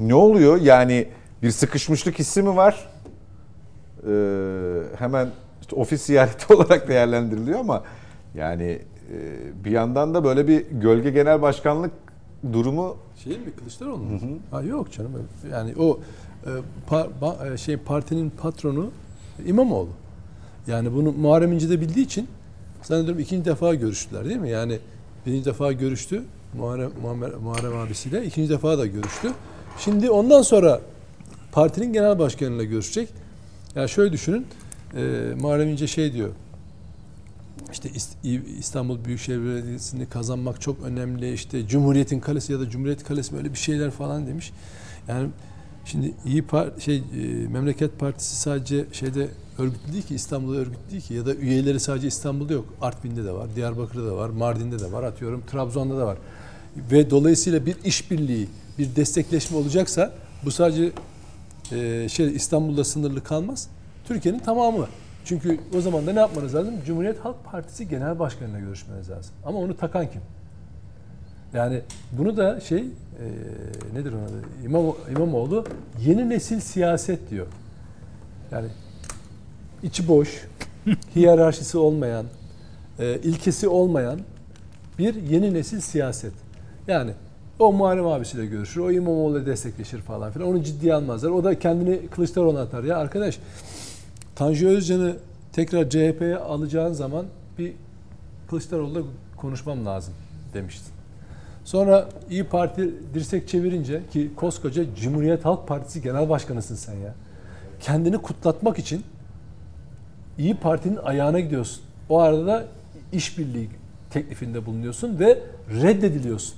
ne oluyor? Yani bir sıkışmışlık hissi mi var? Ee, hemen işte ofis ziyareti olarak değerlendiriliyor ama Yani bir yandan da böyle bir gölge genel başkanlık durumu Şey mi Kılıçdaroğlu mu? Ha yok canım. Yani o e, pa- ba- e, şey partinin patronu İmamoğlu. Yani bunu Muharrem İnce de bildiği için zannediyorum ikinci defa görüştüler değil mi? Yani birinci defa görüştü Muharrem, Muammer, Muharrem abisiyle. ikinci defa da görüştü. Şimdi ondan sonra partinin genel başkanıyla görüşecek. Yani şöyle düşünün. E, Muharrem İnce şey diyor. İşte İst- İstanbul Büyükşehir Belediyesi'ni kazanmak çok önemli. İşte Cumhuriyet'in kalesi ya da Cumhuriyet Kalesi böyle bir şeyler falan demiş. Yani şimdi iyi par şey e, Memleket Partisi sadece şeyde örgütlü değil ki İstanbul'da örgütlü değil ki ya da üyeleri sadece İstanbul'da yok. Artvin'de de var, Diyarbakır'da da var, Mardin'de de var, atıyorum Trabzon'da da var. Ve dolayısıyla bir işbirliği, bir destekleşme olacaksa bu sadece e, şey İstanbul'da sınırlı kalmaz. Türkiye'nin tamamı. Çünkü o zaman da ne yapmanız lazım? Cumhuriyet Halk Partisi Genel Başkanı'yla görüşmeniz lazım. Ama onu takan kim? Yani bunu da şey e, nedir onun adı? İmam, İmamoğlu yeni nesil siyaset diyor. Yani içi boş, hiyerarşisi olmayan, e, ilkesi olmayan bir yeni nesil siyaset. Yani o Muharrem abisiyle görüşür, o İmamoğlu'yla destekleşir falan filan. Onu ciddiye almazlar. O da kendini Kılıçdaroğlu'na atar. Ya arkadaş Tanju Özcan'ı tekrar CHP'ye alacağın zaman bir Kılıçdaroğlu'la konuşmam lazım demiştin. Sonra İyi Parti dirsek çevirince ki koskoca Cumhuriyet Halk Partisi Genel Başkanısın sen ya. Kendini kutlatmak için İyi Parti'nin ayağına gidiyorsun. O arada da işbirliği teklifinde bulunuyorsun ve reddediliyorsun.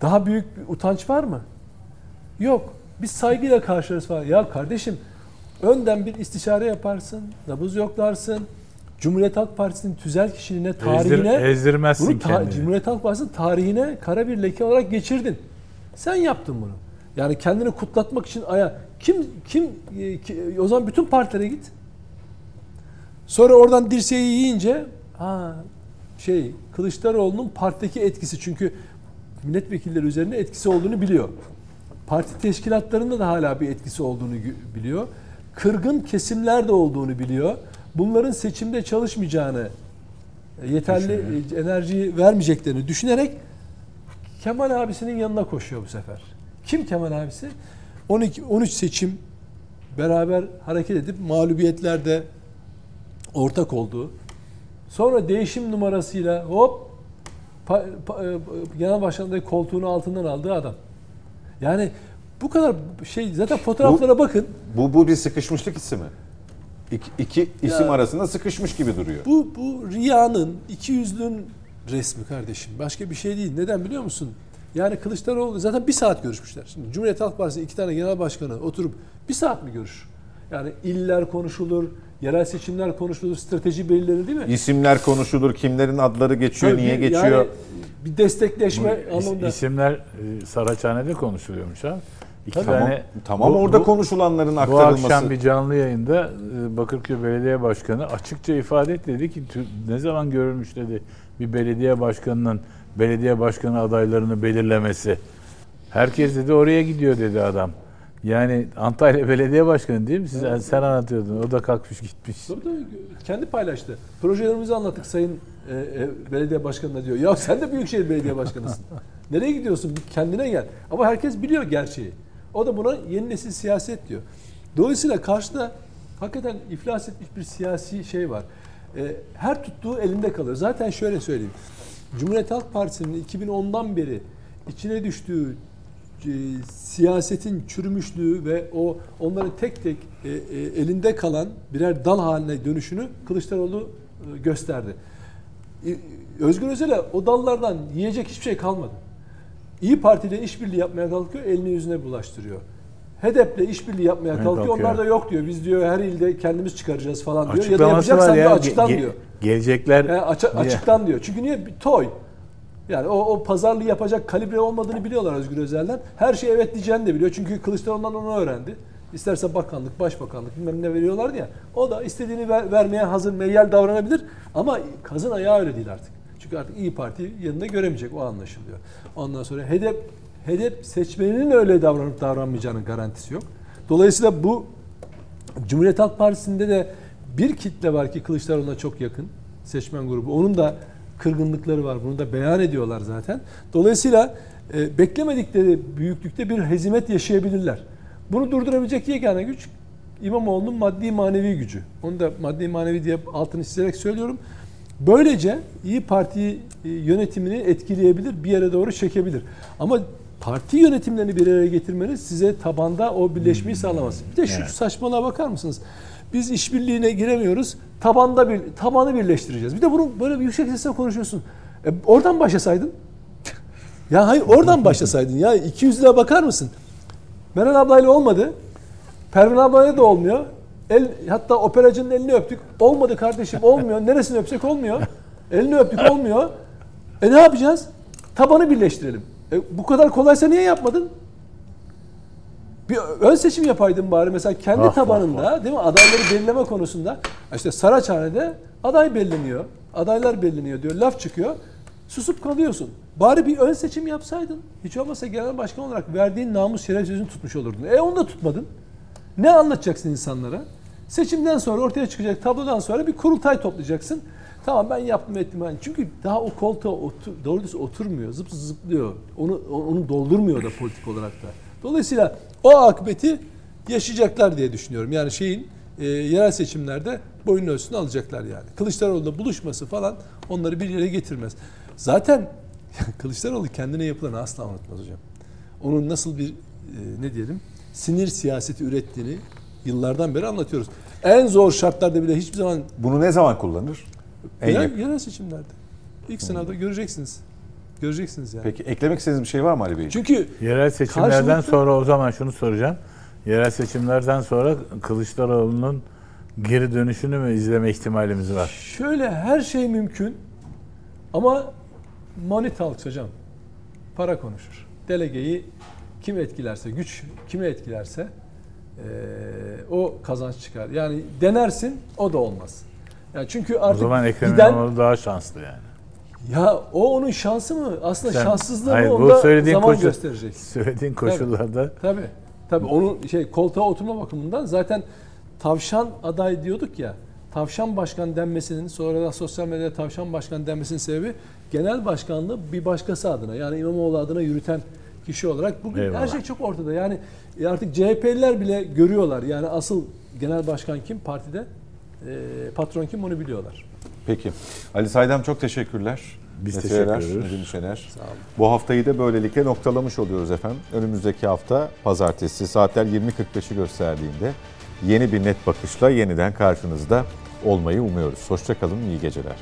Daha büyük bir utanç var mı? Yok. Biz saygıyla karşılarız falan. Ya kardeşim önden bir istişare yaparsın, nabız yoklarsın. Cumhuriyet Halk Partisi'nin tüzel kişiliğine, tarihine Ezdir, ezdirmezsin bunu ta- kendini. Cumhuriyet Halk Partisi'nin tarihine kara bir leke olarak geçirdin. Sen yaptın bunu. Yani kendini kutlatmak için aya kim kim e, ki- o zaman bütün partilere git. Sonra oradan dirseği yiyince ha şey Kılıçdaroğlu'nun partideki etkisi çünkü milletvekilleri üzerinde etkisi olduğunu biliyor. Parti teşkilatlarında da hala bir etkisi olduğunu biliyor. Kırgın kesimler de olduğunu biliyor. Bunların seçimde çalışmayacağını, e, yeterli e, enerjiyi vermeyeceklerini düşünerek Kemal abisinin yanına koşuyor bu sefer. Kim Kemal abisi? 12 13 seçim beraber hareket edip mağlubiyetlerde ortak olduğu. Sonra değişim numarasıyla hop pa, pa- e, genel başkanlığı koltuğunu altından aldığı adam. Yani bu kadar şey zaten fotoğraflara bakın. bu bu bir sıkışmışlık hissi mi? İki, iki isim Ya- arasında sıkışmış gibi duruyor. Bu bu riyanın, iki yüzlünün resmi kardeşim. Başka bir şey değil. Neden biliyor musun? Yani Kılıçdaroğlu zaten bir saat görüşmüşler. Şimdi Cumhuriyet Halk Partisi iki tane genel başkanı oturup bir saat mi görüşür? Yani iller konuşulur, yerel seçimler konuşulur, strateji belirlenir değil mi? İsimler konuşulur, kimlerin adları geçiyor, Tabii niye bir- geçiyor. Yani bir destekleşme Bu anlamında. isimler e, Saraçhane'de konuşuluyormuş ha. İki tamam, tane tamam bu- orada bu- konuşulanların Bu aktarılması. akşam bir canlı yayında e, Bakırköy Belediye Başkanı açıkça ifade etti dedi ki "Tü- ne zaman görülmüş dedi bir belediye başkanının belediye başkanı adaylarını belirlemesi. Herkes dedi oraya gidiyor dedi adam. Yani Antalya Belediye Başkanı değil mi? Siz, sen anlatıyordun. O da kalkmış gitmiş. Tabii tabii. Kendi paylaştı. Projelerimizi anlattık Sayın e, e, Belediye Başkanı'na diyor. Ya sen de Büyükşehir Belediye Başkanısın. Nereye gidiyorsun? Kendine gel. Ama herkes biliyor gerçeği. O da buna yeni nesil siyaset diyor. Dolayısıyla karşıda hakikaten iflas etmiş bir siyasi şey var. E, her tuttuğu elinde kalır. Zaten şöyle söyleyeyim. Cumhuriyet Halk Partisi'nin 2010'dan beri içine düştüğü e, siyasetin çürümüşlüğü ve o onların tek tek e, e, elinde kalan birer dal haline dönüşünü Kılıçdaroğlu gösterdi. E, Özgür Özel'e o dallardan yiyecek hiçbir şey kalmadı. İyi Parti ile işbirliği yapmaya kalkıyor, elini yüzüne bulaştırıyor. HDP'le işbirliği yapmaya Evet, kalkıyor. kalkıyor. Onlar da yok diyor. Biz diyor her ilde kendimiz çıkaracağız falan diyor. Ya da yapacaksan diyor ya. açıktan ge- diyor. Gelecekler. Yani açı- diye. açıktan diyor. Çünkü niye? Bir toy. Yani o, o pazarlığı yapacak kalibre olmadığını biliyorlar Özgür Özel'den. Her şey evet diyeceğini de biliyor. Çünkü Kılıçdaroğlu'ndan onu öğrendi. İsterse bakanlık, başbakanlık bilmem ne veriyorlardı ya. O da istediğini ver- vermeye hazır, meyyal davranabilir. Ama kazın ayağı öyle değil artık. Çünkü artık İyi Parti yanında göremeyecek. O anlaşılıyor. Ondan sonra hedef hedef seçmeninin öyle davranıp davranmayacağının garantisi yok. Dolayısıyla bu Cumhuriyet Halk Partisi'nde de bir kitle var ki Kılıçdaroğlu'na çok yakın. seçmen grubu. Onun da kırgınlıkları var. Bunu da beyan ediyorlar zaten. Dolayısıyla e, beklemedikleri büyüklükte bir hezimet yaşayabilirler. Bunu durdurabilecek yegane güç İmamoğlu'nun maddi manevi gücü. Onu da maddi manevi diye altını çizerek söylüyorum. Böylece İyi Parti e, yönetimini etkileyebilir, bir yere doğru çekebilir. Ama parti yönetimlerini bir araya getirmeniz size tabanda o birleşmeyi sağlamaz. Bir de şu Evet. saçmalığa bakar mısınız? Biz işbirliğine giremiyoruz. Tabanda bir tabanı birleştireceğiz. Bir de bunu böyle bir yüksek sesle konuşuyorsun. E, oradan başlasaydın. ya hayır oradan başlasaydın ya 200 lira bakar mısın? Meral ablayla olmadı. Pervin ablayla da olmuyor. El, hatta operacının elini öptük. Olmadı kardeşim olmuyor. Neresini öpsek olmuyor. Elini öptük olmuyor. E ne yapacağız? Tabanı birleştirelim. E, bu kadar kolaysa niye yapmadın? Bir ön seçim yapaydın bari mesela kendi Ah, ah, tabanında değil mi adayları belirleme konusunda işte Saraçhane'de aday belirleniyor. Adaylar belirleniyor diyor. Laf çıkıyor. Susup kalıyorsun. Bari bir ön seçim yapsaydın. Hiç olmazsa genel başkan olarak verdiğin namus şeref sözünü tutmuş olurdun. E onu da tutmadın. Ne anlatacaksın insanlara? Seçimden sonra ortaya çıkacak tablodan sonra bir kurultay toplayacaksın. Tamam ben yaptım ettim. Yani çünkü daha o koltuğa otur, doğru düz oturmuyor. Zıp zıplıyor. Onu, onu doldurmuyor da politik olarak da. Dolayısıyla o akıbeti yaşayacaklar diye düşünüyorum. Yani şeyin e, yerel seçimlerde boyun ölçüsünü alacaklar yani. Kılıçdaroğlu'na buluşması falan onları bir yere getirmez. Zaten Kılıçdaroğlu kendine yapılanı asla unutmaz hocam. Onun nasıl bir e, ne diyelim sinir siyaseti ürettiğini yıllardan beri anlatıyoruz. En zor şartlarda bile hiçbir zaman Bunu ne zaman kullanır? Yerel, yerel seçimlerde. İlk sınavda göreceksiniz. Göreceksiniz yani. Peki eklemek istediğiniz bir şey var mı Ali Bey? Çünkü Yerel seçimlerden Karşılıklı- sonra o zaman şunu soracağım. Yerel seçimlerden sonra Kılıçdaroğlu'nun geri dönüşünü mü izleme ihtimalimiz var? Şöyle her şey mümkün ama money talks hocam. Para konuşur. Delegeyi kim etkilerse, güç kimi etkilerse eee, o kazanç çıkar. Yani denersin o da olmaz. Yani çünkü O artık zaman Ekrem giden İmamoğlu daha şanslı yani. ya o onun şansı mı? Aslında Sen- şanssızlığı Hayır, mı bu onu da söylediğin zaman koşul- gösterecek. Söylediğin koşullarda Tabii. Tabii onun şey koltuğa oturma bakımından zaten tavşan aday diyorduk ya. Tavşan başkan denmesinin sonra da sosyal medyada tavşan başkan denmesinin sebebi genel başkanlığı bir başkası adına yani İmamoğlu adına yürüten kişi olarak bugün her Eyvallah. şey çok ortada. Yani artık CHP'liler bile görüyorlar. Yani asıl genel başkan kim partide? Ee, patron kim onu biliyorlar. Peki. Ali Saydam çok teşekkürler. Biz Mete teşekkür Erer, ediyoruz. Nedim Şener. Sağ olun. Bu haftayı da böylelikle noktalamış oluyoruz efendim. Önümüzdeki hafta pazartesi saatler 20.45'i gösterdiğinde yeni bir net bakışla yeniden karşınızda olmayı umuyoruz. Hoşçakalın, iyi geceler.